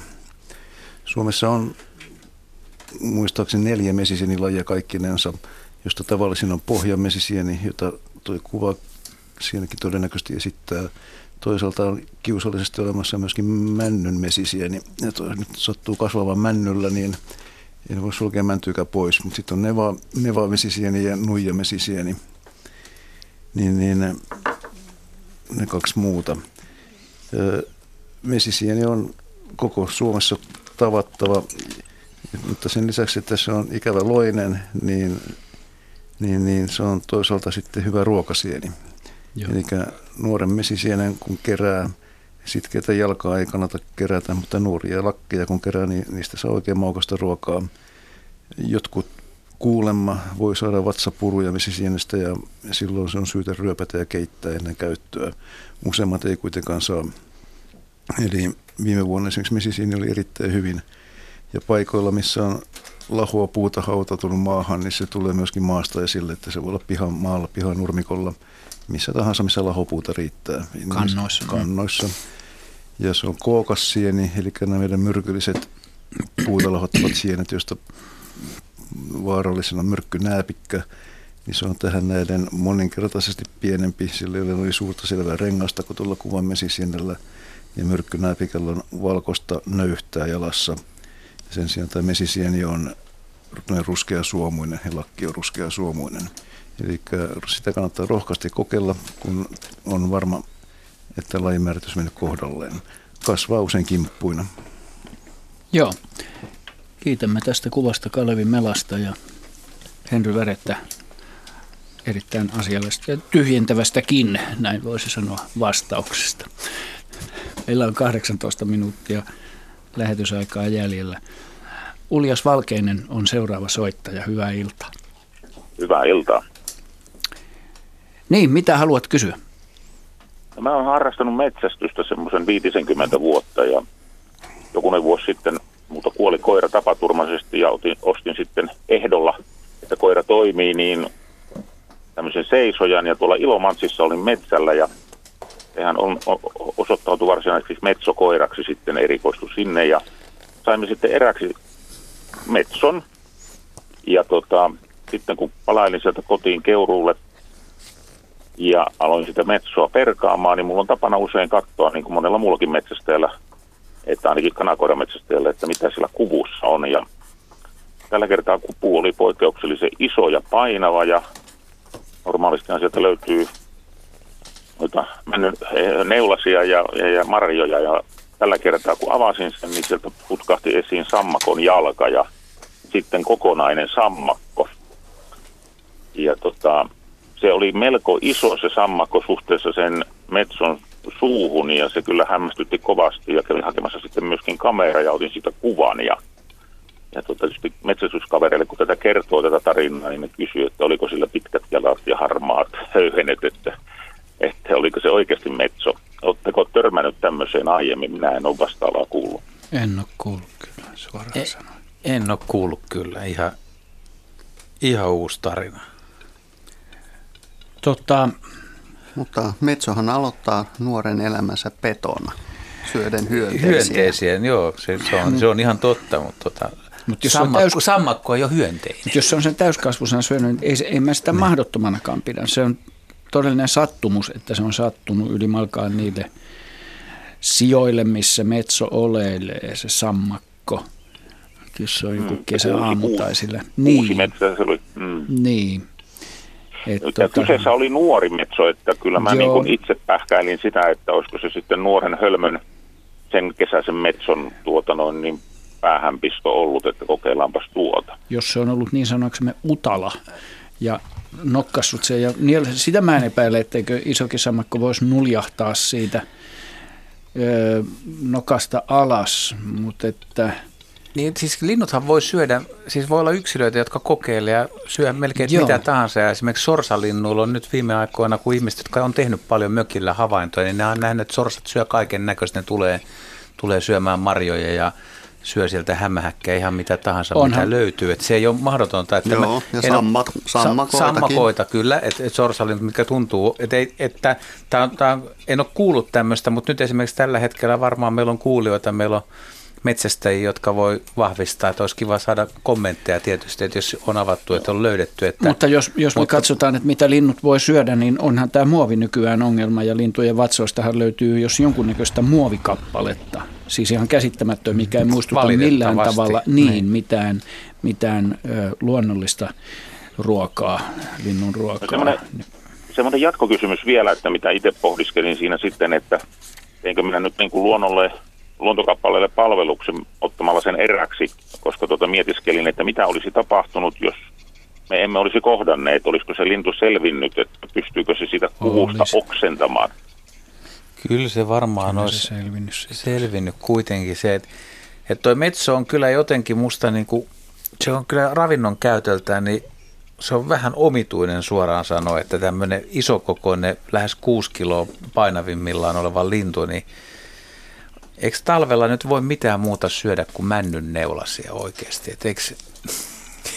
Suomessa on muistaakseni neljä mesisenilajia kaikkinensa, josta tavallisin on pohjamesisieni, jota tuo kuva siinäkin todennäköisesti esittää – Toisaalta on kiusallisesti olemassa myöskin männyn mesisieni. Ja toi nyt sattuu kasvavan männyllä, niin ei voi sulkea mäntyykä pois. Mutta sitten on neva, neva mesisieni ja nuija mesisieni. Niin, niin ne kaksi muuta. Mesisieni on koko Suomessa tavattava, mutta sen lisäksi, että se on ikävä loinen, niin, niin, niin se on toisaalta sitten hyvä ruokasieni. Joo. Eli nuoren mesisienen kun kerää, sitkeitä jalkaa ei kannata kerätä, mutta nuoria lakkeja kun kerää, niin niistä saa oikein maukasta ruokaa. Jotkut kuulemma voi saada vatsapuruja mesisienestä ja silloin se on syytä ryöpätä ja keittää ennen käyttöä. Useimmat ei kuitenkaan saa. Eli viime vuonna esimerkiksi mesisieni oli erittäin hyvin. Ja paikoilla, missä on lahua puuta hautautunut maahan, niin se tulee myöskin maasta esille, että se voi olla pihan maalla, pihan nurmikolla – missä tahansa, missä lahopuuta riittää. Kannoissa. Kannoissa. Ja se on kookassieni, eli nämä meidän myrkylliset puuta lahottavat sienet, joista vaarallisena myrkkynääpikkä, niin se on tähän näiden moninkertaisesti pienempi, sillä ei ole suurta selvää rengasta kuin tuolla kuvan mesisienellä, ja myrkkynääpikällä on valkoista nöyhtää jalassa. Ja sen sijaan tämä mesisieni on ruskea suomuinen ja lakki on ruskea suomuinen. Eli sitä kannattaa rohkaasti kokeilla, kun on varma, että lajimääritys mennyt kohdalleen. Kasvaa usein kimppuina. Joo. Kiitämme tästä kuvasta Kalevi Melasta ja Henry Värettä erittäin asiallisesta ja tyhjentävästäkin, näin voisi sanoa, vastauksesta. Meillä on 18 minuuttia lähetysaikaa jäljellä. Uljas Valkeinen on seuraava soittaja. Hyvää iltaa. Hyvää iltaa. Niin, mitä haluat kysyä? No, mä oon harrastanut metsästystä semmoisen 50 vuotta ja jokunen vuosi sitten mutta kuoli koira tapaturmaisesti ja otin, ostin sitten ehdolla, että koira toimii, niin tämmöisen seisojan ja tuolla Ilomantsissa olin metsällä ja sehän on, osoittautui varsinaiseksi metsokoiraksi sitten erikoistu sinne ja saimme sitten eräksi metson ja tota, sitten kun palailin sieltä kotiin Keuruulle ja aloin sitä metsoa perkaamaan, niin mulla on tapana usein katsoa, niin kuin monella muullakin metsästäjällä, että ainakin kanakoirametsästäjällä, että mitä siellä kuvussa on. Ja tällä kertaa kupu oli poikkeuksellisen iso ja painava ja normaalistihan sieltä löytyy noita neulasia ja, ja, ja marjoja ja tällä kertaa kun avasin sen, niin sieltä putkahti esiin sammakon jalka ja sitten kokonainen sammakko. Ja tota, se oli melko iso se sammakko suhteessa sen metson suuhun ja se kyllä hämmästytti kovasti ja kävin hakemassa sitten myöskin kamera ja otin siitä kuvan ja ja tota, tietysti metsästyskavereille, kun tätä kertoo tätä tarinaa, niin ne kysyy, että oliko sillä pitkät jalat ja harmaat höyhenet, että, että oliko se oikeasti metso. Oletteko törmännyt tämmöiseen aiemmin? Minä en ole vastaavaa kuullut. En ole kuullut kyllä, suoraan e, sanoen. En ole kuullut kyllä, ihan, ihan uusi tarina. Tota, Mutta Metsohan aloittaa nuoren elämänsä petona, syöden hyönteisiä. Hyönteisiä, joo, se, se, on, se on ihan totta, mutta tota, Mut jos sammakko, täys... sammakko ei ole hyönteinen. Mut jos se on sen täyskasvuisen syönyt, niin ei, ei mä sitä niin. mahdottomanakaan pidä. Se on todellinen sattumus, että se on sattunut ylimalkaan niille sijoille, missä metso oleilee, se sammakko. Jos se on joku mm, kesäaamu tai sillä. Niin. Uusi metsä se oli. Mm. Niin. Et, tota... Kyseessä oli nuori metso, että kyllä mä niin itse pähkäilin sitä, että olisiko se sitten nuoren hölmön sen kesäisen metson tuota noin, niin päähänpisto ollut, että kokeillaanpas tuota. Jos se on ollut niin sanoksemme utala ja nokkassut se, ja sitä mä en epäile, etteikö iso kesämakko voisi nuljahtaa siitä ö, nokasta alas, mutta että... Niin siis linnuthan voi syödä, siis voi olla yksilöitä, jotka kokeilee ja syö melkein Joo. mitä tahansa. Ja esimerkiksi sorsalinnuilla on nyt viime aikoina, kun ihmiset, jotka on tehnyt paljon mökillä havaintoja, niin ne on nähnyt, että sorsat syö kaiken näköistä. Ne tulee, tulee syömään marjoja ja syö sieltä hämähäkkää ihan mitä tahansa, Onhan. mitä löytyy. Et se ei ole mahdotonta. Että Joo, mä, ja sammak, sammakoitakin. Sammakoita kyllä, että et sorsalin, mikä tuntuu, että, että tää on, tää on, en ole kuullut tämmöistä, mutta nyt esimerkiksi tällä hetkellä varmaan meillä on kuulijoita, meillä on metsästäjiä, jotka voi vahvistaa, että olisi kiva saada kommentteja tietysti, että jos on avattu, että on löydetty. Että, mutta jos, jos me mutta, katsotaan, että mitä linnut voi syödä, niin onhan tämä muovi nykyään ongelma ja lintujen vatsoistahan löytyy jos jonkunnäköistä muovikappaletta. Siis ihan käsittämättöä, mikä ei muistuta millään tavalla niin, niin. mitään, mitään ö, luonnollista ruokaa, linnun ruokaa. No semmoinen, semmoinen jatkokysymys vielä, että mitä itse pohdiskelin siinä sitten, että teinkö minä nyt niin kuin luonnolle luontokappaleelle palveluksen ottamalla sen eräksi, koska tuota mietiskelin, että mitä olisi tapahtunut, jos me emme olisi kohdanneet, olisiko se lintu selvinnyt, että pystyykö se sitä kuvusta olisi. oksentamaan. Kyllä se varmaan kyllä olisi se selvinnyt, selvinnyt kuitenkin se, että, että toi metso on kyllä jotenkin musta niin kuin, se on kyllä ravinnon käytöltään, niin se on vähän omituinen suoraan sanoa, että tämmöinen isokokoinen, lähes 6 kiloa painavimmillaan oleva lintu, niin Eikö talvella nyt voi mitään muuta syödä kuin männyn neulasia oikeasti? Et eikö,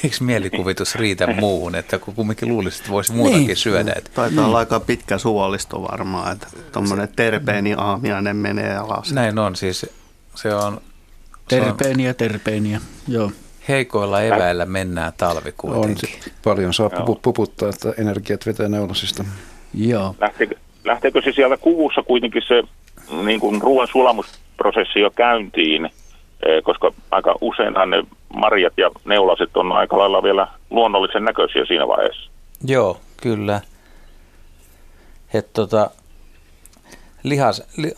eikö mielikuvitus riitä muuhun, että kun kumminkin luulisi, että voisi muutakin niin. syödä? Että... Taitaa olla aika pitkä suolisto varmaan, että tuommoinen terpeeni aamiainen menee alas. Näin on siis. Se on, terpeeniä, terpeeniä, joo. Heikoilla eväillä mennään talvi kuitenkin. On, paljon saa pupu, puputtaa, että energiat vetää neulasista. Joo. Lähteekö, lähteekö se sieltä kuvussa kuitenkin se niin kuin ruoan sulamus prosessi jo käyntiin, eh, koska aika useinhan ne marjat ja neulaset on aika lailla vielä luonnollisen näköisiä siinä vaiheessa. Joo, kyllä. että tota, lihas, li,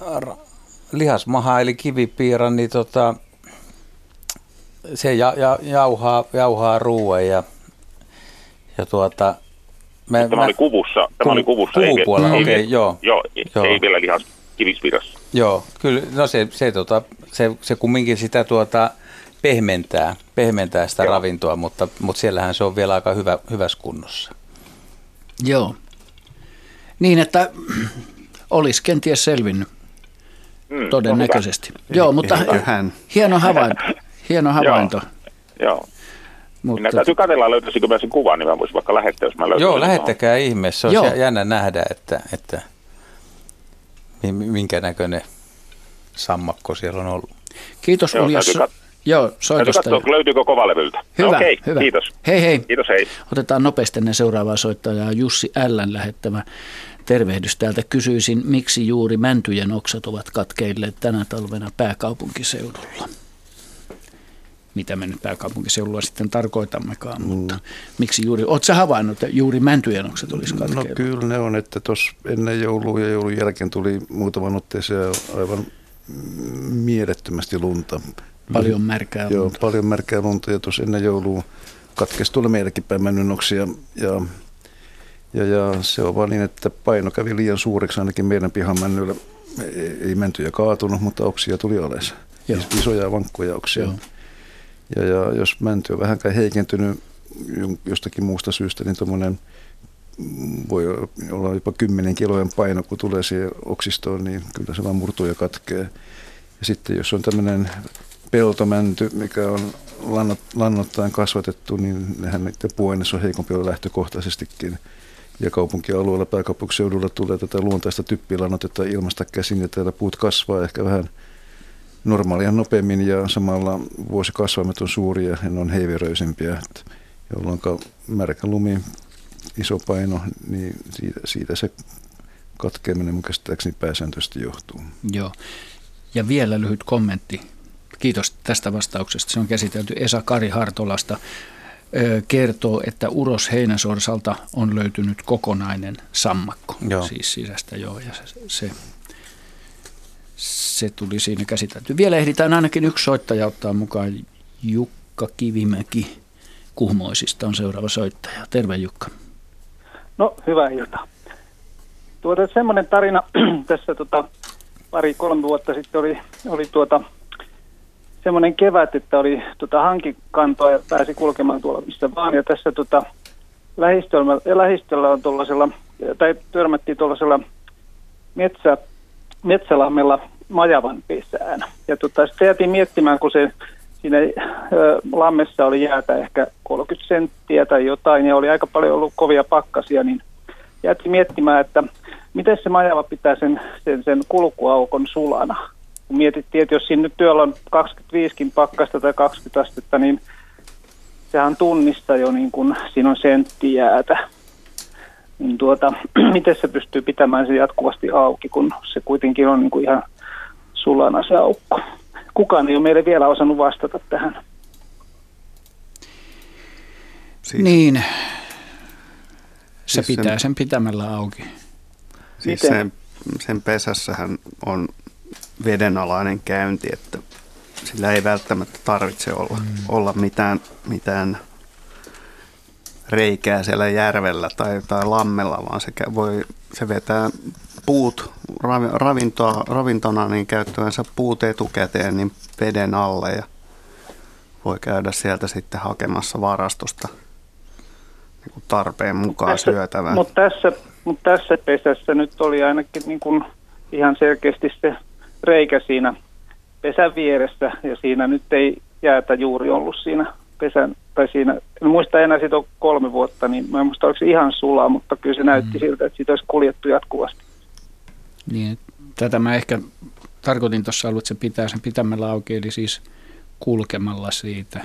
lihasmaha eli kivipiira, niin tota, se ja, ja, jauhaa, jauhaa ruoan ja, ja tuota, me, tämä mä, oli kuvussa, tämä ku, oli kuvussa, okei, okay, joo. Joo, joo. ei vielä lihas, kivisvirassa. Joo, kyllä, no se, se, tota, se, se kumminkin sitä tuota, pehmentää, pehmentää sitä Joo. ravintoa, mutta, mutta siellähän se on vielä aika hyvä, hyvässä kunnossa. Joo. Niin, että olisi kenties selvinnyt mm, todennäköisesti. No Joo, mutta hän. hieno havainto. Hieno havainto. Joo. Joo. Mutta... Minä täytyy katsella, löytäisikö mä sen kuvan, niin mä voisin vaikka lähettää, jos mä löytäisin. Joo, lähettäkää ihmeessä. Se Joo. jännä nähdä, että, että minkä näköinen sammakko siellä on ollut. Kiitos Joo, Uljas. Kat- Joo, soitosta. Katsoa, löytyykö kovalevyltä. Hyvä, Okei, hyvä. kiitos. Hei hei. Kiitos, hei. Otetaan nopeasti ennen seuraavaa soittajaa Jussi Ällän lähettämä tervehdys täältä. Kysyisin, miksi juuri mäntyjen oksat ovat katkeilleet tänä talvena pääkaupunkiseudulla? Mitä me nyt pääkaupunkiseudulla sitten tarkoitammekaan, mm. mutta miksi juuri, oletko havainnut, että juuri mäntyjenokset olisi no katkeilla? No kyllä ne on, että tuossa ennen joulua ja joulun jälkeen tuli muutaman otteeseen aivan mielettömästi lunta. Paljon märkää lunta. Joo, paljon märkää lunta ja tuossa ennen joulua katkesi tuolla meilläkin päin männynoksia ja, ja, ja, se on vaan niin, että paino kävi liian suureksi ainakin meidän pihamännyllä. Ei mentyjä kaatunut, mutta oksia tuli alas. Joo. Isoja vankkoja oksia. Joo. Ja, ja jos mänty on vähänkään heikentynyt jostakin muusta syystä, niin tuommoinen voi olla jopa 10 kilojen paino, kun tulee siihen oksistoon, niin kyllä se vaan murtuu ja katkee. Ja sitten jos on tämmöinen peltomänty, mikä on lannot, lannottaen kasvatettu, niin nehän niiden puuaines on heikompi olla lähtökohtaisestikin. Ja kaupunkialueella, pääkaupunkiseudulla tulee tätä luontaista typpilannotetta ilmasta käsin ja täällä puut kasvaa ehkä vähän normaalia nopeammin ja samalla vuosikasvamet on suuria ja ne on heiveröisempiä, jolloin märkä lumi, iso paino, niin siitä, siitä se katkeaminen mun käsittääkseni pääsääntöisesti johtuu. Joo. Ja vielä lyhyt kommentti. Kiitos tästä vastauksesta. Se on käsitelty Esa Kari Hartolasta. Kertoo, että Uros Heinäsorsalta on löytynyt kokonainen sammakko, joo. siis sisästä joo, ja se, se, se tuli siinä käsitelty. Vielä ehditään ainakin yksi soittaja ottaa mukaan. Jukka Kivimäki Kuhmoisista on seuraava soittaja. Terve Jukka. No, hyvää iltaa. Tuota, semmoinen tarina tässä tota, pari-kolme vuotta sitten oli, oli tuota, semmoinen kevät, että oli tota, hankikantoa ja pääsi kulkemaan tuolla missä vaan. Ja tässä tota, lähistöllä, lähistöllä on tuollaisella, tai törmättiin tuollaisella metsä, metsälammella majavan pesään. Ja tota, sitten jätin miettimään, kun se siinä ö, lammessa oli jäätä ehkä 30 senttiä tai jotain, ja oli aika paljon ollut kovia pakkasia, niin jätin miettimään, että miten se majava pitää sen, sen, sen kulkuaukon sulana. Kun mietittiin, että jos siinä nyt työllä on 25 pakkasta tai 20 astetta, niin sehän tunnista jo niin kuin siinä on sentti jäätä. Niin tuota, miten se pystyy pitämään se jatkuvasti auki, kun se kuitenkin on niin kuin ihan sulana se aukko. Kukaan ei ole meille vielä osannut vastata tähän. Siis, niin, se siis pitää sen, sen pitämällä auki. Siis sen, sen pesässähän on vedenalainen käynti, että sillä ei välttämättä tarvitse olla, mm. olla mitään, mitään reikää siellä järvellä tai, tai lammella, vaan se voi, se vetää puut ravintoa, ravintona niin käyttöönsä puut etukäteen niin veden alle ja voi käydä sieltä sitten hakemassa varastosta niin tarpeen mukaan tässä, syötävää. Mutta tässä, mut tässä pesässä nyt oli ainakin niin kuin ihan selkeästi se reikä siinä pesän vieressä ja siinä nyt ei jäätä juuri ollut siinä pesän, tai siinä, en muista enää siitä on kolme vuotta, niin mä en muista oliko se ihan sulaa, mutta kyllä se näytti mm. siltä, että siitä olisi kuljettu jatkuvasti. Niin, tätä mä ehkä tarkoitin tuossa ollut, että se pitää sen pitämällä auki, eli siis kulkemalla siitä.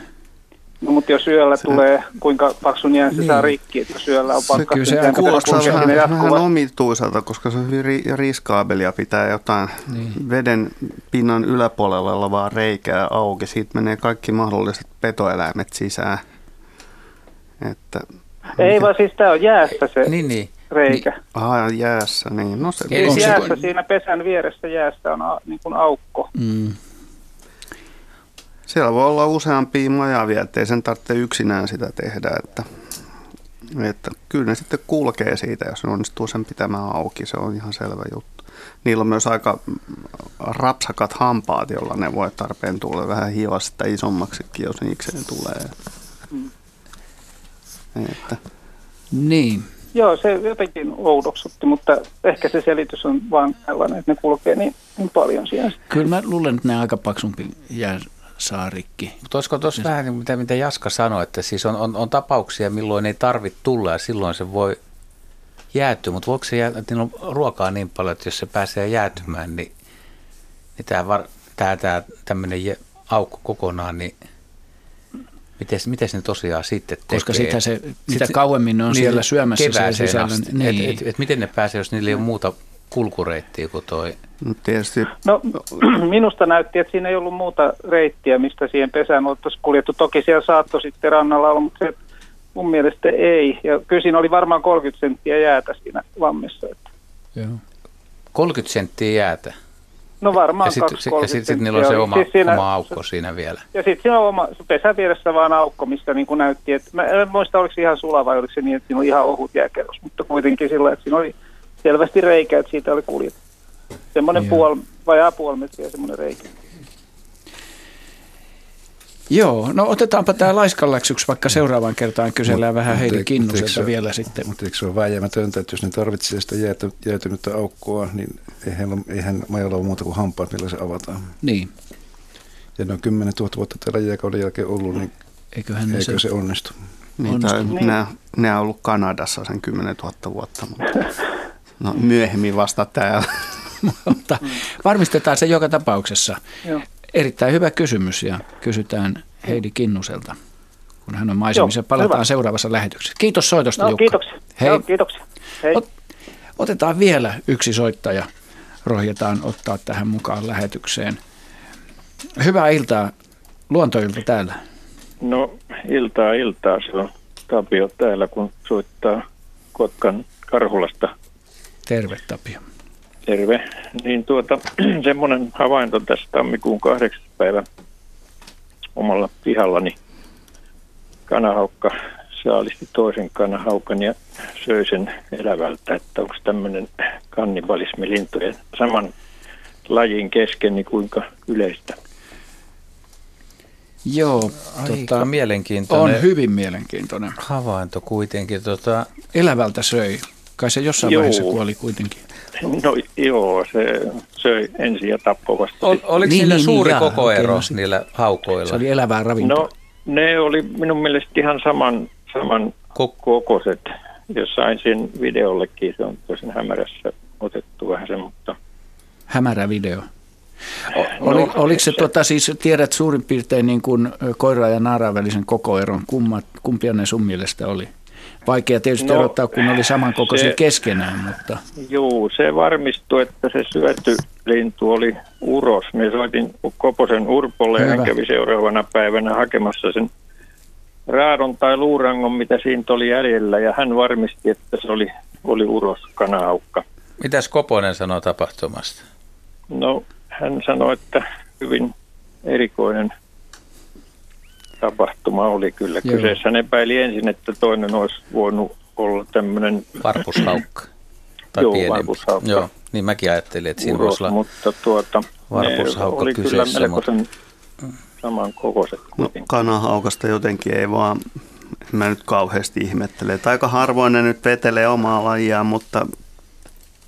No mutta jos yöllä se, tulee, kuinka paksun jään se niin. saa rikki, että syöllä on pakka. Kyllä se kuulostaa vähän, vähän omituiselta, koska se on hyvin riskaabelia pitää jotain niin. veden pinnan yläpuolella olevaa reikää auki. Siitä menee kaikki mahdolliset petoeläimet sisään. Että, Ei mikä? vaan siis tämä on jäästä se niin, niin. reikä. Niin. Ah, jäässä, niin. No se, Eli jäässä, se... siinä pesän vieressä jäästä on a, niin kuin aukko. Mm. Siellä voi olla useampia majavia, ettei sen tarvitse yksinään sitä tehdä. Että, että kyllä ne sitten kulkee siitä, jos ne onnistuu sen pitämään auki. Se on ihan selvä juttu. Niillä on myös aika rapsakat hampaat, jolla ne voi tarpeen tulla vähän hioa sitä isommaksikin, jos niikseen tulee. Mm. Että. Niin. Joo, se jotenkin oudoksutti, mutta ehkä se selitys on vaan tällainen, että ne kulkee niin, niin paljon siellä. Kyllä mä luulen, että ne aika paksumpi jää saarikki. Mutta olisiko tuossa siis... vähän niin mitä, mitä Jaska sanoi, että siis on, on, on tapauksia, milloin ei tarvitse tulla ja silloin se voi jäätyä, mutta voiko se jää, että niillä on ruokaa niin paljon, että jos se pääsee jäätymään, niin, niin tämä, var, tämä, tämä tämmöinen aukko kokonaan, niin miten, miten ne tosiaan sitten tekee? Koska sitä se, mitä kauemmin ne on niin, siellä syömässä sen sisällä. Niin. Et, et, et, miten ne pääsee, jos niillä ei ole muuta kulkureittiä kuin toi? No, tietysti. no minusta näytti, että siinä ei ollut muuta reittiä, mistä siihen pesään oltaisiin kuljettu. Toki siellä saattoi sitten rannalla olla, mutta se mun mielestä ei. Ja kyllä siinä oli varmaan 30 senttiä jäätä siinä lammessa. Että. Joo. 30 senttiä jäätä? No varmaan ja sitten sit, sit, sit niillä on se oma, siis siinä, oma aukko siinä vielä. Ja sitten siinä on oma, pesän vieressä vaan aukko, mistä niin kuin näytti, että mä en muista oliko se ihan sula vai oliko se niin, että siinä oli ihan ohut jääkerros, mutta kuitenkin sillä, että siinä oli selvästi reikä, että siitä oli kuljettu. Semmoinen puoli, vajaa puoli metriä semmoinen reikä. Joo, no otetaanpa tämä laiskanläksyksi, vaikka seuraavaan kertaan kysellään vähän Heidi Kinnuselta vielä sitten. Mutta eikö se ole vääjäämätöntä, että jos ne tarvitsee sitä jääty, jäätynyttä aukkoa, niin eihän, eihän majalla ole muuta kuin hampaat, millä se avataan. Niin. Ja ne on 10 000 vuotta tällä jääkauden jälkeen ollut, niin Eiköhän eikö se- se onnistu? Niin, tai nämä, nämä on ollut Kanadassa sen 10 000 vuotta, mutta no, myöhemmin vasta täällä. Mutta varmistetaan se joka tapauksessa. Joo. Erittäin hyvä kysymys ja kysytään Heidi Kinnuselta, kun hän on maisemissa. Palataan hyvä. seuraavassa lähetyksessä. Kiitos soitosta No, Jukka. kiitoksia. Hei. Joo, kiitoksia. Hei. Ot- otetaan vielä yksi soittaja. Rohjetaan ottaa tähän mukaan lähetykseen. Hyvää iltaa. Luontoilta täällä. No iltaa iltaa se on Tapio täällä, kun soittaa Kotkan Karhulasta. Terve Tapio. Terve. Niin tuota, semmoinen havainto tässä tammikuun kahdeksas päivä omalla pihallani. Kanahaukka saalisti toisen kanahaukan ja söi sen elävältä, että onko tämmöinen kannibalismi lintujen saman lajin kesken, niin kuinka yleistä. Joo, Aika mielenkiintoinen. On hyvin mielenkiintoinen. Havainto kuitenkin. Tota... Elävältä söi. Kai se jossain Joo. vaiheessa kuoli kuitenkin. No joo, se söi ensin ja tappoi vasta. Ol, oliko Niin, niillä niin, suuri niin, jaa, kokoero okei, no niillä haukoilla? Se oli elävää ravintoa. No ne oli minun mielestä ihan saman, saman kokoiset. Jos sain sen videollekin, se on tosin hämärässä otettu vähän se, mutta Hämärä video. Oli, No, oliko se, tuota, siis tiedät suurin piirtein niin kuin koira ja naaraan välisen kokoeron, kummat, kumpia ne sun mielestä oli? Vaikea tietysti No, erottaa, kun ne oli samankokoisia se- keskenään, mutta Juu, se varmistui, että se syöty lintu oli uros. Me soitin Koposen Urpolle ja hän Hyvä. kävi seuraavana päivänä hakemassa sen raadon tai luurangon, mitä siitä oli jäljellä. Ja hän varmisti, että se oli, oli uros kanahaukka. Mitäs Koponen sanoo tapahtumasta? No, hän sanoi, että hyvin erikoinen tapahtuma oli kyllä Joo. kyseessä. Hän epäili ensin, että toinen olisi voinut olla tämmöinen... Varpushaukka. Tai Joo, pienempi. varpushaukka. Joo, niin mäkin ajattelin, että siinä uros, voisi olla mutta tuota, varpushaukka oli kyseessä. kyllä melkoisen saman kokoiset. No, kanahaukasta jotenkin ei vaan, mä nyt kauheasti ihmettele. Että aika harvoin ne nyt vetelee omaa lajiaan, mutta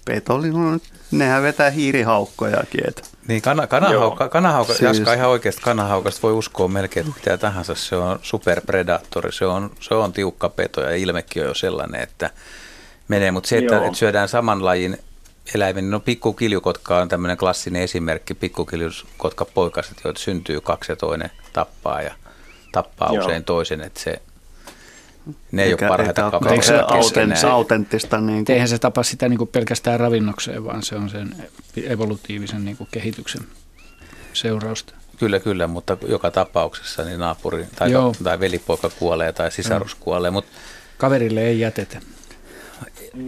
petolin on, nehän vetää hiirihaukkojakin. Että. Niin, kana, kanahaukka, kanahaukka, Siis- Jaska ihan oikeasti kanahaukasta voi uskoa melkein että mitä tahansa. Se on superpredaattori, se on, se on tiukka peto ja ilmekin on jo sellainen, että menee. Mutta se, että, Joo. että syödään saman lajin eläimen, no pikkukiljukotka on tämmöinen klassinen esimerkki, pikkukiljukotka poikaset, joita syntyy kaksi ja toinen tappaa ja tappaa Joo. usein toisen, että se, ne ei Eikä- ole parhaita kavereita kauhean keskenään. autent- autenttista. Niin kuin, eihän se tapa sitä niin kuin pelkästään ravinnokseen, vaan se on sen evolutiivisen niin kuin kehityksen seurausta. Kyllä, kyllä, mutta joka tapauksessa niin naapuri tai, Joo. tai velipoika kuolee tai sisarus kuolee. Mutta Kaverille ei jätetä.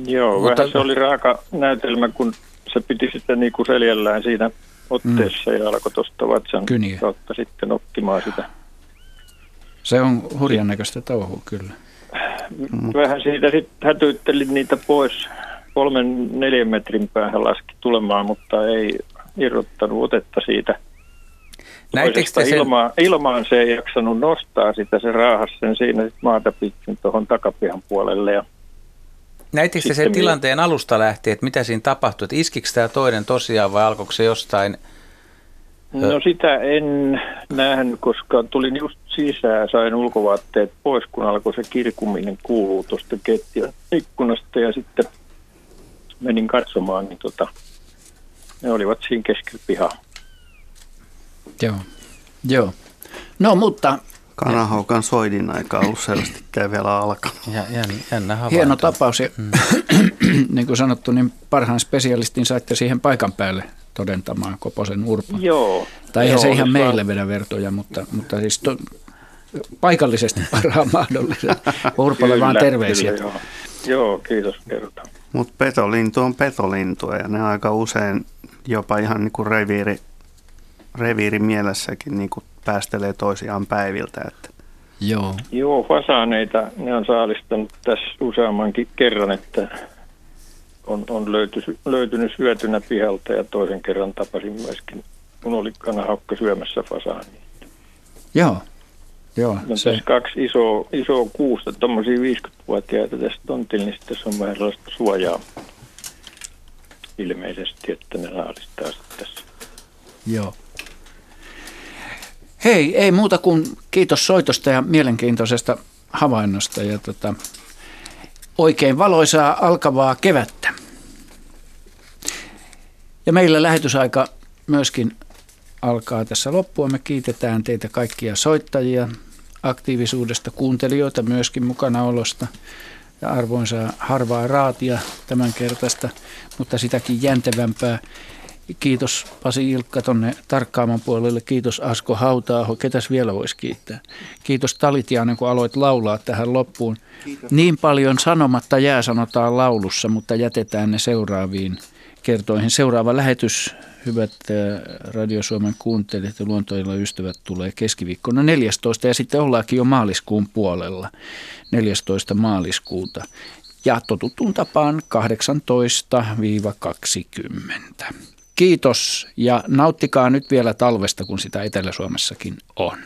Joo, Mutta- vähän se oli raaka näytelmä, kun se piti sitä niin kuin seljällään siinä otteessa mm. ja alkoi tuosta vatsan Kyniä. kautta sitten optimaan sitä. Se on hurjan näköistä touhua kyllä. Vähän siitä sitten hätyyttelin niitä pois. Kolmen neljän metrin päähän laski tulemaan, mutta ei irrottanut otetta siitä. Näittekö te sen- ilmaan, ilmaan se ei jaksanut nostaa sitä, se raahasi sen siinä sit maata pitkin tuohon takapihan puolelle. Ja Näittekö te sen tilanteen alusta lähtien, että mitä siinä tapahtui? Että iskikö tämä toinen tosiaan vai alkoiko se jostain? No sitä en nähnyt, koska tulin just sisään, sain ulkovaatteet pois, kun alkoi se kirkuminen kuuluu tuosta ketjun ikkunasta ja sitten menin katsomaan, niin tota, ne olivat siinä keskellä pihaa. Joo. Joo. No mutta kanahaukan soidin aika ollut selvästikään vielä alkanut. Ja, jännä, jännä havainto. hieno tapaus. Ja, niin kuin sanottu, niin parhaan spesialistin saitte siihen paikan päälle todentamaan Koposen Urpon. Joo. Tai eihän Joo, se ihan meille vaan- vedä vertoja, mutta, mutta siis to, paikallisesti parhaan mahdollisen. Urpolle vaan terveisiä. Kyllä, joo. joo, kiitos kertaan. Mutta petolintu on petolintu ja ne aika usein jopa ihan niin kuin reviiri, reviiri mielessäkin niin kuin päästelee toisiaan päiviltä. Että. Joo. Joo, fasaaneita ne on saalistanut tässä useammankin kerran, että on, on löyty, löytynyt syötynä pihalta ja toisen kerran tapasin myöskin, kun oli kanahaukka syömässä fasaania. Joo. Joo, No, se, tässä kaksi isoa, isoa kuusta, tuommoisia 50-vuotiaita tässä tontilla, niin tässä on vähän sellaista suojaa ilmeisesti, että ne saalistaa sitten tässä. joo. Hei, ei muuta kuin kiitos soitosta ja mielenkiintoisesta havainnosta ja tota, oikein valoisaa alkavaa kevättä. Ja meillä lähetysaika myöskin alkaa tässä loppua. Me kiitetään teitä kaikkia soittajia aktiivisuudesta, kuuntelijoita myöskin mukanaolosta ja arvoinsa harvaa raatia tämän kertaista, mutta sitäkin jäntevämpää. Kiitos Pasi Ilkka tonne tarkkaaman puolelle, kiitos Asko Hautaaho, ketäs vielä voisi kiittää. Kiitos Talitiainen, kun aloit laulaa tähän loppuun. Kiitos. Niin paljon sanomatta jää sanotaan laulussa, mutta jätetään ne seuraaviin kertoihin. Seuraava lähetys, hyvät äh, Radio Suomen kuuntelijat ja luontoilla ystävät, tulee keskiviikkona 14. ja sitten ollaankin jo maaliskuun puolella 14. maaliskuuta. Ja totuttuun tapaan 18-20. Kiitos ja nauttikaa nyt vielä talvesta, kun sitä Etelä-Suomessakin on.